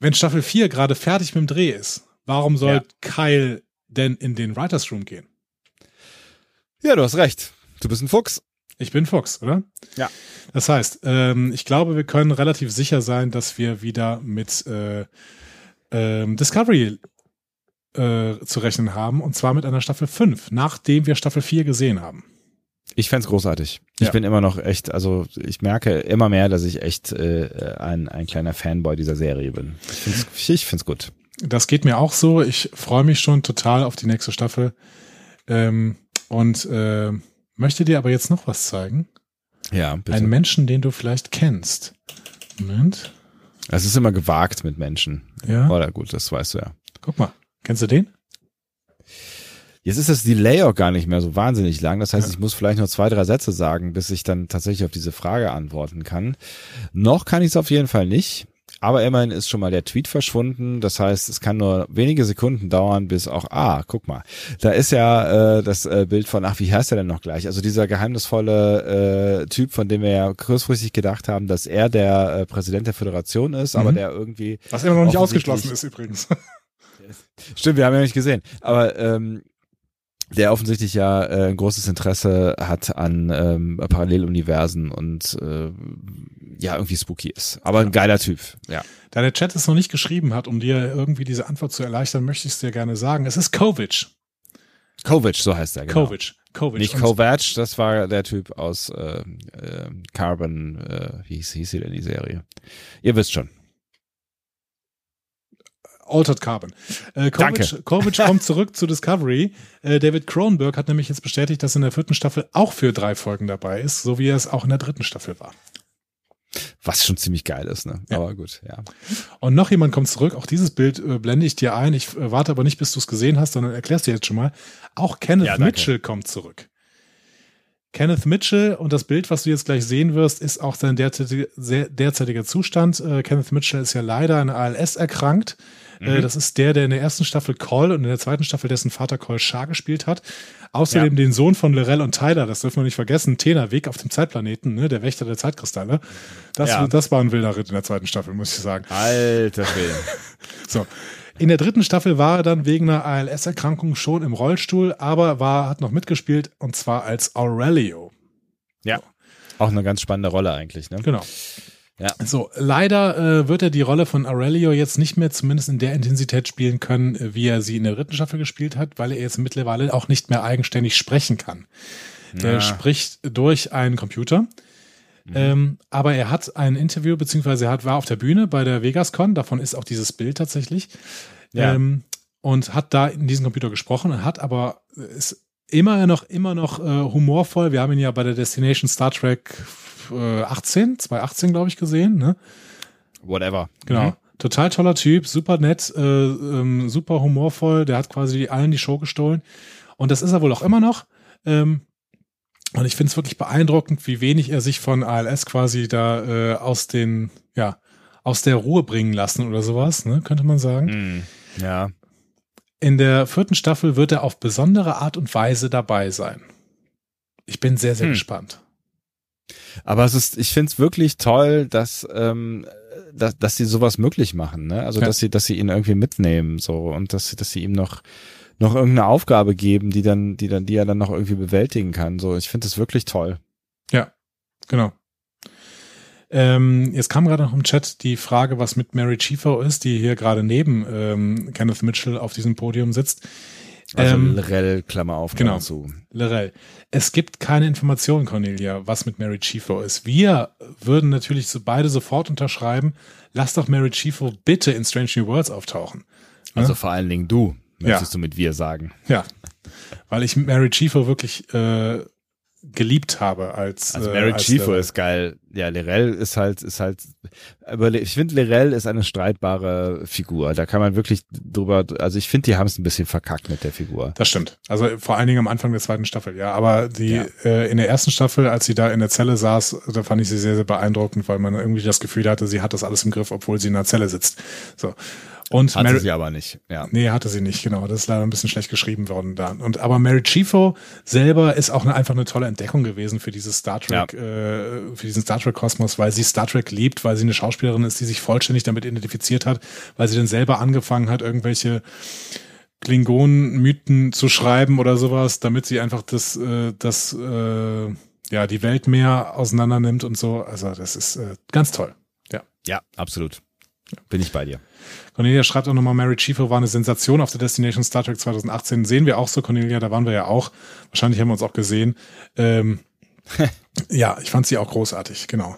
wenn Staffel 4 gerade fertig mit dem Dreh ist, warum soll ja. Kyle denn in den Writers Room gehen? Ja, du hast recht. Du bist ein Fuchs. Ich bin Fuchs, oder? Ja. Das heißt, ähm, ich glaube, wir können relativ sicher sein, dass wir wieder mit äh, ähm, Discovery äh, zu rechnen haben, und zwar mit einer Staffel 5, nachdem wir Staffel 4 gesehen haben. Ich fände großartig. Ich ja. bin immer noch echt, also ich merke immer mehr, dass ich echt äh, ein, ein kleiner Fanboy dieser Serie bin. Ich finde es ich find's gut. Das geht mir auch so. Ich freue mich schon total auf die nächste Staffel. Ähm, und äh, möchte dir aber jetzt noch was zeigen. Ja, bitte. Einen Menschen, den du vielleicht kennst. Moment. Es ist immer gewagt mit Menschen. Ja. Oder gut, das weißt du ja. Guck mal. Kennst du den? Jetzt ist das Delay auch gar nicht mehr so wahnsinnig lang. Das heißt, ja. ich muss vielleicht nur zwei, drei Sätze sagen, bis ich dann tatsächlich auf diese Frage antworten kann. Noch kann ich es auf jeden Fall nicht. Aber immerhin ist schon mal der Tweet verschwunden. Das heißt, es kann nur wenige Sekunden dauern, bis auch, ah, guck mal, da ist ja äh, das äh, Bild von, ach, wie heißt er denn noch gleich? Also dieser geheimnisvolle äh, Typ, von dem wir ja kurzfristig gedacht haben, dass er der äh, Präsident der Föderation ist, mhm. aber der irgendwie. Was immer noch nicht ausgeschlossen ist übrigens. Stimmt, wir haben ja nicht gesehen. Aber ähm, der offensichtlich ja äh, ein großes Interesse hat an ähm, Paralleluniversen und äh, ja, irgendwie spooky ist. Aber ein geiler Typ, ja. Da der Chat es noch nicht geschrieben hat, um dir irgendwie diese Antwort zu erleichtern, möchte ich es dir gerne sagen. Es ist Kovic. Kovic, so heißt er, genau. Kovic. Kovic. Nicht Kovac, das war der Typ aus äh, äh, Carbon, äh, wie hieß, hieß sie denn die Serie? Ihr wisst schon. Altered Carbon. Äh, Kovic, Kovic kommt zurück zu Discovery. Äh, David Cronenberg hat nämlich jetzt bestätigt, dass er in der vierten Staffel auch für drei Folgen dabei ist, so wie er es auch in der dritten Staffel war. Was schon ziemlich geil ist, ne? Ja. Aber gut, ja. Und noch jemand kommt zurück. Auch dieses Bild äh, blende ich dir ein. Ich äh, warte aber nicht, bis du es gesehen hast, sondern erklärst dir jetzt schon mal. Auch Kenneth ja, Mitchell kommt zurück. Kenneth Mitchell und das Bild, was du jetzt gleich sehen wirst, ist auch sein derzeitiger, derzeitiger Zustand. Äh, Kenneth Mitchell ist ja leider an ALS erkrankt. Äh, mhm. das ist der, der in der ersten Staffel Cole und in der zweiten Staffel dessen Vater Cole Shah gespielt hat. Außerdem ja. den Sohn von Lorel und Tyler, das dürfen wir nicht vergessen, Tenaweg auf dem Zeitplaneten, ne, der Wächter der Zeitkristalle. Das, ja. das war ein wilder Ritt in der zweiten Staffel, muss ich sagen. Alter Schwede. so. In der dritten Staffel war er dann wegen einer ALS-Erkrankung schon im Rollstuhl, aber war, hat noch mitgespielt und zwar als Aurelio. Ja. Auch eine ganz spannende Rolle eigentlich, ne? Genau. Ja. So, leider äh, wird er die Rolle von Aurelio jetzt nicht mehr zumindest in der Intensität spielen können, äh, wie er sie in der dritten Staffel gespielt hat, weil er jetzt mittlerweile auch nicht mehr eigenständig sprechen kann. Ja. spricht durch einen Computer. Mhm. Ähm, aber er hat ein Interview, beziehungsweise er hat, war auf der Bühne bei der VegasCon, davon ist auch dieses Bild tatsächlich. Ja. Ähm, und hat da in diesem Computer gesprochen und hat aber ist immer noch, immer noch äh, humorvoll. Wir haben ihn ja bei der Destination Star Trek äh, 18, 2018, glaube ich, gesehen. Ne? Whatever. Genau. Mhm. Total toller Typ, super nett, äh, ähm, super humorvoll. Der hat quasi allen die Show gestohlen. Und das ist er wohl auch immer noch. Ähm, und ich finde es wirklich beeindruckend, wie wenig er sich von ALS quasi da äh, aus den, ja, aus der Ruhe bringen lassen oder sowas, ne, könnte man sagen. Mm, ja. In der vierten Staffel wird er auf besondere Art und Weise dabei sein. Ich bin sehr, sehr hm. gespannt. Aber es ist, ich finde es wirklich toll, dass, ähm, dass, dass sie sowas möglich machen, ne? Also ja. dass sie, dass sie ihn irgendwie mitnehmen, so und dass, dass sie ihm noch noch irgendeine Aufgabe geben, die dann, die dann, die er dann noch irgendwie bewältigen kann. So, ich finde das wirklich toll. Ja, genau. Ähm, jetzt kam gerade noch im Chat die Frage, was mit Mary Chiefo ist, die hier gerade neben ähm, Kenneth Mitchell auf diesem Podium sitzt. Also ähm, Lorel, Klammer auf, genau, zu. Lorel. Es gibt keine Informationen, Cornelia, was mit Mary Chiefo ist. Wir würden natürlich so beide sofort unterschreiben, lass doch Mary Chiefo bitte in Strange New Worlds auftauchen. Also ne? vor allen Dingen du, möchtest ja. du mit wir sagen. Ja, weil ich Mary Chiefo wirklich äh, geliebt habe als also Mary äh, Chiefo ist geil. Ja Lirel ist halt ist halt aber ich finde Lirel ist eine streitbare Figur. Da kann man wirklich drüber also ich finde die haben es ein bisschen verkackt mit der Figur. Das stimmt. Also vor allen Dingen am Anfang der zweiten Staffel ja. Aber die ja. Äh, in der ersten Staffel als sie da in der Zelle saß da fand ich sie sehr sehr beeindruckend weil man irgendwie das Gefühl hatte sie hat das alles im Griff obwohl sie in der Zelle sitzt. So und hatte Mary, sie aber nicht, ja. Nee, hatte sie nicht, genau. Das ist leider ein bisschen schlecht geschrieben worden da. Und aber Mary Chiefo selber ist auch eine, einfach eine tolle Entdeckung gewesen für dieses Star Trek, ja. äh, für diesen Star Trek Kosmos, weil sie Star Trek liebt, weil sie eine Schauspielerin ist, die sich vollständig damit identifiziert hat, weil sie dann selber angefangen hat, irgendwelche Klingonen-Mythen zu schreiben oder sowas, damit sie einfach das, äh, das, äh, ja, die Welt mehr auseinander nimmt und so. Also das ist äh, ganz toll. Ja. Ja, absolut. Bin ich bei dir. Cornelia schreibt auch nochmal, Mary Chiefo war eine Sensation auf der Destination Star Trek 2018. Sehen wir auch so, Cornelia, da waren wir ja auch. Wahrscheinlich haben wir uns auch gesehen. Ähm, ja, ich fand sie auch großartig, genau.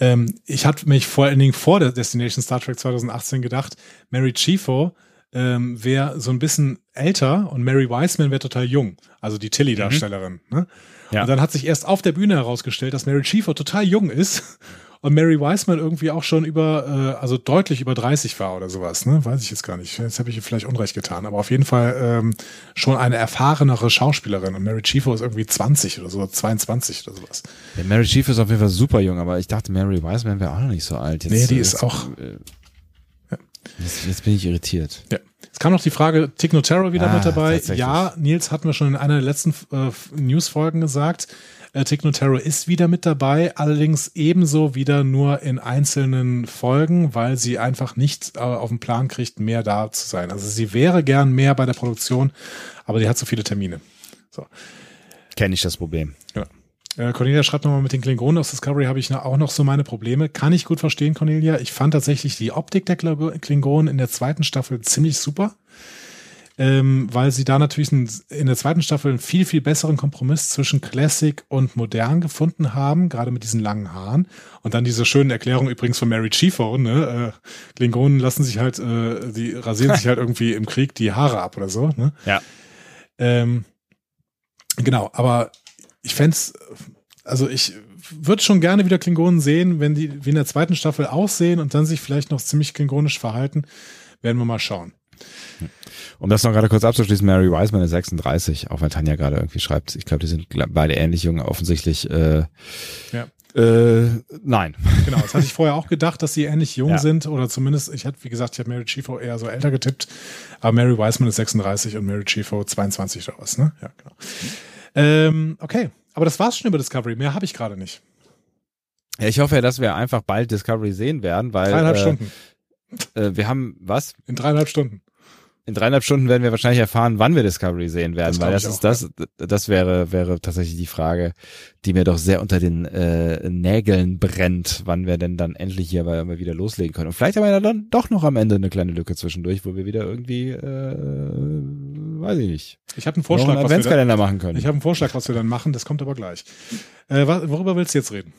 Ähm, ich hatte mich vor allen Dingen vor der Destination Star Trek 2018 gedacht, Mary Chiefo ähm, wäre so ein bisschen älter und Mary Wiseman wäre total jung, also die Tilly-Darstellerin. Mhm. Ne? Ja. Und dann hat sich erst auf der Bühne herausgestellt, dass Mary Chiefo total jung ist und Mary Wiseman irgendwie auch schon über, äh, also deutlich über 30 war oder sowas, ne? Weiß ich jetzt gar nicht. Jetzt habe ich ihr vielleicht Unrecht getan, aber auf jeden Fall ähm, schon eine erfahrenere Schauspielerin. Und Mary Chiefo ist irgendwie 20 oder so, 22 oder sowas. Ja, Mary Chiefo ist auf jeden Fall super jung, aber ich dachte, Mary Wiseman wäre auch noch nicht so alt. Jetzt, nee, die ist auch. Äh, jetzt, jetzt bin ich irritiert. Ja. Es kam noch die Frage, Tick Notaro wieder ah, mit dabei. Ja, Nils hatten wir schon in einer der letzten äh, Newsfolgen gesagt. Äh, Technotero ist wieder mit dabei, allerdings ebenso wieder nur in einzelnen Folgen, weil sie einfach nicht äh, auf den Plan kriegt, mehr da zu sein. Also sie wäre gern mehr bei der Produktion, aber die hat so viele Termine. So. Kenne ich das Problem. Ja. Äh, Cornelia schreibt nochmal mit den Klingonen aus Discovery habe ich auch noch so meine Probleme. Kann ich gut verstehen, Cornelia. Ich fand tatsächlich die Optik der Klingonen in der zweiten Staffel ziemlich super ähm, weil sie da natürlich in der zweiten Staffel einen viel, viel besseren Kompromiss zwischen Classic und Modern gefunden haben, gerade mit diesen langen Haaren. Und dann diese schönen Erklärungen übrigens von Mary Chiefo, ne? Äh, Klingonen lassen sich halt, äh, die rasieren sich halt irgendwie im Krieg die Haare ab oder so, ne? Ja. Ähm, genau, aber ich fände also ich würde schon gerne wieder Klingonen sehen, wenn die wie in der zweiten Staffel aussehen und dann sich vielleicht noch ziemlich klingonisch verhalten. Werden wir mal schauen. Um das noch gerade kurz abzuschließen, Mary Wiseman ist 36, auch wenn Tanja gerade irgendwie schreibt, ich glaube, die sind beide ähnlich jung, offensichtlich. Äh, ja. Äh, nein. Genau, das hatte ich vorher auch gedacht, dass sie ähnlich jung ja. sind oder zumindest, ich hatte, wie gesagt, ich habe Mary Chiefo eher so älter getippt, aber Mary Wiseman ist 36 und Mary Chiefo 22 oder was, ne? Ja, genau. Ähm, okay, aber das war's schon über Discovery, mehr habe ich gerade nicht. Ja, ich hoffe ja, dass wir einfach bald Discovery sehen werden, weil dreieinhalb äh, Stunden. Äh, wir haben was? In dreieinhalb Stunden in dreieinhalb Stunden werden wir wahrscheinlich erfahren, wann wir Discovery sehen werden, das weil das ist auch, das, das wäre, wäre tatsächlich die Frage, die mir doch sehr unter den äh, Nägeln brennt, wann wir denn dann endlich hier mal wieder loslegen können. Und vielleicht haben wir dann doch noch am Ende eine kleine Lücke zwischendurch, wo wir wieder irgendwie, äh, weiß ich nicht. Ich habe einen Vorschlag, einen Adventskalender machen können. Ich habe einen Vorschlag, was wir dann machen. Das kommt aber gleich. Äh, worüber willst du jetzt reden?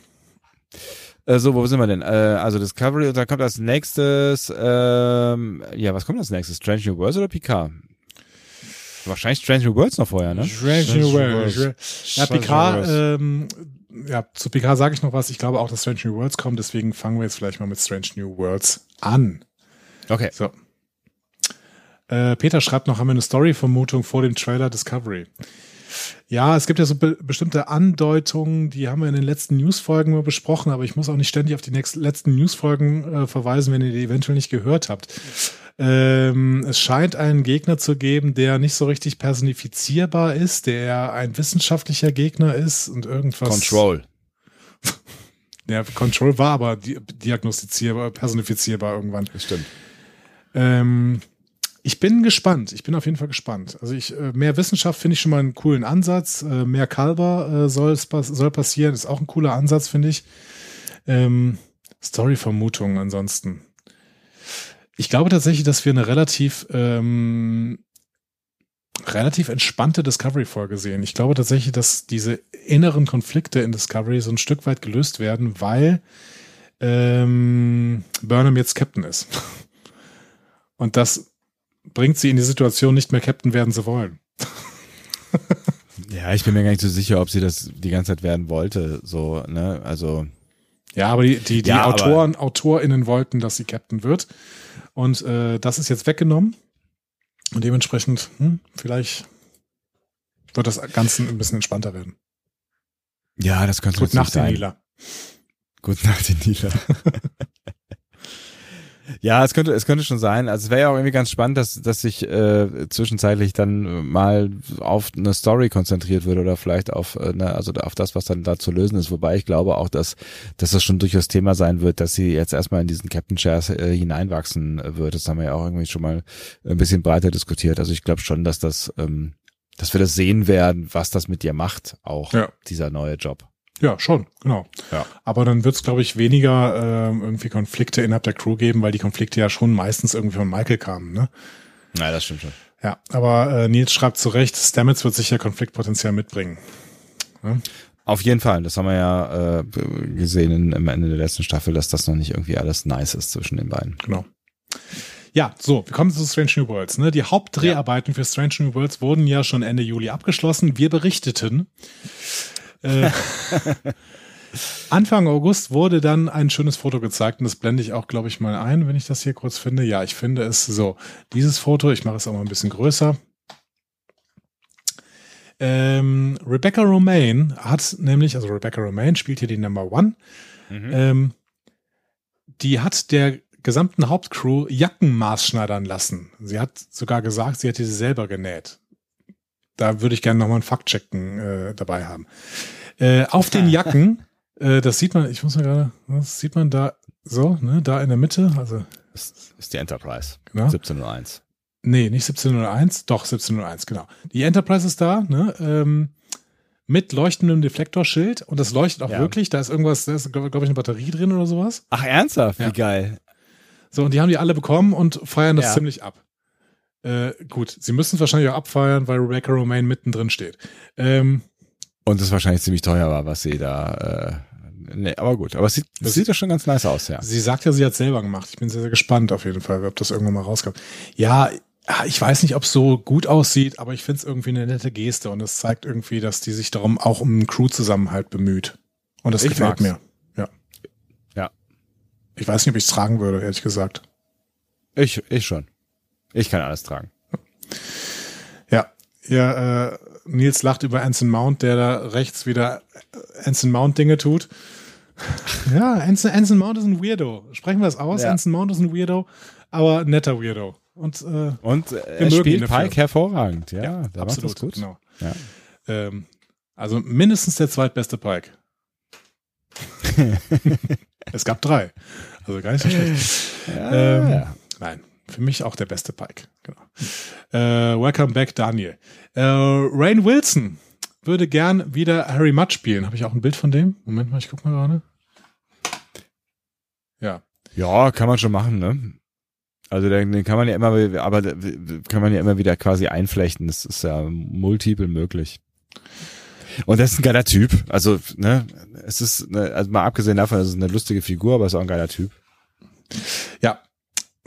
Äh, so, wo sind wir denn? Äh, also Discovery und dann kommt als nächstes, ähm, ja, was kommt als nächstes? Strange New Worlds oder Picard? Wahrscheinlich Strange New Worlds noch vorher, ne? Strange, New Worlds. Ja, Picard, ähm, ja, zu Picard sage ich noch was. Ich glaube auch, dass Strange New Worlds kommt, deswegen fangen wir jetzt vielleicht mal mit Strange New Worlds an. Okay. So. Äh, Peter schreibt noch, haben wir eine Story-Vermutung vor dem Trailer Discovery. Ja, es gibt ja so be bestimmte Andeutungen, die haben wir in den letzten Newsfolgen mal besprochen, aber ich muss auch nicht ständig auf die nächsten, letzten Newsfolgen äh, verweisen, wenn ihr die eventuell nicht gehört habt. Ähm, es scheint einen Gegner zu geben, der nicht so richtig personifizierbar ist, der ein wissenschaftlicher Gegner ist und irgendwas. Control. ja, Control war aber di diagnostizierbar, personifizierbar irgendwann. Das stimmt. Ähm, ich bin gespannt. Ich bin auf jeden Fall gespannt. Also ich, äh, mehr Wissenschaft finde ich schon mal einen coolen Ansatz. Äh, mehr Kalber äh, soll, soll passieren. Ist auch ein cooler Ansatz, finde ich. Ähm, Story-Vermutungen ansonsten. Ich glaube tatsächlich, dass wir eine relativ, ähm, relativ entspannte Discovery-Folge sehen. Ich glaube tatsächlich, dass diese inneren Konflikte in Discovery so ein Stück weit gelöst werden, weil ähm, Burnham jetzt Captain ist. Und das bringt sie in die Situation, nicht mehr Captain werden zu wollen. ja, ich bin mir gar nicht so sicher, ob sie das die ganze Zeit werden wollte. So, ne, also. Ja, aber die, die, die ja, Autoren, AutorInnen wollten, dass sie Captain wird. Und äh, das ist jetzt weggenommen. Und dementsprechend, hm, vielleicht wird das Ganze ein bisschen entspannter werden. Ja, das könnte Gut Nacht, Nila. Gut Nacht, Nila. Ja, es könnte, es könnte schon sein. Also es wäre ja auch irgendwie ganz spannend, dass, dass sich äh, zwischenzeitlich dann mal auf eine Story konzentriert wird oder vielleicht auf, äh, ne, also auf das, was dann da zu lösen ist. Wobei ich glaube auch, dass, dass das schon durchaus Thema sein wird, dass sie jetzt erstmal in diesen Captain Chairs äh, hineinwachsen wird. Das haben wir ja auch irgendwie schon mal ein bisschen breiter diskutiert. Also ich glaube schon, dass das, ähm, dass wir das sehen werden, was das mit dir macht, auch ja. dieser neue Job. Ja, schon, genau. Ja. Aber dann wird es, glaube ich, weniger äh, irgendwie Konflikte innerhalb der Crew geben, weil die Konflikte ja schon meistens irgendwie von Michael kamen, ne? Nein, das stimmt schon. Ja, aber äh, Nils schreibt zu Recht, Stamets wird sicher Konfliktpotenzial mitbringen. Ne? Auf jeden Fall, das haben wir ja äh, gesehen in, am Ende der letzten Staffel, dass das noch nicht irgendwie alles nice ist zwischen den beiden. Genau. Ja, so, wir kommen zu Strange New Worlds. Ne? Die Hauptdreharbeiten ja. für Strange New Worlds wurden ja schon Ende Juli abgeschlossen. Wir berichteten, äh, Anfang August wurde dann ein schönes Foto gezeigt und das blende ich auch, glaube ich, mal ein, wenn ich das hier kurz finde. Ja, ich finde es so. Dieses Foto, ich mache es auch mal ein bisschen größer. Ähm, Rebecca Romaine hat nämlich, also Rebecca Romaine spielt hier die Number One. Mhm. Ähm, die hat der gesamten Hauptcrew Jacken maßschneidern lassen. Sie hat sogar gesagt, sie hätte sie selber genäht da würde ich gerne nochmal einen Faktchecken äh, dabei haben. Äh, auf den Jacken, äh, das sieht man, ich muss mal gerade, das sieht man da so, ne, da in der Mitte, also. Das ist die Enterprise. Genau. 1701. Nee, nicht 1701, doch 1701, genau. Die Enterprise ist da, ne, ähm, mit leuchtendem Deflektorschild und das leuchtet auch ja. wirklich. Da ist irgendwas, da ist, glaube glaub ich, eine Batterie drin oder sowas. Ach, ernsthaft? Ja. Wie geil. So, und die haben die alle bekommen und feiern das ja. ziemlich ab. Äh, gut, sie müssen es wahrscheinlich auch abfeiern, weil Rebecca Romaine mittendrin steht. Ähm, und es wahrscheinlich ziemlich teuer war, was sie da. Äh, nee, aber gut, aber es sieht, das sieht ja schon ganz nice aus, ja. Sie sagt ja, sie hat selber gemacht. Ich bin sehr, sehr gespannt auf jeden Fall, ob das irgendwann mal rauskommt. Ja, ich weiß nicht, ob es so gut aussieht, aber ich finde es irgendwie eine nette Geste und es zeigt irgendwie, dass die sich darum auch um einen Crew-Zusammenhalt bemüht. Und das ich gefällt mag's. mir. Ja. Ja. Ich weiß nicht, ob ich es tragen würde, ehrlich gesagt. Ich, ich schon. Ich kann alles tragen. Ja, ja, äh, Nils lacht über Anson Mount, der da rechts wieder Anson Mount Dinge tut. Ja, Anson, Anson Mount ist ein Weirdo. Sprechen wir das aus? Ja. Anson Mount ist ein Weirdo, aber netter Weirdo. Und, äh, und äh, er spielt Pike hervorragend. Ja, ja der absolut, macht das gut. Genau. Ja. Ähm, also mindestens der zweitbeste Pike. es gab drei. Also gar nicht so schlecht. Ja, ähm, ja. Nein, für mich auch der beste Pike. Genau. Äh, welcome back, Daniel. Äh, Rain Wilson würde gern wieder Harry Mudd spielen. Habe ich auch ein Bild von dem? Moment mal, ich guck mal gerade. Ja. Ja, kann man schon machen, ne? Also den, den kann man ja immer, aber kann man ja immer wieder quasi einflechten. Das ist ja multiple möglich. Und das ist ein geiler Typ. Also, ne, es ist, ne, also mal abgesehen davon, es ist eine lustige Figur, aber es ist auch ein geiler Typ. Ja,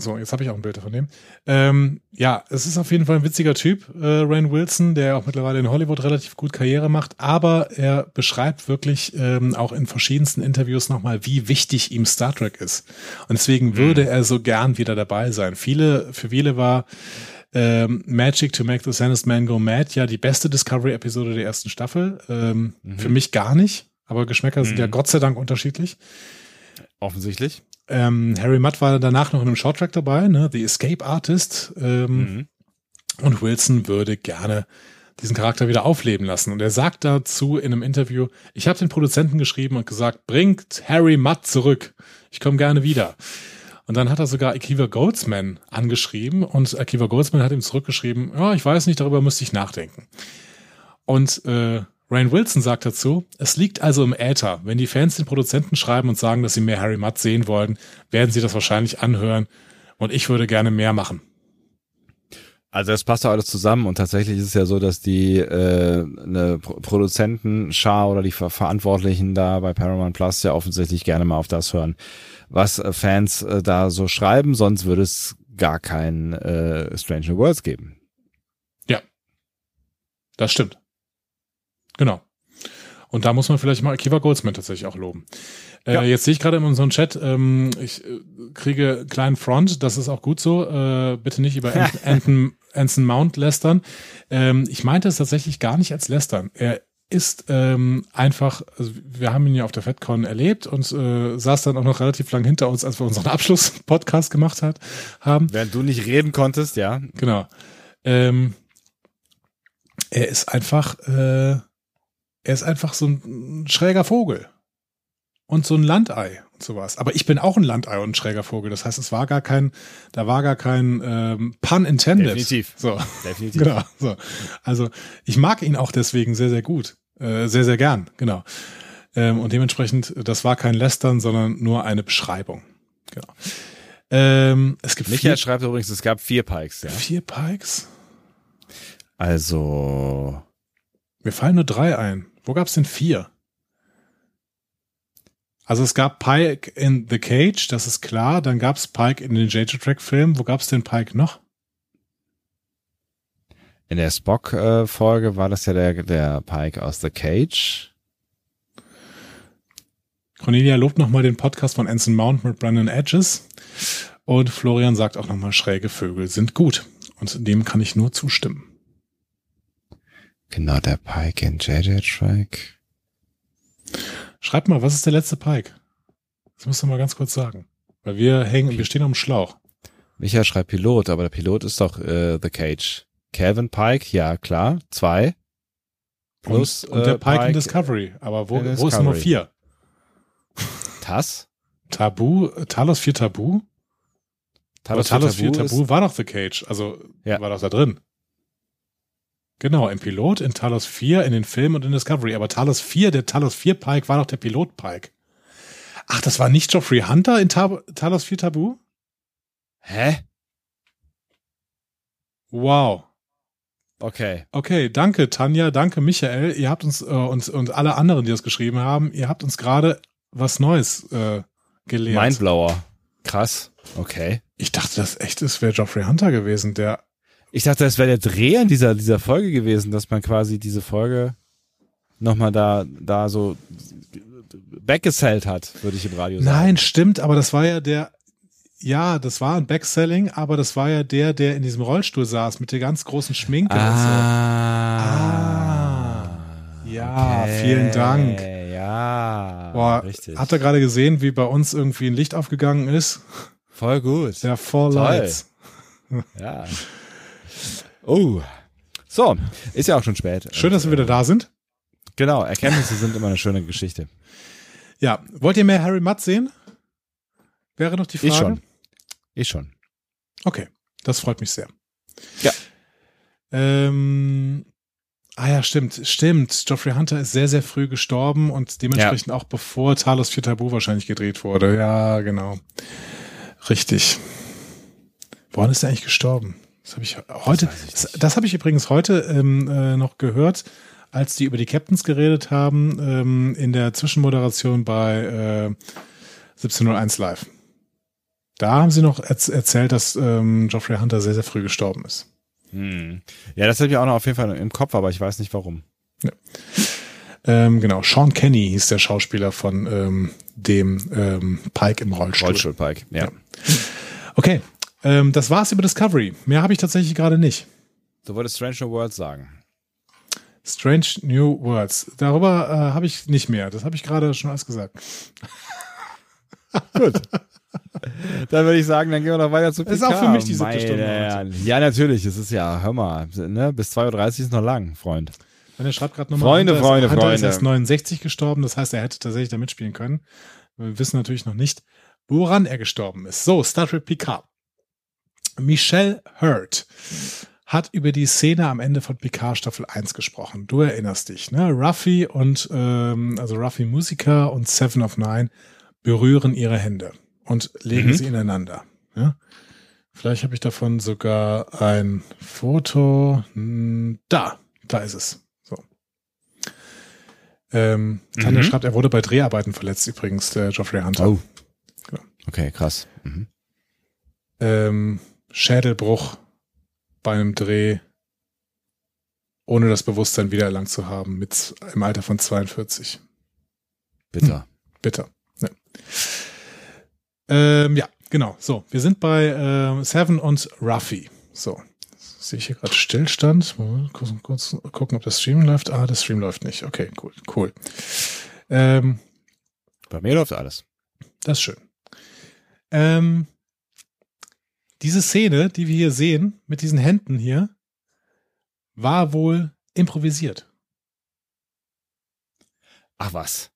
so, jetzt habe ich auch ein Bild von dem. Ähm, ja, es ist auf jeden Fall ein witziger Typ, äh, Rain Wilson, der auch mittlerweile in Hollywood relativ gut Karriere macht, aber er beschreibt wirklich ähm, auch in verschiedensten Interviews nochmal, wie wichtig ihm Star Trek ist. Und deswegen mhm. würde er so gern wieder dabei sein. Viele, für viele war ähm, Magic to Make the Sandest Man Go Mad ja die beste Discovery-Episode der ersten Staffel. Ähm, mhm. Für mich gar nicht, aber Geschmäcker mhm. sind ja mhm. Gott sei Dank unterschiedlich. Offensichtlich. Ähm, Harry Mudd war danach noch in einem Shorttrack dabei, ne? The Escape Artist. Ähm, mhm. Und Wilson würde gerne diesen Charakter wieder aufleben lassen. Und er sagt dazu in einem Interview, ich habe den Produzenten geschrieben und gesagt, bringt Harry Mudd zurück. Ich komme gerne wieder. Und dann hat er sogar Akiva Goldsman angeschrieben und Akiva Goldsman hat ihm zurückgeschrieben, ja, ich weiß nicht, darüber müsste ich nachdenken. Und äh, Rain Wilson sagt dazu, es liegt also im Äther. Wenn die Fans den Produzenten schreiben und sagen, dass sie mehr Harry Mudd sehen wollen, werden sie das wahrscheinlich anhören. Und ich würde gerne mehr machen. Also das passt doch alles zusammen und tatsächlich ist es ja so, dass die äh, eine Produzentenschar oder die Ver Verantwortlichen da bei Paramount Plus ja offensichtlich gerne mal auf das hören, was äh, Fans äh, da so schreiben, sonst würde es gar kein äh, Stranger Worlds geben. Ja, das stimmt. Genau. Und da muss man vielleicht mal Akiva Goldsman tatsächlich auch loben. Äh, ja. Jetzt sehe ich gerade in unserem Chat, ähm, ich äh, kriege kleinen Front, das ist auch gut so. Äh, bitte nicht über Anton, Anson Mount lästern. Ähm, ich meinte es tatsächlich gar nicht als lästern. Er ist ähm, einfach, also wir haben ihn ja auf der FedCon erlebt und äh, saß dann auch noch relativ lang hinter uns, als wir unseren Abschluss-Podcast gemacht hat, haben. Während du nicht reden konntest, ja. Genau. Ähm, er ist einfach äh, er ist einfach so ein schräger Vogel. Und so ein Landei und sowas. Aber ich bin auch ein Landei und ein schräger Vogel. Das heißt, es war gar kein, da war gar kein ähm, Pun intended. Definitiv. So. Definitiv. Genau. So. Also ich mag ihn auch deswegen sehr, sehr gut. Äh, sehr, sehr gern, genau. Ähm, und dementsprechend, das war kein Lästern, sondern nur eine Beschreibung. Genau. Ähm, es gibt Michael vier, schreibt übrigens, es gab vier Pikes. Ja. Vier Pikes? Also. Mir fallen nur drei ein. Wo gab's denn vier? Also es gab Pike in The Cage, das ist klar. Dann gab's Pike in den JJ Track Filmen. Wo gab's denn Pike noch? In der Spock-Folge war das ja der, der Pike aus The Cage. Cornelia lobt nochmal den Podcast von Anson Mount mit Brandon Edges. Und Florian sagt auch nochmal, schräge Vögel sind gut. Und dem kann ich nur zustimmen. Genau, der Pike in JJ Track. Schreibt mal, was ist der letzte Pike? Das musst du mal ganz kurz sagen. Weil wir hängen, wir stehen am Schlauch. Michael schreibt Pilot, aber der Pilot ist doch äh, The Cage. Kevin Pike, ja klar, zwei. Plus und, und der äh, Pike, Pike, in Discovery. Aber wo, wo Discovery. ist Nummer vier? Tas? Tabu, Talos 4 Tabu? Talos, Talos 4 Tabu, Tabu war doch The Cage, also ja. war doch da drin. Genau, im Pilot, in Talos 4, in den Filmen und in Discovery. Aber Talos 4, der Talos 4 Pike war doch der Pilot Pike. Ach, das war nicht Geoffrey Hunter in Tab Talos 4 Tabu? Hä? Wow. Okay. Okay, danke Tanja, danke Michael. Ihr habt uns äh, uns und alle anderen, die das geschrieben haben, ihr habt uns gerade was Neues äh, gelehrt. Mindblower. Krass. Okay. Ich dachte, das echt ist, wäre Geoffrey Hunter gewesen, der ich dachte, das wäre der Dreh an dieser, dieser Folge gewesen, dass man quasi diese Folge nochmal da, da so backgesellt hat, würde ich im Radio sagen. Nein, stimmt, aber das war ja der, ja, das war ein Backselling, aber das war ja der, der in diesem Rollstuhl saß mit der ganz großen Schminke ah, und so. Ah. Ja, okay, vielen Dank. Ja. Boah, richtig. Habt ihr gerade gesehen, wie bei uns irgendwie ein Licht aufgegangen ist? Voll gut. Ja, Four Lights. Ja. Oh. So, ist ja auch schon spät. Schön, dass wir wieder da sind. Genau, Erkenntnisse sind immer eine schöne Geschichte. Ja, wollt ihr mehr Harry Mudd sehen? Wäre noch die Frage. Ich schon. Ich schon. Okay, das freut mich sehr. Ja. Ähm, ah ja, stimmt, stimmt. Geoffrey Hunter ist sehr, sehr früh gestorben und dementsprechend ja. auch bevor Talos 4 Tabu wahrscheinlich gedreht wurde. Ja, genau. Richtig. Woran ist er eigentlich gestorben? Das habe ich heute, das, das habe ich übrigens heute ähm, äh, noch gehört, als die über die Captains geredet haben, ähm, in der Zwischenmoderation bei äh, 1701 Live. Da haben sie noch erz erzählt, dass ähm, Geoffrey Hunter sehr, sehr früh gestorben ist. Hm. Ja, das habe ich auch noch auf jeden Fall im Kopf, aber ich weiß nicht warum. Ja. Ähm, genau, Sean Kenny hieß der Schauspieler von ähm, dem ähm, Pike im Rollstuhl. Rollstuhl Pike, ja. ja. Okay, ähm, das war's über Discovery. Mehr habe ich tatsächlich gerade nicht. Du wolltest Strange New Worlds sagen. Strange New Worlds. Darüber äh, habe ich nicht mehr. Das habe ich gerade schon alles gesagt. Gut. Dann würde ich sagen, dann gehen wir noch weiter zu PK. Ist auch für mich die siebte Stunde. Heute. Ja, natürlich. Es ist ja, hör mal, ne? bis 2.30 Uhr ist noch lang, Freund. Und er schreibt gerade nochmal, Freunde, Hunter Freunde, ist, Hunter Freunde. ist erst 69 gestorben, das heißt, er hätte tatsächlich da mitspielen können. Wir wissen natürlich noch nicht, woran er gestorben ist. So, Star Trek Picard. Michelle Hurt hat über die Szene am Ende von Picard Staffel 1 gesprochen. Du erinnerst dich, ne? Ruffy und, ähm, also Ruffy Musiker und Seven of Nine berühren ihre Hände und legen mhm. sie ineinander. Ja? Vielleicht habe ich davon sogar ein Foto. Hm, da, da ist es. So. Ähm, Tanja mhm. schreibt, er wurde bei Dreharbeiten verletzt, übrigens, der Geoffrey Hunter. Oh. Genau. Okay, krass. Mhm. Ähm, Schädelbruch bei einem Dreh, ohne das Bewusstsein wiedererlangt zu haben, mit im Alter von 42. Bitter. Hm, bitter. Ja. Ähm, ja, genau. So, wir sind bei äh, Seven und Ruffy. So, sehe ich hier gerade Stillstand. Kurz, kurz gucken, ob das Stream läuft. Ah, das Stream läuft nicht. Okay, cool, cool. Ähm, bei mir läuft alles. Das ist schön. Ähm, diese Szene, die wir hier sehen, mit diesen Händen hier, war wohl improvisiert. Ach was.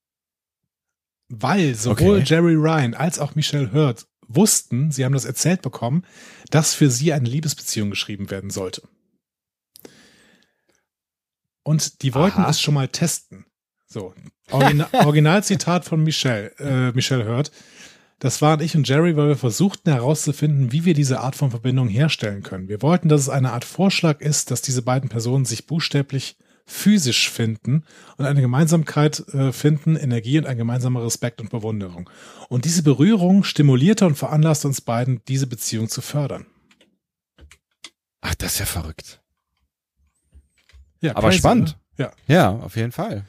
Weil sowohl okay. Jerry Ryan als auch Michelle Hurt wussten, sie haben das erzählt bekommen, dass für sie eine Liebesbeziehung geschrieben werden sollte. Und die wollten Aha. es schon mal testen. So, Origina Originalzitat von Michelle, äh, Michelle Hurt. Das waren ich und Jerry, weil wir versuchten herauszufinden, wie wir diese Art von Verbindung herstellen können. Wir wollten, dass es eine Art Vorschlag ist, dass diese beiden Personen sich buchstäblich physisch finden und eine Gemeinsamkeit äh, finden, Energie und ein gemeinsamer Respekt und Bewunderung. Und diese Berührung stimulierte und veranlasste uns beiden, diese Beziehung zu fördern. Ach, das ist ja verrückt. Ja, aber crazy, spannend. Ne? Ja. Ja, auf jeden Fall.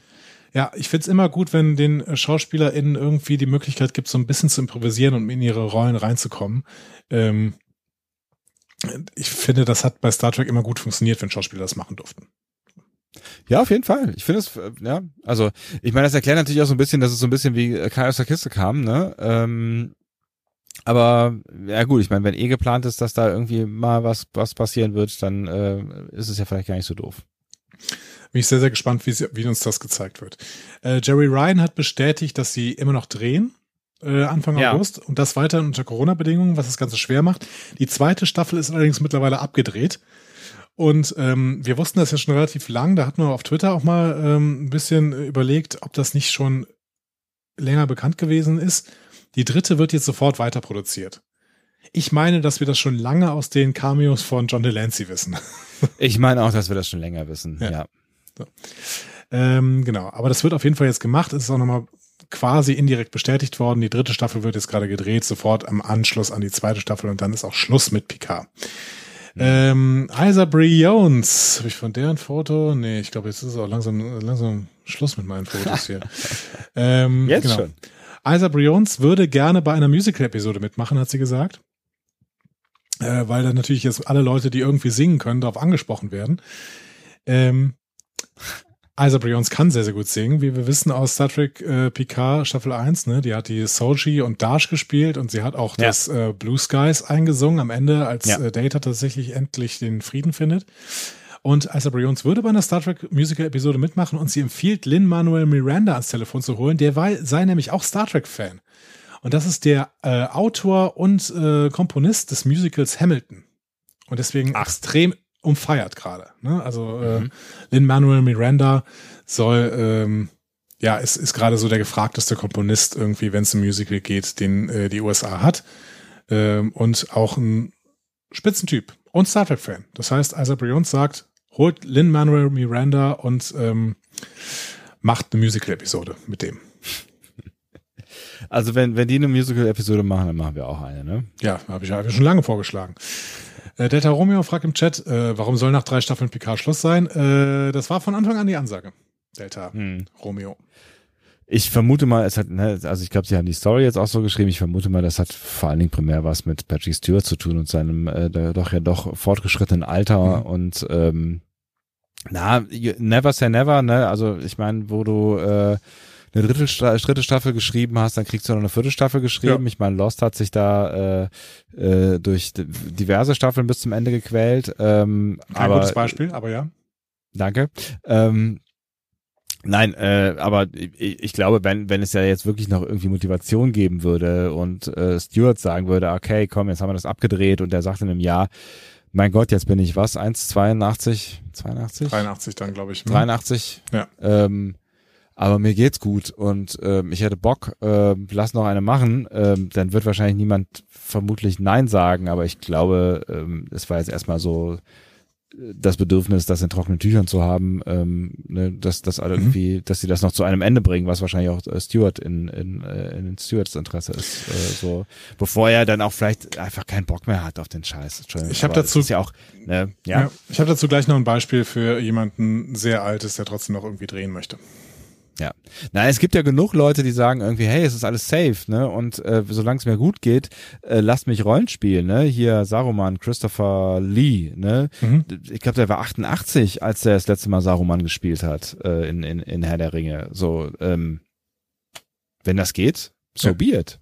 Ja, ich find's immer gut, wenn den äh, SchauspielerInnen irgendwie die Möglichkeit gibt, so ein bisschen zu improvisieren und in ihre Rollen reinzukommen. Ähm, ich finde, das hat bei Star Trek immer gut funktioniert, wenn Schauspieler das machen durften. Ja, auf jeden Fall. Ich finde es, äh, ja, also ich meine, das erklärt natürlich auch so ein bisschen, dass es so ein bisschen wie äh, Kai aus der Kiste kam, ne? Ähm, aber ja gut, ich meine, wenn eh geplant ist, dass da irgendwie mal was was passieren wird, dann äh, ist es ja vielleicht gar nicht so doof. Bin ich sehr, sehr gespannt, wie, sie, wie uns das gezeigt wird. Äh, Jerry Ryan hat bestätigt, dass sie immer noch drehen. Äh, Anfang ja. August und das weiter unter Corona-Bedingungen, was das Ganze schwer macht. Die zweite Staffel ist allerdings mittlerweile abgedreht. Und ähm, wir wussten das ja schon relativ lang. Da hatten wir auf Twitter auch mal ähm, ein bisschen überlegt, ob das nicht schon länger bekannt gewesen ist. Die dritte wird jetzt sofort weiter produziert. Ich meine, dass wir das schon lange aus den Cameos von John Delancey wissen. Ich meine auch, dass wir das schon länger wissen, ja. ja. So. Ähm, genau, aber das wird auf jeden Fall jetzt gemacht. Es ist auch nochmal quasi indirekt bestätigt worden. Die dritte Staffel wird jetzt gerade gedreht, sofort am Anschluss an die zweite Staffel und dann ist auch Schluss mit Picard. Mhm. Ähm, Isa Briones, habe ich von der ein Foto? Nee, ich glaube, jetzt ist es auch langsam, langsam Schluss mit meinen Fotos hier. ähm, jetzt genau. schon. Isa Briones würde gerne bei einer Musical-Episode mitmachen, hat sie gesagt. Äh, weil dann natürlich jetzt alle Leute, die irgendwie singen können, darauf angesprochen werden. Ähm, Isa Briones kann sehr, sehr gut singen, wie wir wissen aus Star Trek äh, Picard Staffel 1, ne? Die hat die Soji und Dash gespielt und sie hat auch ja. das äh, Blue Skies eingesungen am Ende, als ja. äh, Data tatsächlich endlich den Frieden findet. Und Isa Briones würde bei einer Star Trek Musical Episode mitmachen und sie empfiehlt Lin Manuel Miranda ans Telefon zu holen. Der war, sei nämlich auch Star Trek Fan. Und das ist der äh, Autor und äh, Komponist des Musicals Hamilton. Und deswegen Ach. extrem umfeiert gerade. Ne? Also äh, mhm. Lin Manuel Miranda soll ähm, ja ist ist gerade so der gefragteste Komponist irgendwie, wenn es um Musical geht, den äh, die USA hat ähm, und auch ein Spitzentyp und Star Trek-Fan. Das heißt, Isaac Brions sagt, holt Lin-Manuel Miranda und ähm, macht eine Musical-Episode mit dem. Also wenn, wenn die eine Musical-Episode machen, dann machen wir auch eine, ne? Ja, habe ich, hab ich schon lange vorgeschlagen. Äh, Delta Romeo fragt im Chat, äh, warum soll nach drei Staffeln Picard Schluss sein? Äh, das war von Anfang an die Ansage. Delta hm. Romeo. Ich vermute mal, es hat, ne, also ich glaube, sie haben die Story jetzt auch so geschrieben. Ich vermute mal, das hat vor allen Dingen primär was mit Patrick Stewart zu tun und seinem äh, doch ja doch fortgeschrittenen Alter mhm. und ähm, na, never say never, ne? Also ich meine, wo du äh, eine dritte, dritte Staffel geschrieben hast, dann kriegst du noch eine vierte Staffel geschrieben. Ja. Ich meine, Lost hat sich da äh, äh, durch diverse Staffeln bis zum Ende gequält. Ähm, Kein aber, gutes Beispiel, aber ja. Danke. Ähm, Nein, äh, aber ich, ich, glaube, wenn, wenn es ja jetzt wirklich noch irgendwie Motivation geben würde und äh, Stuart sagen würde, okay, komm, jetzt haben wir das abgedreht und der sagt in einem Jahr, mein Gott, jetzt bin ich was, 1,82, 82? 83 dann, glaube ich. 83? Ne? Ja. Ähm, aber mir geht's gut und ähm, ich hätte Bock, äh, lass noch eine machen, ähm, dann wird wahrscheinlich niemand vermutlich Nein sagen, aber ich glaube, ähm, es war jetzt erstmal so das Bedürfnis, das in trockenen Tüchern zu haben, ähm, ne, dass das alle mhm. irgendwie, dass sie das noch zu einem Ende bringen, was wahrscheinlich auch äh, Stewart in, in, äh, in Stewarts Interesse ist, äh, so bevor er dann auch vielleicht einfach keinen Bock mehr hat auf den Scheiß. Ich habe dazu ja auch, ne, ja. ja ich habe dazu gleich noch ein Beispiel für jemanden sehr altes, der trotzdem noch irgendwie drehen möchte. Ja. Na, es gibt ja genug Leute, die sagen irgendwie, hey, es ist alles safe, ne? Und äh, solange es mir gut geht, äh, lasst mich Rollen spielen, ne? Hier Saruman, Christopher Lee, ne? Mhm. Ich glaube, der war 88, als er das letzte Mal Saruman gespielt hat äh, in, in, in Herr der Ringe. So, ähm, wenn das geht, so ja. be it.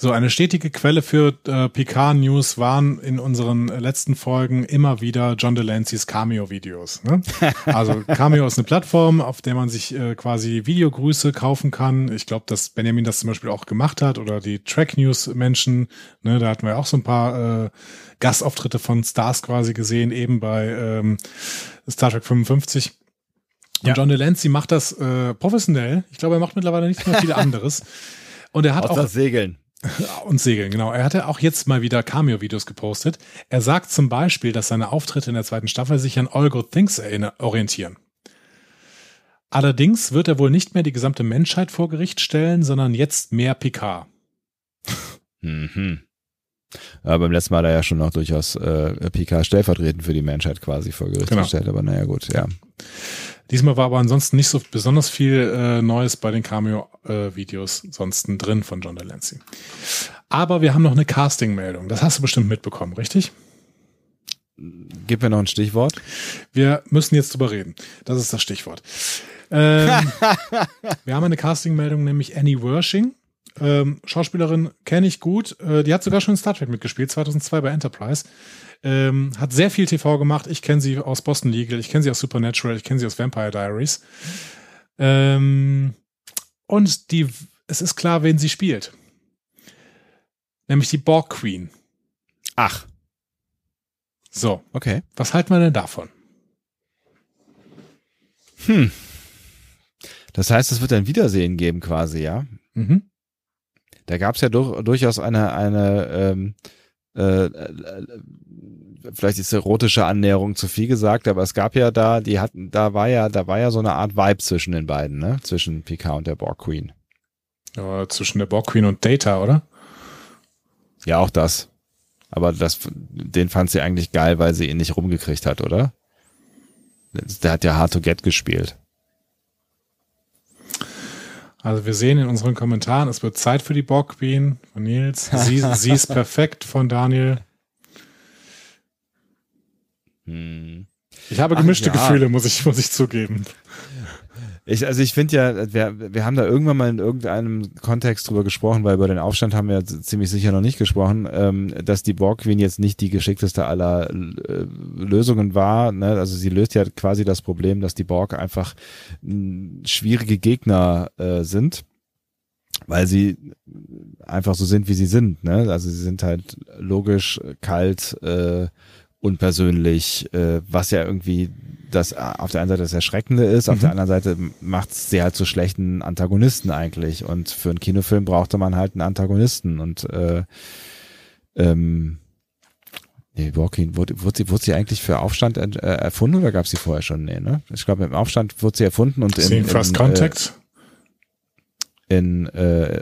So, eine stetige Quelle für äh, PK-News waren in unseren letzten Folgen immer wieder John Delancey's Cameo-Videos. Ne? Also Cameo ist eine Plattform, auf der man sich äh, quasi Videogrüße kaufen kann. Ich glaube, dass Benjamin das zum Beispiel auch gemacht hat oder die Track-News-Menschen. Ne? Da hatten wir auch so ein paar äh, Gastauftritte von Stars quasi gesehen, eben bei ähm, Star Trek 55. Und ja. John Delancey macht das äh, professionell. Ich glaube, er macht mittlerweile nichts mehr viel anderes. Und er hat Außer auch das Segeln. Und Segeln, genau. Er hatte auch jetzt mal wieder Cameo-Videos gepostet. Er sagt zum Beispiel, dass seine Auftritte in der zweiten Staffel sich an All Good Things orientieren. Allerdings wird er wohl nicht mehr die gesamte Menschheit vor Gericht stellen, sondern jetzt mehr Picard. Mhm. Ja, beim letzten Mal hat er ja schon noch durchaus äh, Picard stellvertretend für die Menschheit quasi vor Gericht genau. gestellt, aber naja gut, ja. Diesmal war aber ansonsten nicht so besonders viel äh, Neues bei den Cameo-Videos äh, sonst drin von John Delancey. Aber wir haben noch eine Casting-Meldung. Das hast du bestimmt mitbekommen, richtig? Gib mir noch ein Stichwort. Wir müssen jetzt drüber reden. Das ist das Stichwort. Ähm, wir haben eine Casting-Meldung, nämlich Annie Wershing. Ähm, Schauspielerin kenne ich gut. Äh, die hat sogar schon in Star Trek mitgespielt, 2002 bei Enterprise. Ähm, hat sehr viel TV gemacht. Ich kenne sie aus Boston Legal, ich kenne sie aus Supernatural, ich kenne sie aus Vampire Diaries. Ähm, und die, es ist klar, wen sie spielt. Nämlich die Borg Queen. Ach. So. Okay. Was halten wir denn davon? Hm. Das heißt, es wird ein Wiedersehen geben quasi, ja? Mhm. Da gab es ja durch, durchaus eine, eine ähm, äh, äh, vielleicht ist erotische Annäherung zu viel gesagt, aber es gab ja da, die hatten, da war ja, da war ja so eine Art Vibe zwischen den beiden, ne? Zwischen Picard und der Borg Queen. Ja, zwischen der Borg Queen und Data, oder? Ja, auch das. Aber das, den fand sie eigentlich geil, weil sie ihn nicht rumgekriegt hat, oder? Der hat ja Hard to Get gespielt. Also wir sehen in unseren Kommentaren, es wird Zeit für die Borg Queen von Nils. Sie, sie ist perfekt von Daniel. Hm. Ich habe gemischte Ach, ja. Gefühle, muss ich, muss ich zugeben. Ich, also ich finde ja, wir, wir haben da irgendwann mal in irgendeinem Kontext drüber gesprochen, weil über den Aufstand haben wir ziemlich sicher noch nicht gesprochen, ähm, dass die Borg Queen jetzt nicht die geschickteste aller äh, Lösungen war. Ne? Also sie löst ja quasi das Problem, dass die Borg einfach mh, schwierige Gegner äh, sind, weil sie einfach so sind, wie sie sind. Ne? Also sie sind halt logisch, kalt, äh, unpersönlich, äh, was ja irgendwie das auf der einen Seite das Erschreckende ist, auf mhm. der anderen Seite macht sie halt zu schlechten Antagonisten eigentlich. Und für einen Kinofilm brauchte man halt einen Antagonisten und äh, ähm, Nee, Borg-Queen, wurde, wurde, sie, wurde sie eigentlich für Aufstand äh, erfunden oder gab es sie vorher schon? Nee, ne? Ich glaube, im Aufstand wurde sie erfunden und in, in First Contact? Äh, in, äh,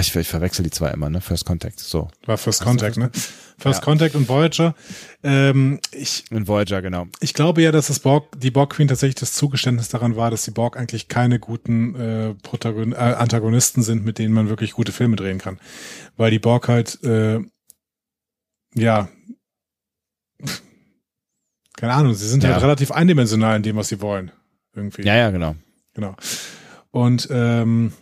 ich, ich verwechsel die zwei immer, ne? First Contact, so. War First Contact, ne? First ja. Contact und Voyager. Ähm, ich, und Voyager, genau. Ich glaube ja, dass das Borg, die Borg Queen tatsächlich das Zugeständnis daran war, dass die Borg eigentlich keine guten äh, Protagon äh, Antagonisten sind, mit denen man wirklich gute Filme drehen kann. Weil die Borg halt, äh, ja, keine Ahnung, sie sind halt ja. halt relativ eindimensional in dem, was sie wollen. Irgendwie. Ja, ja, genau. Genau. Und ähm,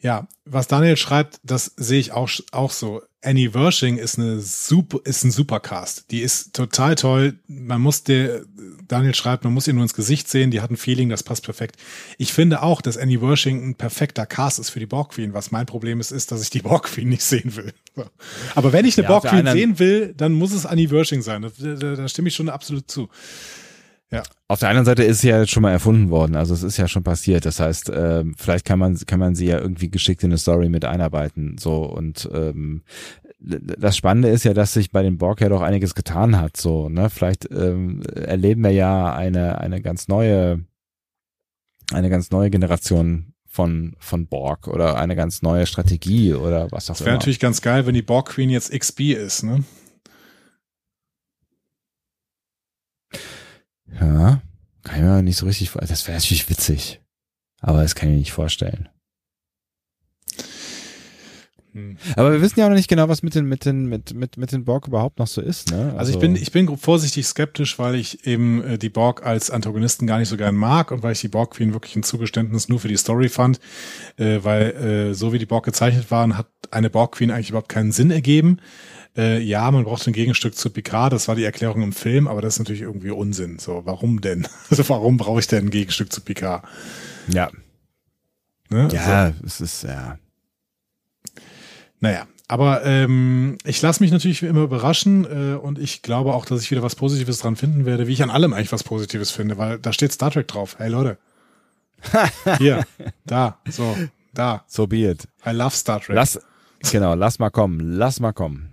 ja, was Daniel schreibt, das sehe ich auch, auch so. Annie Wershing ist eine super, ist ein Supercast. Die ist total toll. Man muss der, Daniel schreibt, man muss ihr nur ins Gesicht sehen. Die hat ein Feeling, das passt perfekt. Ich finde auch, dass Annie Wershing ein perfekter Cast ist für die Borg Queen. Was mein Problem ist, ist, dass ich die Borg Queen nicht sehen will. Aber wenn ich eine ja, Borg Queen sehen will, dann muss es Annie Wershing sein. Da, da, da stimme ich schon absolut zu. Ja. Auf der anderen Seite ist sie ja jetzt schon mal erfunden worden, also es ist ja schon passiert. Das heißt, äh, vielleicht kann man kann man sie ja irgendwie geschickt in eine Story mit einarbeiten. So und ähm, das Spannende ist ja, dass sich bei den Borg ja doch einiges getan hat. So, ne? Vielleicht ähm, erleben wir ja eine eine ganz neue eine ganz neue Generation von, von Borg oder eine ganz neue Strategie oder was auch immer. Das wäre natürlich ganz geil, wenn die Borg Queen jetzt XB ist, ne? Ja, kann ich mir nicht so richtig vorstellen. Das wäre natürlich witzig. Aber das kann ich mir nicht vorstellen. Hm. Aber wir wissen ja auch noch nicht genau, was mit den, mit den, mit, mit, mit den Borg überhaupt noch so ist, ne? Also, also ich bin, ich bin vorsichtig skeptisch, weil ich eben äh, die Borg als Antagonisten gar nicht so gern mag und weil ich die Borg Queen wirklich ein Zugeständnis nur für die Story fand, äh, weil äh, so wie die Borg gezeichnet waren, hat eine Borg Queen eigentlich überhaupt keinen Sinn ergeben äh, ja, man braucht ein Gegenstück zu Picard, das war die Erklärung im Film, aber das ist natürlich irgendwie Unsinn. So, warum denn? Also warum brauche ich denn ein Gegenstück zu Picard? Ja. Ne? Ja, also, es ist, ja. Naja, aber ähm, ich lasse mich natürlich wie immer überraschen äh, und ich glaube auch, dass ich wieder was Positives dran finden werde, wie ich an allem eigentlich was Positives finde, weil da steht Star Trek drauf. Hey Leute. Hier, da, so, da. So be it. I love Star Trek. Lass, genau, lass mal kommen, lass mal kommen.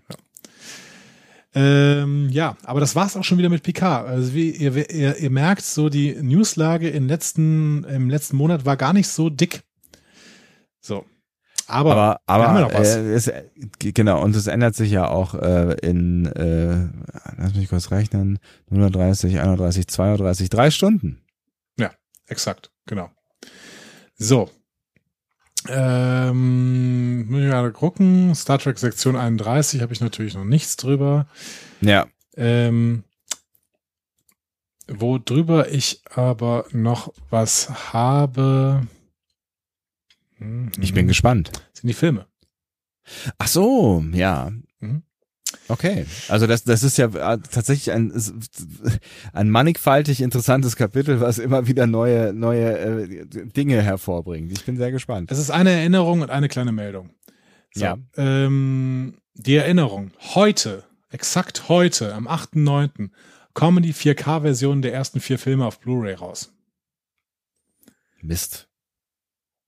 Ja. Ähm, ja, aber das war's auch schon wieder mit Picard. Also wie ihr, ihr, ihr merkt, so die Newslage im letzten, im letzten Monat war gar nicht so dick. So. Aber, aber, aber haben wir noch was. Äh, es, genau, und es ändert sich ja auch äh, in, äh, lass mich kurz rechnen, 130, 31, 32, drei Stunden. Ja, exakt, genau. So, ähm, muss ich gerade gucken. Star Trek Sektion 31 habe ich natürlich noch nichts drüber. Ja. Ähm, wo drüber ich aber noch was habe. Ich bin gespannt. Sind die Filme. Ach so, ja. Okay, also das, das ist ja äh, tatsächlich ein, ein mannigfaltig interessantes Kapitel, was immer wieder neue, neue äh, Dinge hervorbringt. Ich bin sehr gespannt. Es ist eine Erinnerung und eine kleine Meldung. So, ja. Ähm, die Erinnerung. Heute, exakt heute, am 8.9., kommen die 4K-Versionen der ersten vier Filme auf Blu-ray raus. Mist.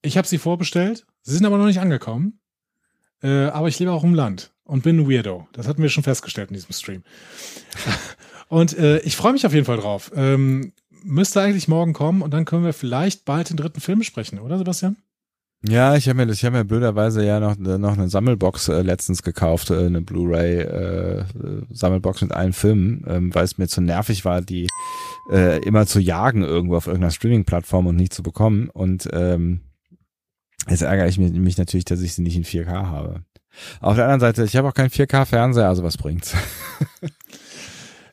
Ich habe sie vorbestellt. Sie sind aber noch nicht angekommen. Äh, aber ich lebe auch im Land und bin ein Weirdo. Das hatten wir schon festgestellt in diesem Stream. und äh, ich freue mich auf jeden Fall drauf. Ähm, müsste eigentlich morgen kommen und dann können wir vielleicht bald den dritten Film sprechen, oder Sebastian? Ja, ich habe mir, ich habe mir blöderweise ja noch, noch eine Sammelbox äh, letztens gekauft, äh, eine Blu-ray äh, Sammelbox mit allen Filmen, ähm, weil es mir zu nervig war, die äh, immer zu jagen irgendwo auf irgendeiner Streaming-Plattform und nicht zu bekommen. Und ähm, jetzt ärgere ich mich, mich natürlich, dass ich sie nicht in 4K habe. Auf der anderen Seite, ich habe auch keinen 4K-Fernseher, also was bringt's?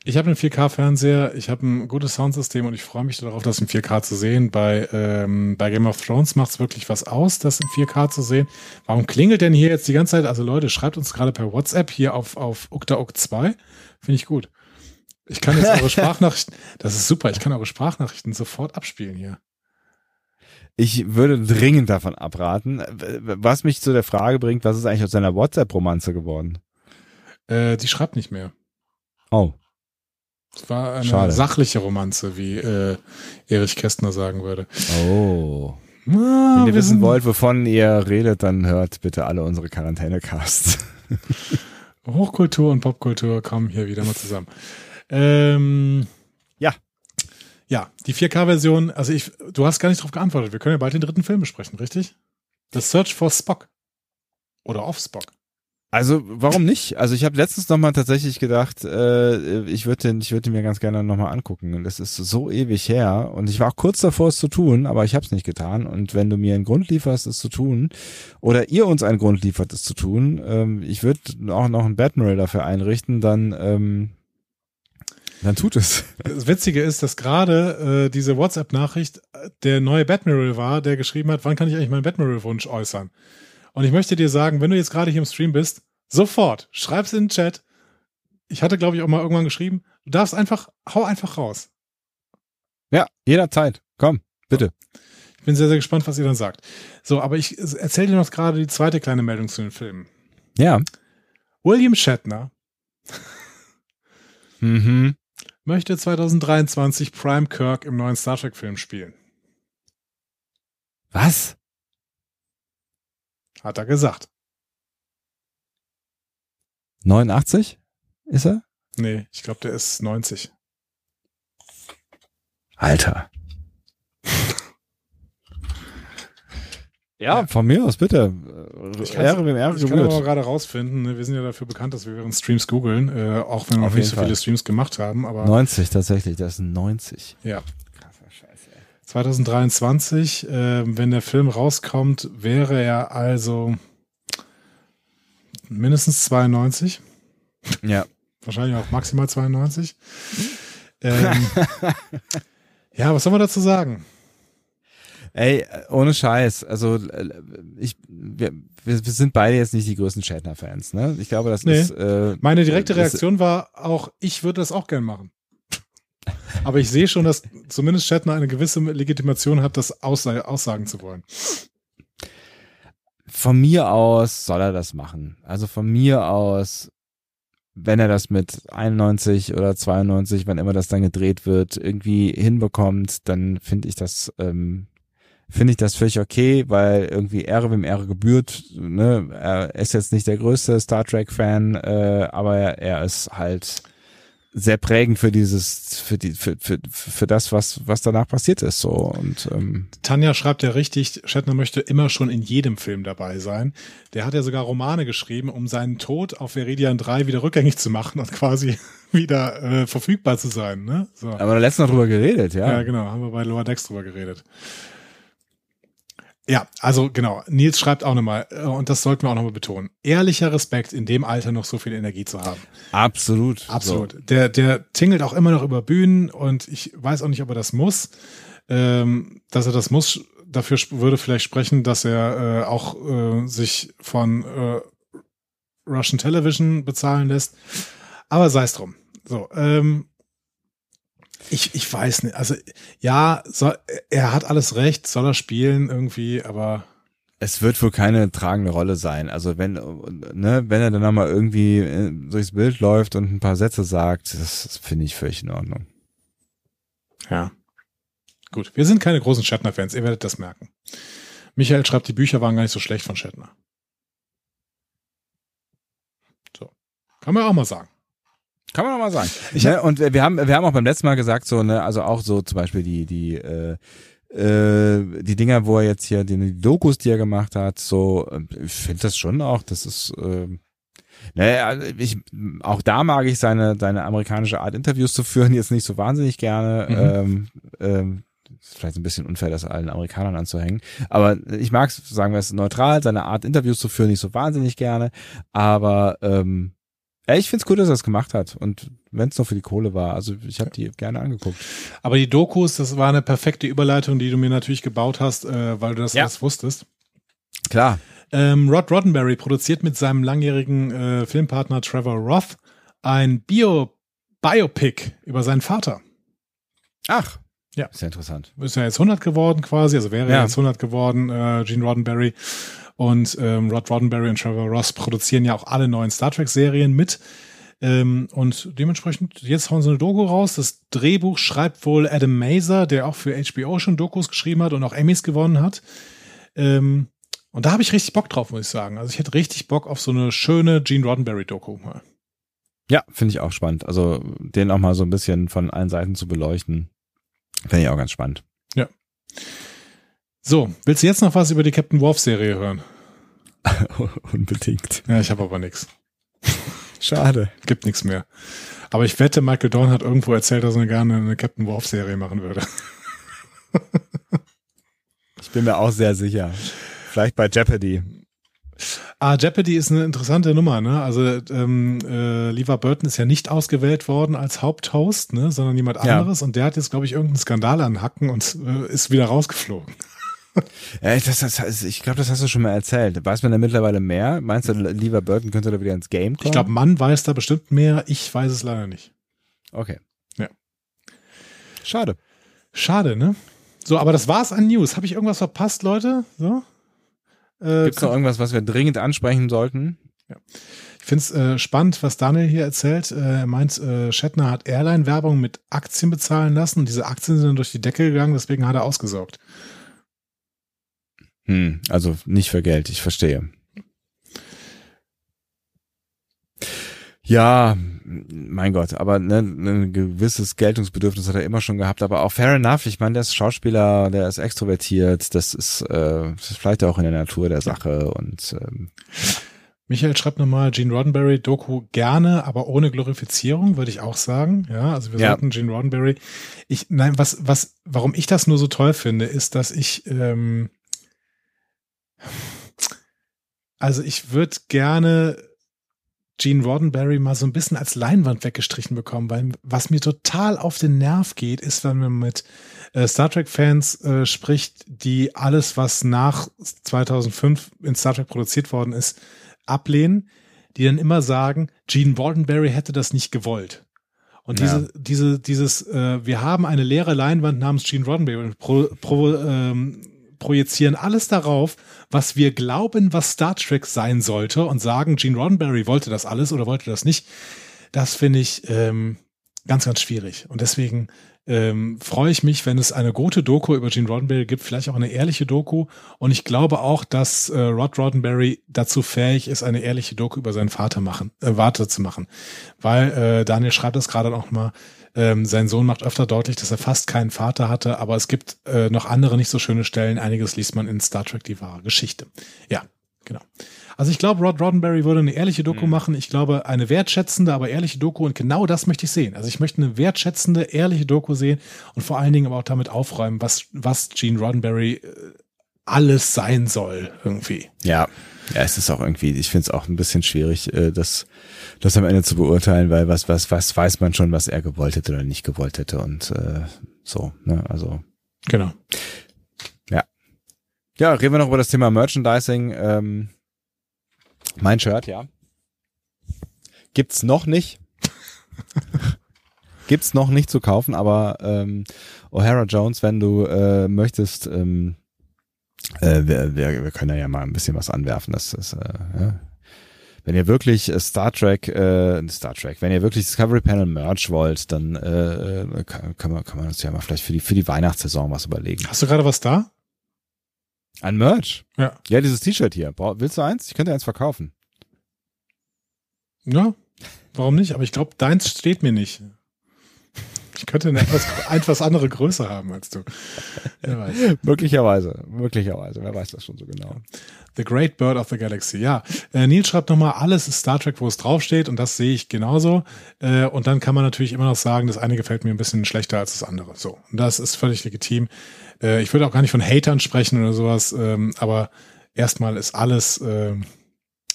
Ich habe einen 4K-Fernseher, ich habe ein gutes Soundsystem und ich freue mich darauf, das in 4K zu sehen. Bei, ähm, bei Game of Thrones macht es wirklich was aus, das in 4K zu sehen. Warum klingelt denn hier jetzt die ganze Zeit? Also Leute, schreibt uns gerade per WhatsApp hier auf, auf uktauk 2. Finde ich gut. Ich kann jetzt eure Sprachnachrichten, das ist super, ich kann eure Sprachnachrichten sofort abspielen hier. Ich würde dringend davon abraten. Was mich zu der Frage bringt, was ist eigentlich aus seiner WhatsApp-Romanze geworden? Äh, die schreibt nicht mehr. Oh. Es war eine Schade. sachliche Romanze, wie äh, Erich Kästner sagen würde. Oh. Ah, Wenn ihr wissen wollt, wovon ihr redet, dann hört bitte alle unsere Quarantäne-Casts. Hochkultur und Popkultur kommen hier wieder mal zusammen. Ähm. Ja, die 4K-Version, also ich, du hast gar nicht darauf geantwortet. Wir können ja bald den dritten Film besprechen, richtig? The Search for Spock. Oder Off Spock. Also warum nicht? Also ich habe letztens nochmal tatsächlich gedacht, äh, ich würde den, ich würde mir ganz gerne nochmal angucken. Und es ist so ewig her und ich war auch kurz davor, es zu tun, aber ich habe es nicht getan. Und wenn du mir einen Grund lieferst, es zu tun, oder ihr uns einen Grund liefert, es zu tun, ähm, ich würde auch noch einen Batmiral dafür einrichten, dann ähm, dann tut es. Das Witzige ist, dass gerade äh, diese WhatsApp-Nachricht der neue Batmiral war, der geschrieben hat, wann kann ich eigentlich meinen Batmiral-Wunsch äußern? Und ich möchte dir sagen, wenn du jetzt gerade hier im Stream bist, sofort, schreib's in den Chat. Ich hatte, glaube ich, auch mal irgendwann geschrieben, du darfst einfach, hau einfach raus. Ja, jederzeit. Komm, bitte. Ich bin sehr, sehr gespannt, was ihr dann sagt. So, aber ich erzähle dir noch gerade die zweite kleine Meldung zu den Filmen. Ja. William Shatner mhm. Möchte 2023 Prime Kirk im neuen Star Trek-Film spielen. Was? Hat er gesagt. 89 ist er? Nee, ich glaube, der ist 90. Alter. Ja, von mir aus, bitte. Ich kann aber gerade rausfinden, ne? wir sind ja dafür bekannt, dass wir während Streams googeln, äh, auch wenn wir noch nicht so Fall. viele Streams gemacht haben. Aber 90 tatsächlich, das sind 90. Ja. 2023, äh, wenn der Film rauskommt, wäre er also mindestens 92. Ja. Wahrscheinlich auch maximal 92. Ähm, ja, was soll man dazu sagen? Ey, ohne Scheiß. Also ich, wir, wir sind beide jetzt nicht die größten Shatner-Fans, ne? Ich glaube, das nee. ist. Äh, Meine direkte Reaktion war auch, ich würde das auch gern machen. Aber ich sehe schon, dass zumindest Shatner eine gewisse Legitimation hat, das aussagen zu wollen. Von mir aus soll er das machen. Also von mir aus, wenn er das mit 91 oder 92, wann immer das dann gedreht wird, irgendwie hinbekommt, dann finde ich das ähm, finde ich das völlig okay, weil irgendwie Ehre wem Ehre gebührt. Ne? Er ist jetzt nicht der größte Star Trek-Fan, äh, aber er, er ist halt sehr prägend für dieses, für die, für, für, für das, was, was danach passiert ist. So und ähm, Tanja schreibt ja richtig, Shatner möchte immer schon in jedem Film dabei sein. Der hat ja sogar Romane geschrieben, um seinen Tod auf Veridian 3 wieder rückgängig zu machen und quasi wieder äh, verfügbar zu sein. Ne? So. Aber letztens noch drüber geredet, ja. Ja, genau, haben wir bei Lower Decks drüber geredet. Ja, also genau. Nils schreibt auch nochmal, äh, und das sollten wir auch nochmal betonen. Ehrlicher Respekt, in dem Alter noch so viel Energie zu haben. Absolut. Absolut. So. Der, der tingelt auch immer noch über Bühnen und ich weiß auch nicht, ob er das muss. Ähm, dass er das muss, dafür würde vielleicht sprechen, dass er äh, auch äh, sich von äh, Russian Television bezahlen lässt. Aber sei es drum. So, ähm, ich, ich weiß nicht. Also ja, soll, er hat alles recht, soll er spielen irgendwie, aber es wird wohl keine tragende Rolle sein. Also wenn, ne, wenn er dann nochmal irgendwie äh, durchs Bild läuft und ein paar Sätze sagt, das, das finde ich völlig in Ordnung. Ja. Gut, wir sind keine großen Shatner-Fans, ihr werdet das merken. Michael schreibt, die Bücher waren gar nicht so schlecht von Shatner. So. Kann man auch mal sagen. Kann man auch mal sagen. Ne? Und wir haben, wir haben auch beim letzten Mal gesagt, so, ne, also auch so zum Beispiel die, die, äh, äh, die Dinger, wo er jetzt hier die, die Dokus, die er gemacht hat, so, äh, ich finde das schon auch, das ist, äh, naja, ne, ich, auch da mag ich seine, seine amerikanische Art, Interviews zu führen, jetzt nicht so wahnsinnig gerne. Mhm. Ähm, ähm, ist vielleicht ein bisschen unfair, das allen Amerikanern anzuhängen. Aber ich mag es, sagen wir es, neutral, seine Art, Interviews zu führen, nicht so wahnsinnig gerne. Aber ähm, ich find's gut, dass er es gemacht hat. Und wenn es nur für die Kohle war. Also ich habe die gerne angeguckt. Aber die Dokus, das war eine perfekte Überleitung, die du mir natürlich gebaut hast, äh, weil du das ja. alles wusstest. Klar. Ähm, Rod Roddenberry produziert mit seinem langjährigen äh, Filmpartner Trevor Roth ein Bio Biopic über seinen Vater. Ach. Ja. Ist ja interessant. Ist ja jetzt 100 geworden quasi, also wäre ja. jetzt 100 geworden, äh, Gene Roddenberry. Und ähm, Rod Roddenberry und Trevor Ross produzieren ja auch alle neuen Star Trek-Serien mit. Ähm, und dementsprechend, jetzt hauen sie eine Doku raus. Das Drehbuch schreibt wohl Adam Mazer, der auch für HBO schon Dokus geschrieben hat und auch Emmys gewonnen hat. Ähm, Und da habe ich richtig Bock drauf, muss ich sagen. Also ich hätte richtig Bock auf so eine schöne Gene Roddenberry-Doku mal. Ja, finde ich auch spannend. Also den auch mal so ein bisschen von allen Seiten zu beleuchten, finde ich auch ganz spannend. Ja. So, willst du jetzt noch was über die Captain Worf-Serie hören? Unbedingt. Ja, ich habe aber nichts. Schade. Gibt nichts mehr. Aber ich wette, Michael Dorn hat irgendwo erzählt, dass er gerne eine Captain Worf-Serie machen würde. ich bin mir auch sehr sicher. Vielleicht bei Jeopardy. Ah, Jeopardy ist eine interessante Nummer, ne? Also ähm, äh, Lever Burton ist ja nicht ausgewählt worden als Haupthost, ne, sondern jemand anderes ja. und der hat jetzt, glaube ich, irgendeinen Skandal an Hacken und äh, ist wieder rausgeflogen. Ja, das, das, ich glaube, das hast du schon mal erzählt. Weiß man da mittlerweile mehr? Meinst du, Lever Burton könnte da wieder ins Game kommen? Ich glaube, Mann weiß da bestimmt mehr. Ich weiß es leider nicht. Okay. Ja. Schade. Schade, ne? So, aber das war's an News. Habe ich irgendwas verpasst, Leute? So? Äh, Gibt es noch irgendwas, was wir dringend ansprechen sollten? Ja. Ich finde es äh, spannend, was Daniel hier erzählt. Äh, er meint, äh, Shatner hat Airline-Werbung mit Aktien bezahlen lassen und diese Aktien sind dann durch die Decke gegangen, deswegen hat er ausgesorgt. Hm, also nicht für Geld, ich verstehe. Ja, mein Gott, aber ne, ein gewisses Geltungsbedürfnis hat er immer schon gehabt, aber auch fair enough. Ich meine, der ist Schauspieler, der ist extrovertiert, das ist, äh, das ist vielleicht auch in der Natur der Sache und ähm, Michael schreibt nochmal, Gene Roddenberry Doku gerne, aber ohne Glorifizierung, würde ich auch sagen. Ja, also wir ja. sollten Gene Roddenberry. Ich, nein, was, was, warum ich das nur so toll finde, ist, dass ich, ähm, also ich würde gerne Gene Roddenberry mal so ein bisschen als Leinwand weggestrichen bekommen, weil was mir total auf den Nerv geht, ist, wenn man mit äh, Star Trek-Fans äh, spricht, die alles, was nach 2005 in Star Trek produziert worden ist, ablehnen, die dann immer sagen, Gene Roddenberry hätte das nicht gewollt. Und diese, ja. diese, dieses, äh, wir haben eine leere Leinwand namens Gene Roddenberry pro, pro, ähm, projizieren alles darauf, was wir glauben, was Star Trek sein sollte und sagen, Gene Roddenberry wollte das alles oder wollte das nicht. Das finde ich ähm, ganz, ganz schwierig. Und deswegen ähm, freue ich mich, wenn es eine gute Doku über Gene Roddenberry gibt, vielleicht auch eine ehrliche Doku. Und ich glaube auch, dass äh, Rod Roddenberry dazu fähig ist, eine ehrliche Doku über seinen Vater machen, äh, Warte zu machen. Weil äh, Daniel schreibt das gerade noch mal, ähm, sein Sohn macht öfter deutlich, dass er fast keinen Vater hatte, aber es gibt äh, noch andere nicht so schöne Stellen. Einiges liest man in Star Trek die wahre Geschichte. Ja, genau. Also ich glaube, Rod Roddenberry würde eine ehrliche Doku mhm. machen. Ich glaube, eine wertschätzende, aber ehrliche Doku. Und genau das möchte ich sehen. Also ich möchte eine wertschätzende, ehrliche Doku sehen und vor allen Dingen aber auch damit aufräumen, was, was Gene Roddenberry äh, alles sein soll irgendwie. Ja. Ja, es ist auch irgendwie, ich finde es auch ein bisschen schwierig, äh, das, das am Ende zu beurteilen, weil was, was, was weiß man schon, was er gewollt hätte oder nicht gewollt hätte und äh, so, ne, also. Genau. Ja. Reden wir noch über das Thema Merchandising. Ähm, mein Shirt, ja. Gibt's noch nicht. Gibt's noch nicht zu kaufen, aber ähm, O'Hara Jones, wenn du äh, möchtest, ähm, äh, wir, wir, wir können ja mal ein bisschen was anwerfen. Das ist, äh, ja. Wenn ihr wirklich äh, Star Trek, äh, Star Trek, wenn ihr wirklich Discovery Panel Merch wollt, dann äh, äh, kann, kann, man, kann man uns ja mal vielleicht für die, für die Weihnachtssaison was überlegen. Hast du gerade was da? Ein Merch? Ja. Ja, dieses T-Shirt hier. Willst du eins? Ich könnte eins verkaufen. Ja, warum nicht? Aber ich glaube, deins steht mir nicht. Ich könnte eine etwas, etwas andere Größe haben als du. Wer weiß. möglicherweise, möglicherweise. Wer weiß das schon so genau. The Great Bird of the Galaxy. Ja, äh, Neil schreibt nochmal, alles ist Star Trek, wo es draufsteht und das sehe ich genauso. Äh, und dann kann man natürlich immer noch sagen, das eine gefällt mir ein bisschen schlechter als das andere. So, und das ist völlig legitim. Äh, ich würde auch gar nicht von Hatern sprechen oder sowas, ähm, aber erstmal ist alles, äh,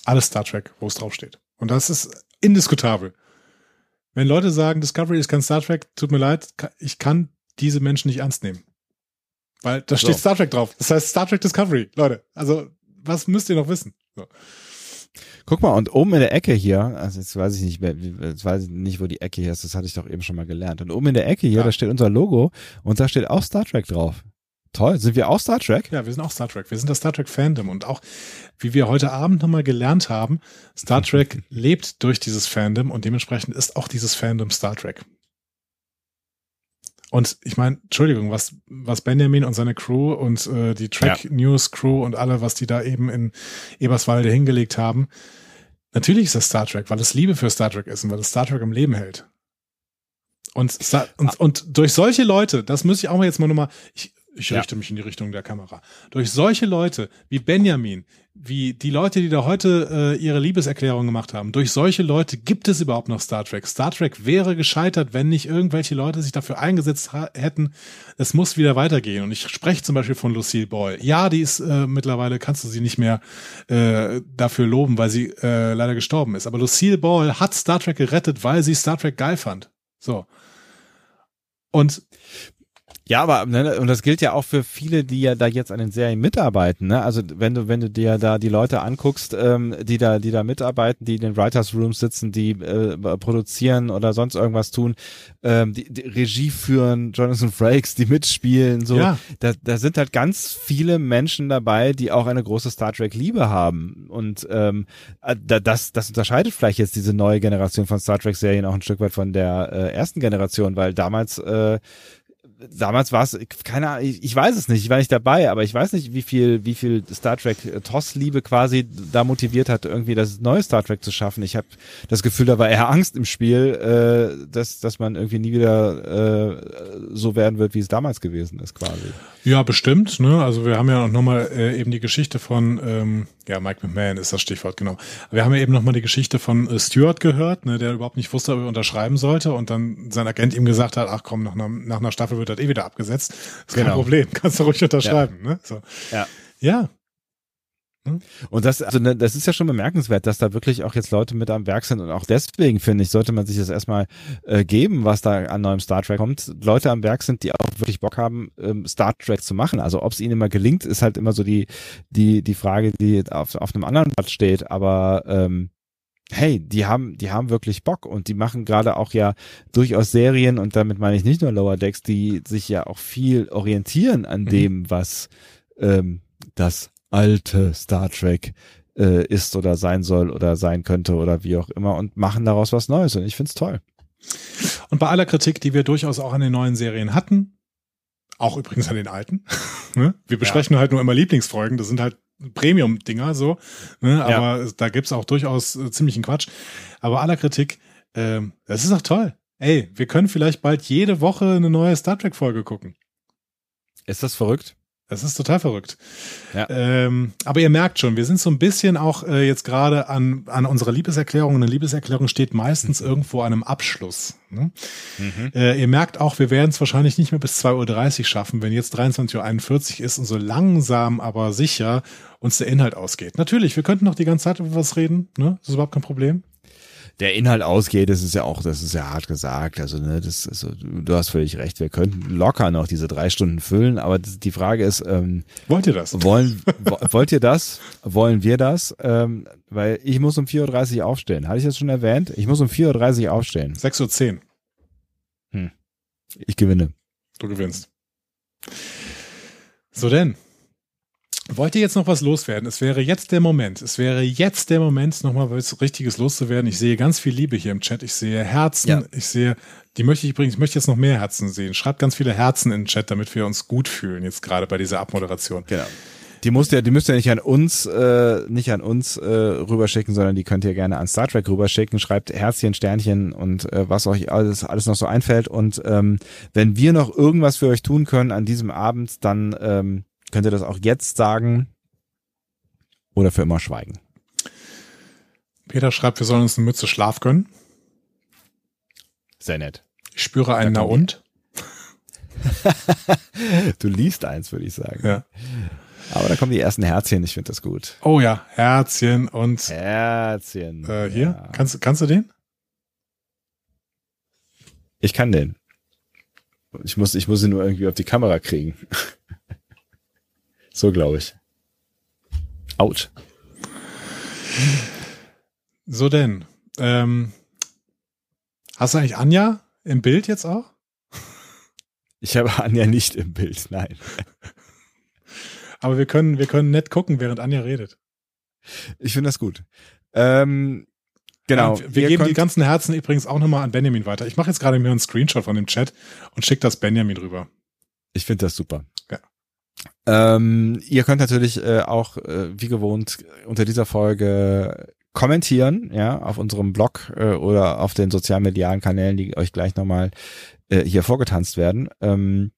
alles Star Trek, wo es draufsteht. Und das ist indiskutabel. Wenn Leute sagen, Discovery ist kein Star Trek, tut mir leid, ich kann diese Menschen nicht ernst nehmen. Weil da steht so. Star Trek drauf. Das heißt Star Trek Discovery, Leute. Also, was müsst ihr noch wissen? So. Guck mal, und oben in der Ecke hier, also jetzt weiß ich nicht, jetzt weiß ich nicht, wo die Ecke hier ist, das hatte ich doch eben schon mal gelernt. Und oben in der Ecke hier, ja. da steht unser Logo und da steht auch Star Trek drauf. Toll. Sind wir auch Star Trek? Ja, wir sind auch Star Trek. Wir sind das Star Trek Fandom und auch, wie wir heute Abend nochmal gelernt haben, Star Trek lebt durch dieses Fandom und dementsprechend ist auch dieses Fandom Star Trek. Und ich meine, Entschuldigung, was, was Benjamin und seine Crew und äh, die Track. News Crew und alle, was die da eben in Eberswalde hingelegt haben, natürlich ist das Star Trek, weil es Liebe für Star Trek ist und weil es Star Trek im Leben hält. Und, und, und durch solche Leute, das muss ich auch mal jetzt mal nochmal, ich, ich richte ja. mich in die Richtung der Kamera. Durch solche Leute wie Benjamin, wie die Leute, die da heute äh, ihre Liebeserklärung gemacht haben, durch solche Leute gibt es überhaupt noch Star Trek. Star Trek wäre gescheitert, wenn nicht irgendwelche Leute sich dafür eingesetzt hätten, es muss wieder weitergehen. Und ich spreche zum Beispiel von Lucille Ball. Ja, die ist äh, mittlerweile, kannst du sie nicht mehr äh, dafür loben, weil sie äh, leider gestorben ist. Aber Lucille Ball hat Star Trek gerettet, weil sie Star Trek geil fand. So. Und ja, aber ne, und das gilt ja auch für viele, die ja da jetzt an den Serien mitarbeiten. Ne? Also wenn du wenn du dir da die Leute anguckst, ähm, die da die da mitarbeiten, die in den Writers Rooms sitzen, die äh, produzieren oder sonst irgendwas tun, ähm, die, die Regie führen, Jonathan Frakes, die mitspielen, so. Ja. Da, da sind halt ganz viele Menschen dabei, die auch eine große Star Trek Liebe haben und ähm, äh, das das unterscheidet vielleicht jetzt diese neue Generation von Star Trek Serien auch ein Stück weit von der äh, ersten Generation, weil damals äh, damals war es, keine Ahnung, ich, ich, weiß es nicht, ich war nicht dabei, aber ich weiß nicht, wie viel, wie viel Star Trek äh, TOS-Liebe quasi da motiviert hat, irgendwie das neue Star Trek zu schaffen. Ich habe das Gefühl, da war eher Angst im Spiel, äh, dass, dass man irgendwie nie wieder äh, so werden wird, wie es damals gewesen ist, quasi. Ja, bestimmt. Ne? Also wir haben ja noch mal äh, eben die Geschichte von, ähm, ja, Mike McMahon ist das Stichwort, genau. Wir haben ja eben noch mal die Geschichte von äh, Stewart gehört, ne, der überhaupt nicht wusste, ob er unterschreiben sollte und dann sein Agent ihm gesagt hat, ach komm, nach einer, nach einer Staffel wird das eh wieder abgesetzt. Das ist genau. kein Problem, kannst du ruhig unterschreiben. Ja. Ne? So. Ja. Ja? Und das, also ne, das ist ja schon bemerkenswert, dass da wirklich auch jetzt Leute mit am Werk sind und auch deswegen finde ich, sollte man sich das erstmal äh, geben, was da an neuem Star Trek kommt. Leute am Werk sind, die auch wirklich Bock haben, ähm, Star Trek zu machen. Also ob es ihnen immer gelingt, ist halt immer so die die die Frage, die auf, auf einem anderen Blatt steht. Aber ähm, hey, die haben, die haben wirklich Bock und die machen gerade auch ja durchaus Serien und damit meine ich nicht nur Lower Decks, die sich ja auch viel orientieren an mhm. dem, was ähm, das alte Star Trek äh, ist oder sein soll oder sein könnte oder wie auch immer und machen daraus was Neues und ich find's toll. Und bei aller Kritik, die wir durchaus auch an den neuen Serien hatten, auch übrigens an den alten, ne? wir besprechen ja. halt nur immer Lieblingsfolgen, das sind halt Premium-Dinger so, ne? aber ja. da gibt's auch durchaus äh, ziemlichen Quatsch. Aber aller Kritik, ähm, das ist doch toll. Ey, wir können vielleicht bald jede Woche eine neue Star Trek-Folge gucken. Ist das verrückt? Das ist total verrückt. Ja. Ähm, aber ihr merkt schon, wir sind so ein bisschen auch äh, jetzt gerade an, an unserer Liebeserklärung. Eine Liebeserklärung steht meistens mhm. irgendwo an einem Abschluss. Ne? Mhm. Äh, ihr merkt auch, wir werden es wahrscheinlich nicht mehr bis 2.30 Uhr schaffen, wenn jetzt 23.41 Uhr ist und so langsam, aber sicher uns der Inhalt ausgeht. Natürlich, wir könnten noch die ganze Zeit über was reden. Ne? Das ist überhaupt kein Problem der Inhalt ausgeht, das ist ja auch, das ist ja hart gesagt. Also, ne, das, also, du hast völlig recht. Wir könnten locker noch diese drei Stunden füllen, aber die Frage ist, ähm, wollt ihr das? Wollen, wollt ihr das? Wollen wir das? Ähm, weil ich muss um 4.30 Uhr aufstehen. Hatte ich das schon erwähnt? Ich muss um 4.30 Uhr aufstehen. 6.10 Uhr. Hm. Ich gewinne. Du gewinnst. So denn. Wollt ihr jetzt noch was loswerden? Es wäre jetzt der Moment. Es wäre jetzt der Moment, nochmal was Richtiges loszuwerden. Ich sehe ganz viel Liebe hier im Chat. Ich sehe Herzen. Ja. Ich sehe, die möchte ich übrigens, ich möchte jetzt noch mehr Herzen sehen. Schreibt ganz viele Herzen in den Chat, damit wir uns gut fühlen, jetzt gerade bei dieser Abmoderation. Genau. Die musst ihr, die müsst ihr nicht an uns, äh, nicht an uns äh, rüberschicken, sondern die könnt ihr gerne an Star Trek rüberschicken. Schreibt Herzchen, Sternchen und äh, was euch alles, alles noch so einfällt. Und ähm, wenn wir noch irgendwas für euch tun können an diesem Abend, dann ähm, Könnt ihr das auch jetzt sagen oder für immer schweigen? Peter schreibt, wir sollen uns eine Mütze Schlaf gönnen. Sehr nett. Ich spüre einen Na und. du liest eins, würde ich sagen. Ja. Aber da kommen die ersten Herzchen, ich finde das gut. Oh ja, Herzchen und Herzchen. Äh, hier, ja. kannst, kannst du den? Ich kann den. Ich muss, ich muss ihn nur irgendwie auf die Kamera kriegen. So glaube ich. Out. So denn. Ähm, hast du eigentlich Anja im Bild jetzt auch? Ich habe Anja nicht im Bild, nein. Aber wir können, wir können nett gucken, während Anja redet. Ich finde das gut. Ähm, Genau. Und wir geben die ganzen Herzen übrigens auch nochmal an Benjamin weiter. Ich mache jetzt gerade mir einen Screenshot von dem Chat und schicke das Benjamin rüber. Ich finde das super. Ja. Ähm, ihr könnt natürlich äh, auch äh, wie gewohnt unter dieser Folge kommentieren, ja, auf unserem Blog äh, oder auf den sozialmedialen Kanälen, die euch gleich nochmal äh, hier vorgetanzt werden. Ähm,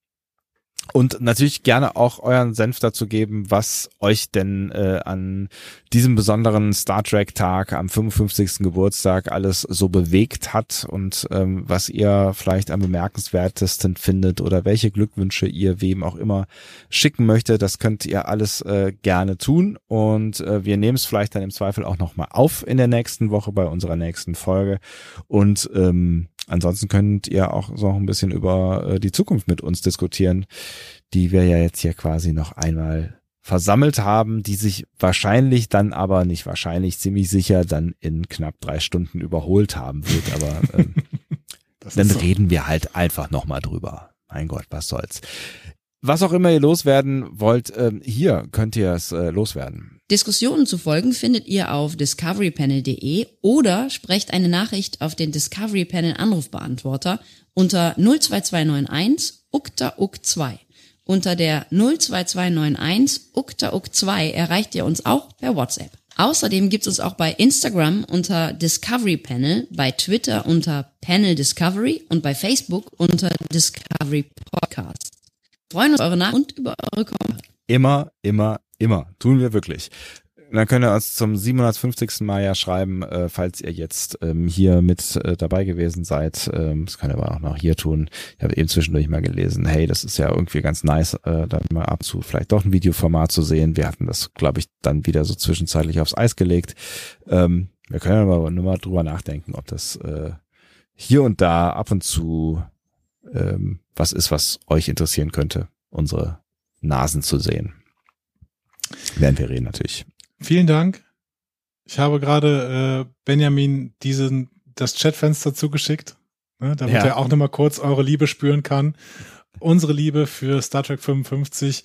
und natürlich gerne auch euren Senf dazu geben, was euch denn äh, an diesem besonderen Star Trek Tag am 55. Geburtstag alles so bewegt hat und ähm, was ihr vielleicht am bemerkenswertesten findet oder welche Glückwünsche ihr wem auch immer schicken möchte. Das könnt ihr alles äh, gerne tun und äh, wir nehmen es vielleicht dann im Zweifel auch nochmal auf in der nächsten Woche bei unserer nächsten Folge und ähm, ansonsten könnt ihr auch so ein bisschen über äh, die Zukunft mit uns diskutieren, die wir ja jetzt hier quasi noch einmal versammelt haben, die sich wahrscheinlich dann aber nicht wahrscheinlich ziemlich sicher dann in knapp drei Stunden überholt haben wird. Aber ähm, dann so. reden wir halt einfach nochmal drüber. Mein Gott, was soll's. Was auch immer ihr loswerden wollt, ähm, hier könnt ihr es äh, loswerden. Diskussionen zu folgen findet ihr auf discoverypanel.de oder sprecht eine Nachricht auf den Discovery Panel Anrufbeantworter unter 02291 ukta uk 2. Unter der 02291 ukta uk 2 erreicht ihr uns auch per WhatsApp. Außerdem gibt es uns auch bei Instagram unter Discovery Panel, bei Twitter unter Panel Discovery und bei Facebook unter Discovery Podcast. Freuen uns eure Nach und über eure Kommentare. Immer, immer, Immer, tun wir wirklich. Dann könnt ihr uns zum 750. Mal ja schreiben, äh, falls ihr jetzt ähm, hier mit äh, dabei gewesen seid. Ähm, das könnt ihr aber auch noch hier tun. Ich habe eben zwischendurch mal gelesen, hey, das ist ja irgendwie ganz nice, äh, da mal ab zu vielleicht doch ein Videoformat zu sehen. Wir hatten das, glaube ich, dann wieder so zwischenzeitlich aufs Eis gelegt. Ähm, wir können aber nur mal drüber nachdenken, ob das äh, hier und da ab und zu ähm, was ist, was euch interessieren könnte, unsere Nasen zu sehen. Werden wir reden natürlich. Vielen Dank. Ich habe gerade äh, Benjamin diesen das Chatfenster zugeschickt, ne, damit ja. er auch nochmal kurz eure Liebe spüren kann. Unsere Liebe für Star Trek 55.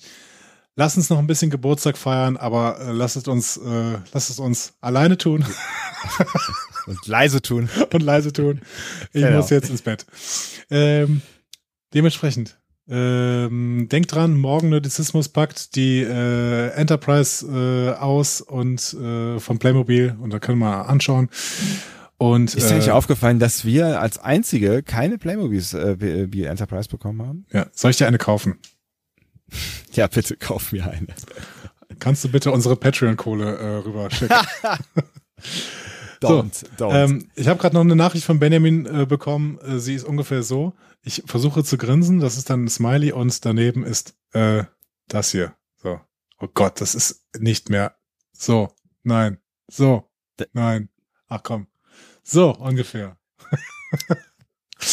Lass uns noch ein bisschen Geburtstag feiern, aber äh, lasst es uns, äh, lasst es uns alleine tun. Und leise tun. Und leise tun. Ich genau. muss jetzt ins Bett. Ähm, dementsprechend ähm, denkt dran, morgen Nerdizismus packt die äh, Enterprise äh, aus und äh, von Playmobil und da können wir anschauen. Und, ist dir eigentlich äh, aufgefallen, dass wir als einzige keine Playmobils äh, wie Enterprise bekommen haben? Ja, soll ich dir eine kaufen? Ja, bitte kauf mir eine. Kannst du bitte unsere Patreon-Kohle äh, rüber schicken? don't, so, don't. Ähm, ich habe gerade noch eine Nachricht von Benjamin äh, bekommen. Äh, sie ist ungefähr so. Ich versuche zu grinsen, das ist dann ein Smiley und daneben ist äh, das hier. So. Oh Gott, das ist nicht mehr so. Nein. So. Nein. Ach komm. So ungefähr.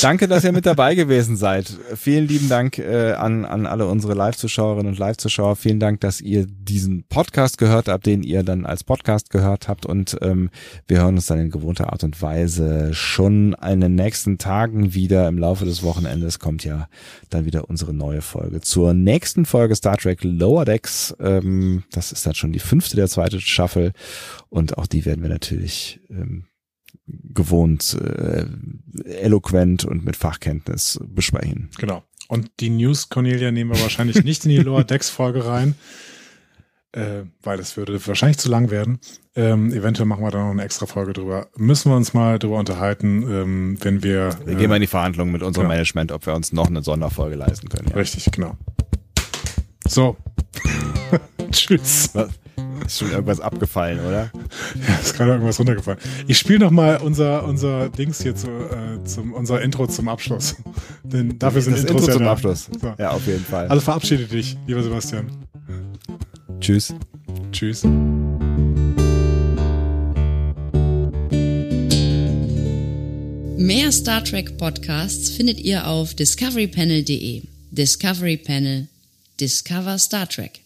Danke, dass ihr mit dabei gewesen seid. Vielen lieben Dank äh, an, an alle unsere Live-Zuschauerinnen und Live-Zuschauer. Vielen Dank, dass ihr diesen Podcast gehört habt, den ihr dann als Podcast gehört habt. Und ähm, wir hören uns dann in gewohnter Art und Weise schon in den nächsten Tagen wieder. Im Laufe des Wochenendes kommt ja dann wieder unsere neue Folge. Zur nächsten Folge Star Trek Lower Decks. Ähm, das ist dann schon die fünfte der zweite Staffel. Und auch die werden wir natürlich ähm, gewohnt äh, eloquent und mit Fachkenntnis besprechen. Genau. Und die News, Cornelia, nehmen wir wahrscheinlich nicht in die Lower Decks Folge rein, äh, weil das würde wahrscheinlich zu lang werden. Ähm, eventuell machen wir da noch eine extra Folge drüber. Müssen wir uns mal drüber unterhalten, ähm, wenn wir. Wir äh, gehen mal in die Verhandlungen mit unserem genau. Management, ob wir uns noch eine Sonderfolge leisten können. Ja. Richtig, genau. So. Tschüss. Was? Ist schon irgendwas abgefallen, oder? Ja, ist gerade irgendwas runtergefallen. Ich spiele noch mal unser, unser Dings hier zu, äh, zum, unser Intro zum Abschluss. Denn dafür sind das Intros Intro ja zum da. Abschluss. So. Ja, auf jeden Fall. Also verabschiede dich, lieber Sebastian. Tschüss. Tschüss. Mehr Star Trek Podcasts findet ihr auf discoverypanel.de. Discovery Panel. Discover Star Trek.